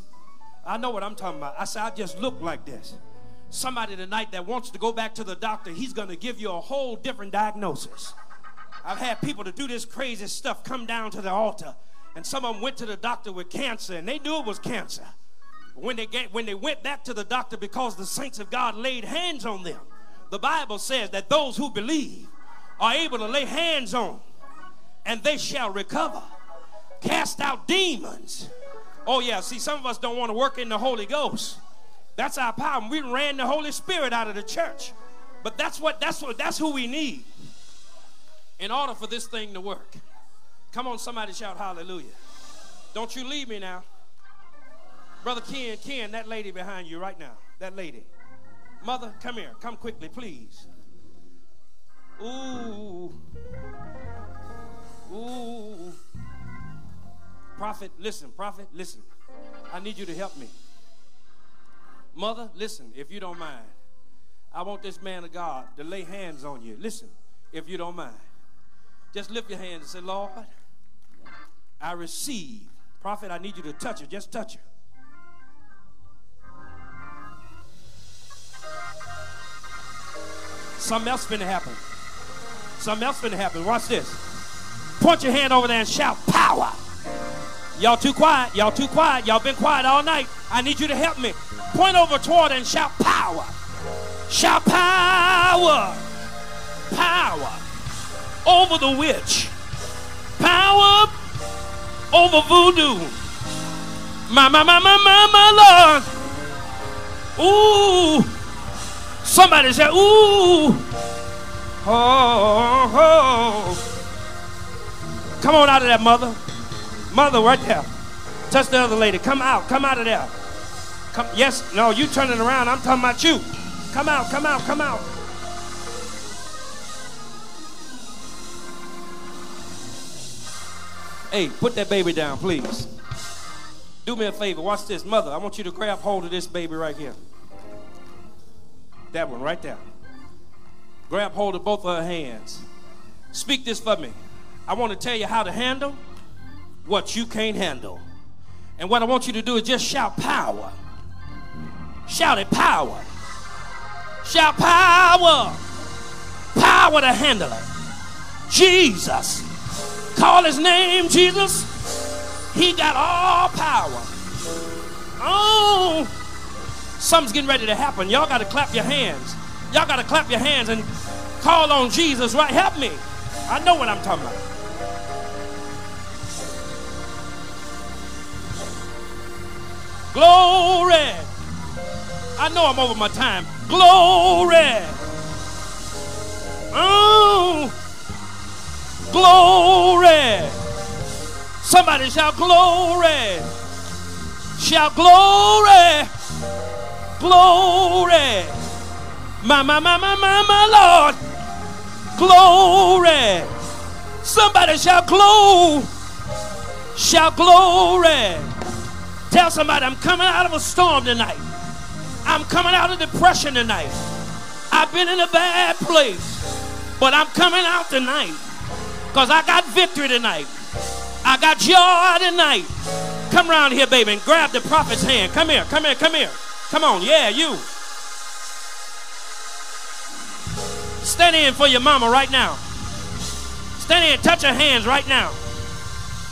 I know what I'm talking about. I said, I just look like this. Somebody tonight that wants to go back to the doctor, he's going to give you a whole different diagnosis. I've had people to do this crazy stuff come down to the altar, and some of them went to the doctor with cancer, and they knew it was cancer. When they, get, when they went back to the doctor because the saints of God laid hands on them, the Bible says that those who believe are able to lay hands on and they shall recover. Cast out demons. Oh, yeah, see, some of us don't want to work in the Holy Ghost. That's our problem. We ran the Holy Spirit out of the church. But that's what that's what that's who we need in order for this thing to work. Come on, somebody shout hallelujah. Don't you leave me now. Brother Ken, Ken, that lady behind you right now. That lady. Mother, come here. Come quickly, please. Ooh. Ooh. Prophet, listen. Prophet, listen. I need you to help me. Mother, listen, if you don't mind. I want this man of God to lay hands on you. Listen, if you don't mind. Just lift your hands and say, Lord, I receive. Prophet, I need you to touch her. Just touch her. Something else finna happen. Something else finna happen. Watch this. Point your hand over there and shout power. Y'all too quiet. Y'all too quiet. Y'all been quiet all night. I need you to help me. Point over toward and shout power. Shout power. Power over the witch. Power over voodoo. My, my, my, my, my, my Lord. Ooh. Somebody say, ooh. Oh, oh. Come on out of that, mother. Mother, right there. Touch the other lady. Come out. Come out of there. Come. Yes. No, you turning around. I'm talking about you. Come out. Come out. Come out. Hey, put that baby down, please. Do me a favor. Watch this. Mother, I want you to grab hold of this baby right here. That one right there. Grab hold of both of her hands. Speak this for me. I want to tell you how to handle what you can't handle. And what I want you to do is just shout power. Shout it power. Shout power. Power to handle it. Jesus. Call his name Jesus. He got all power. Oh, something's getting ready to happen. Y'all got to clap your hands. Y'all got to clap your hands and call on Jesus, right? Help me. I know what I'm talking about. Glory. I know I'm over my time. Glory. Oh, glory. Somebody shout glory. Shout glory. Glory. My, my, my, my, my, my Lord. Glory. Somebody shout glory. Shout glory. Tell somebody I'm coming out of a storm tonight. I'm coming out of depression tonight. I've been in a bad place, but I'm coming out tonight because I got victory tonight. I got joy tonight. Come around here, baby, and grab the prophet's hand. Come here, come here, come here. Come on, yeah, you. Stand in for your mama right now. Stand in, touch her hands right now.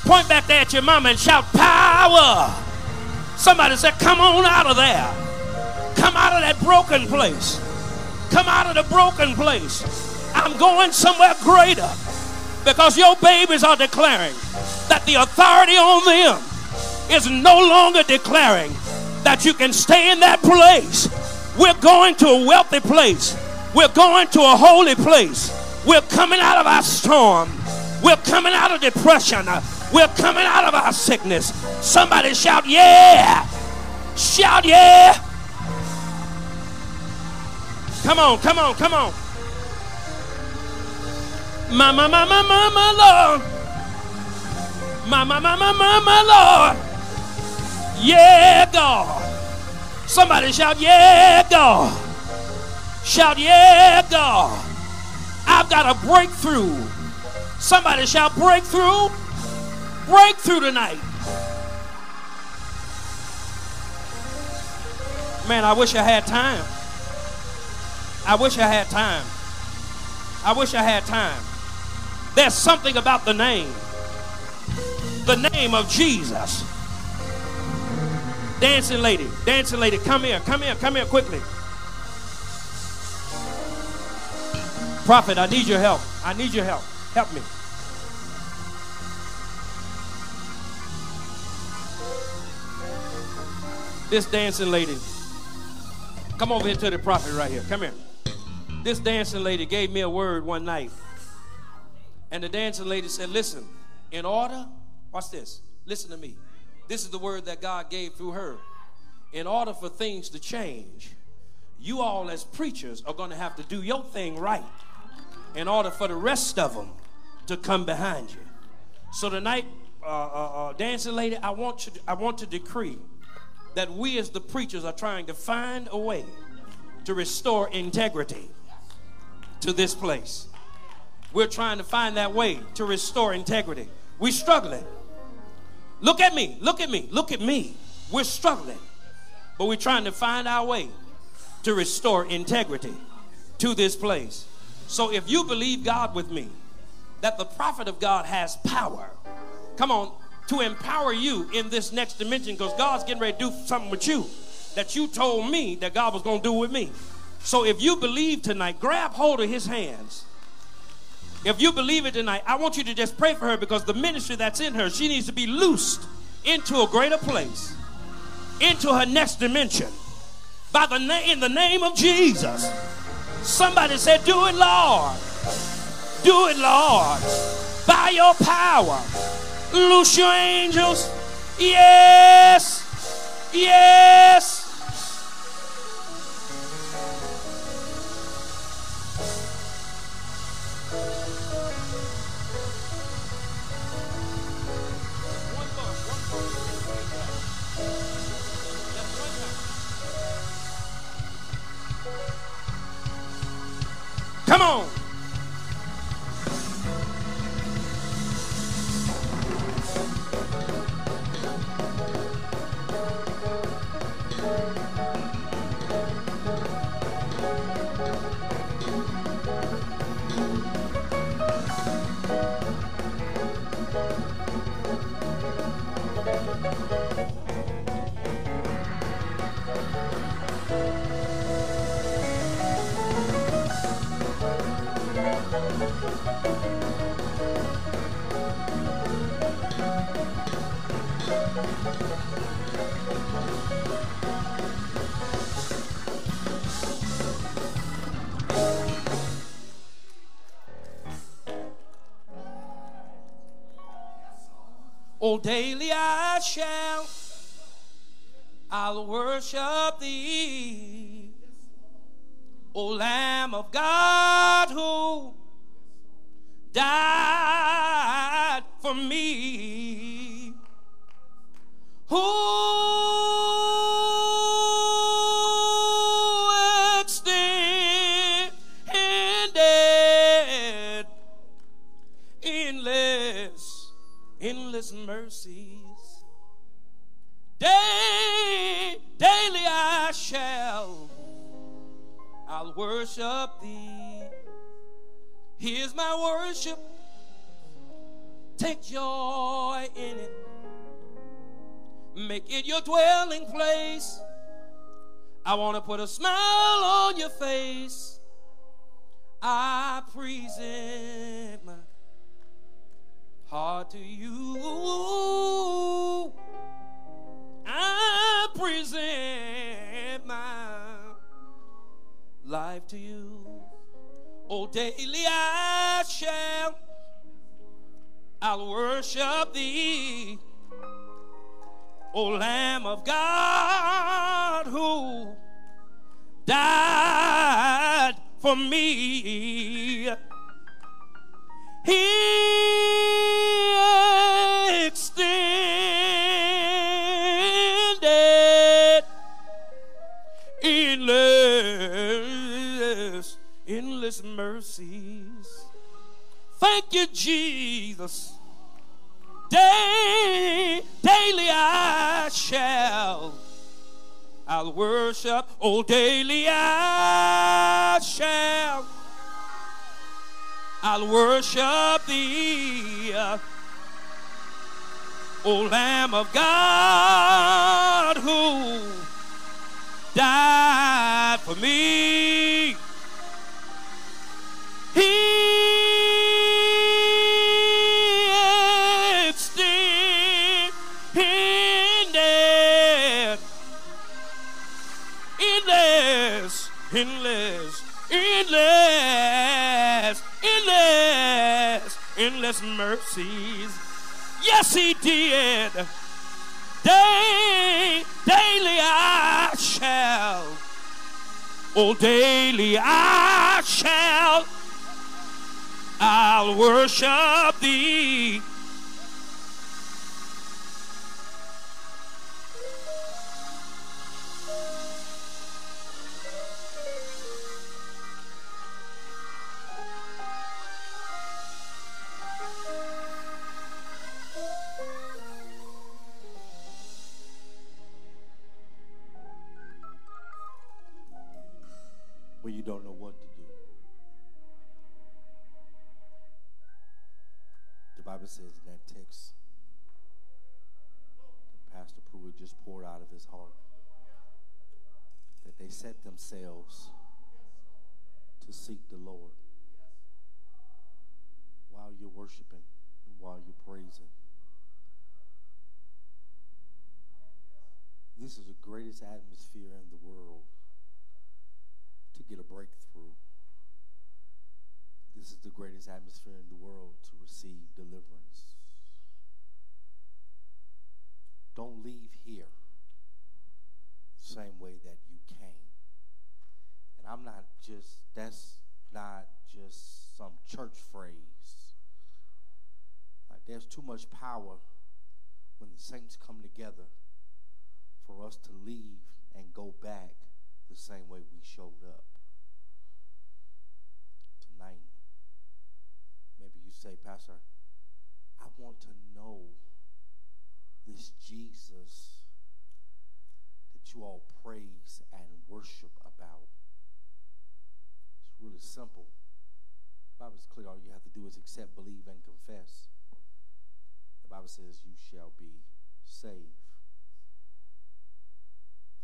Point back there at your mama and shout, Power! Somebody said, Come on out of there. Come out of that broken place. Come out of the broken place. I'm going somewhere greater because your babies are declaring that the authority on them is no longer declaring that you can stay in that place. We're going to a wealthy place. We're going to a holy place. We're coming out of our storm. We're coming out of depression. We're coming out of our sickness. Somebody shout, Yeah! Shout, Yeah! Come on, come on, come on. My, my, my, my, my, my Lord. My, my, my, my, my, my Lord. Yeah, God. Somebody shout, Yeah, God. Shout, Yeah, God. I've got a breakthrough. Somebody shout, Breakthrough. Breakthrough tonight. Man, I wish I had time. I wish I had time. I wish I had time. There's something about the name. The name of Jesus. Dancing lady, dancing lady, come here, come here, come here quickly. Prophet, I need your help. I need your help. Help me. This dancing lady. Come over here to the prophet right here. Come here. This dancing lady gave me a word one night. And the dancing lady said, Listen, in order, watch this, listen to me. This is the word that God gave through her. In order for things to change, you all as preachers are going to have to do your thing right in order for the rest of them to come behind you. So tonight, uh, uh, uh, dancing lady, I want you. To, I want to decree that we as the preachers are trying to find a way to restore integrity to this place. We're trying to find that way to restore integrity. We're struggling. Look at me. Look at me. Look at me. We're struggling. But we're trying to find our way to restore integrity to this place. So if you believe God with me, that the prophet of God has power, come on, to empower you in this next dimension because God's getting ready to do something with you that you told me that God was going to do with me. So if you believe tonight, grab hold of his hands. If you believe it tonight, I want you to just pray for her because the ministry that's in her, she needs to be loosed into a greater place, into her next dimension. By the na- in the name of Jesus. Somebody said, Do it, Lord. Do it, Lord. By your power. Loose your angels. Yes. Yes. Come on. Oh, daily I shall, I'll worship thee. O Lamb of God who died my worship. Take joy in it. Make it your dwelling place. I want to put a smile on your face. I present my heart to you. I present my life to you. Oh, daily I shall, I'll worship thee. O Lamb of God who died for me. He mercies. Thank you, Jesus. Day, daily I shall, I'll worship. Oh, daily I shall, I'll worship thee. O Lamb of God who died for me. Endless mercies. Yes, He did. Day, daily I shall, oh, daily I shall, I'll worship Thee. Set themselves to seek the Lord while you're worshiping and while you're praising. This is the greatest atmosphere in the world to get a breakthrough. This is the greatest atmosphere in the world to receive deliverance. Don't leave here the same way that you came. I'm not just, that's not just some church phrase. Like there's too much power when the saints come together for us to leave and go back the same way we showed up. Tonight, maybe you say, Pastor, I want to know this Jesus that you all praise and worship about. Really simple. The Bible is clear. All you have to do is accept, believe, and confess. The Bible says, You shall be saved.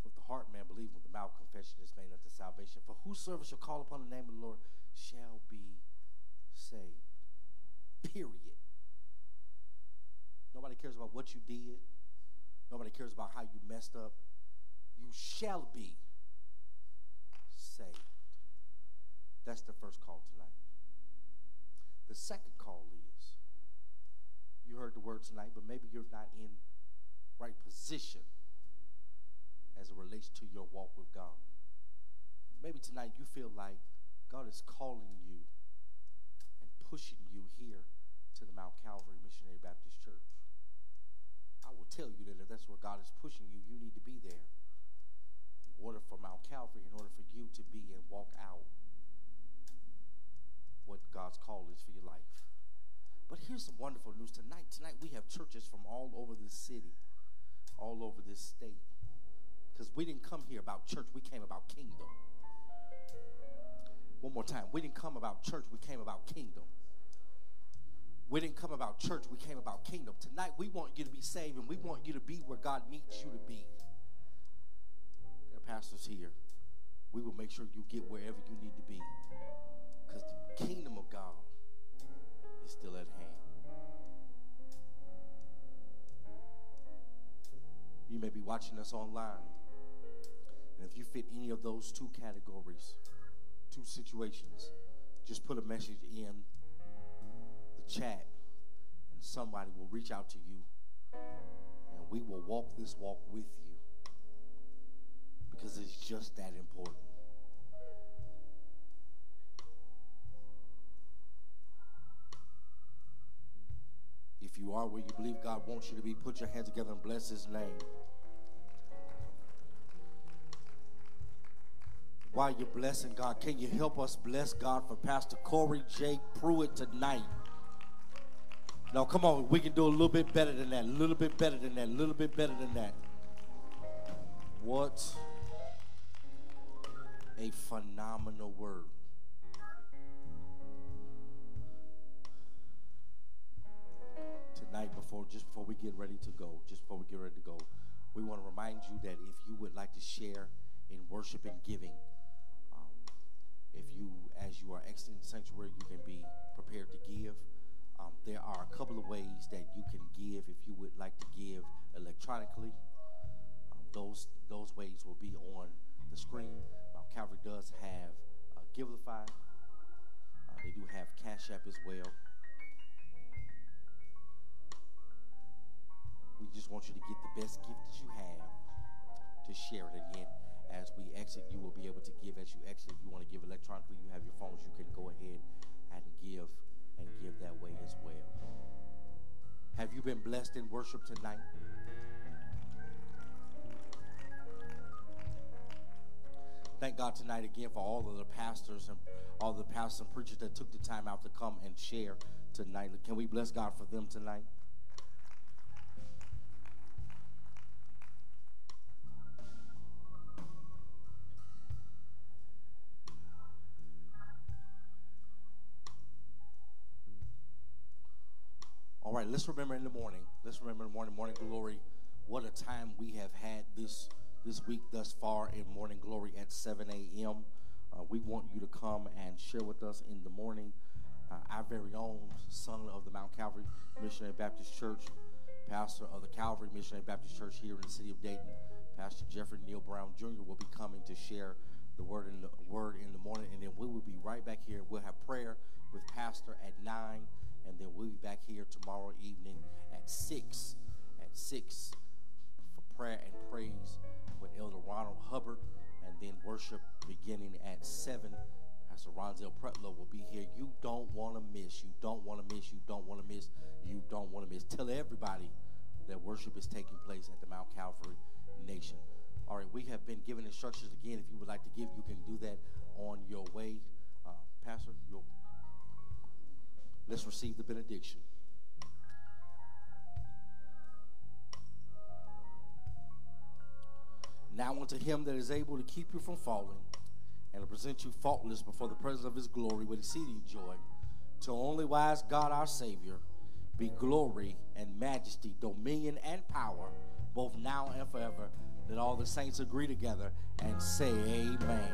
For the heart man believe with the mouth confession is made unto salvation. For whosoever shall call upon the name of the Lord shall be saved. Period. Nobody cares about what you did. Nobody cares about how you messed up. You shall be saved. That's the first call tonight. The second call is you heard the word tonight, but maybe you're not in right position as it relates to your walk with God. Maybe tonight you feel like God is calling you and pushing you here to the Mount Calvary Missionary Baptist Church. I will tell you that if that's where God is pushing you, you need to be there in order for Mount Calvary, in order for you to be and walk out what God's call is for your life. But here's some wonderful news tonight. Tonight we have churches from all over this city, all over this state. Because we didn't come here about church, we came about kingdom. One more time. We didn't come about church, we came about kingdom. We didn't come about church, we came about kingdom. Tonight we want you to be saved and we want you to be where God needs you to be. There are pastors here. We will make sure you get wherever you need to be. Because the kingdom of God is still at hand. You may be watching us online. And if you fit any of those two categories, two situations, just put a message in the chat and somebody will reach out to you and we will walk this walk with you because it's just that important. If you are where you believe God wants you to be, put your hands together and bless his name. While you're blessing God, can you help us bless God for Pastor Corey J. Pruitt tonight? Now, come on, we can do a little bit better than that, a little bit better than that, a little bit better than that. What a phenomenal word. Tonight, before just before we get ready to go, just before we get ready to go, we want to remind you that if you would like to share in worship and giving, um, if you, as you are exiting the sanctuary, you can be prepared to give. Um, there are a couple of ways that you can give if you would like to give electronically. Um, those those ways will be on the screen. Mount Calvary does have uh, Givelify. Uh, they do have Cash App as well. We just want you to get the best gift that you have to share it again. As we exit, you will be able to give. As you exit, if you want to give electronically, you have your phones. You can go ahead and give and give that way as well. Have you been blessed in worship tonight? Thank God tonight again for all of the pastors and all the pastors and preachers that took the time out to come and share tonight. Can we bless God for them tonight? Right, let's remember in the morning. Let's remember in the morning, morning glory. What a time we have had this this week thus far in morning glory at 7 a.m. Uh, we want you to come and share with us in the morning. Uh, our very own son of the Mount Calvary Missionary Baptist Church, pastor of the Calvary Missionary Baptist Church here in the city of Dayton, Pastor Jeffrey Neil Brown Jr. will be coming to share the word in the word in the morning, and then we will be right back here. We'll have prayer with Pastor at nine and then we'll be back here tomorrow evening at 6, at 6 for prayer and praise with Elder Ronald Hubbard, and then worship beginning at 7. Pastor Ronzel Pretlow will be here. You don't want to miss. You don't want to miss. You don't want to miss. You don't want to miss. Tell everybody that worship is taking place at the Mount Calvary Nation. All right, we have been given instructions again. If you would like to give, you can do that on your way. Uh, Pastor, you'll Let's receive the benediction. Now unto him that is able to keep you from falling and to present you faultless before the presence of his glory with exceeding joy, to only wise God our Savior, be glory and majesty, dominion and power, both now and forever. Let all the saints agree together and say amen.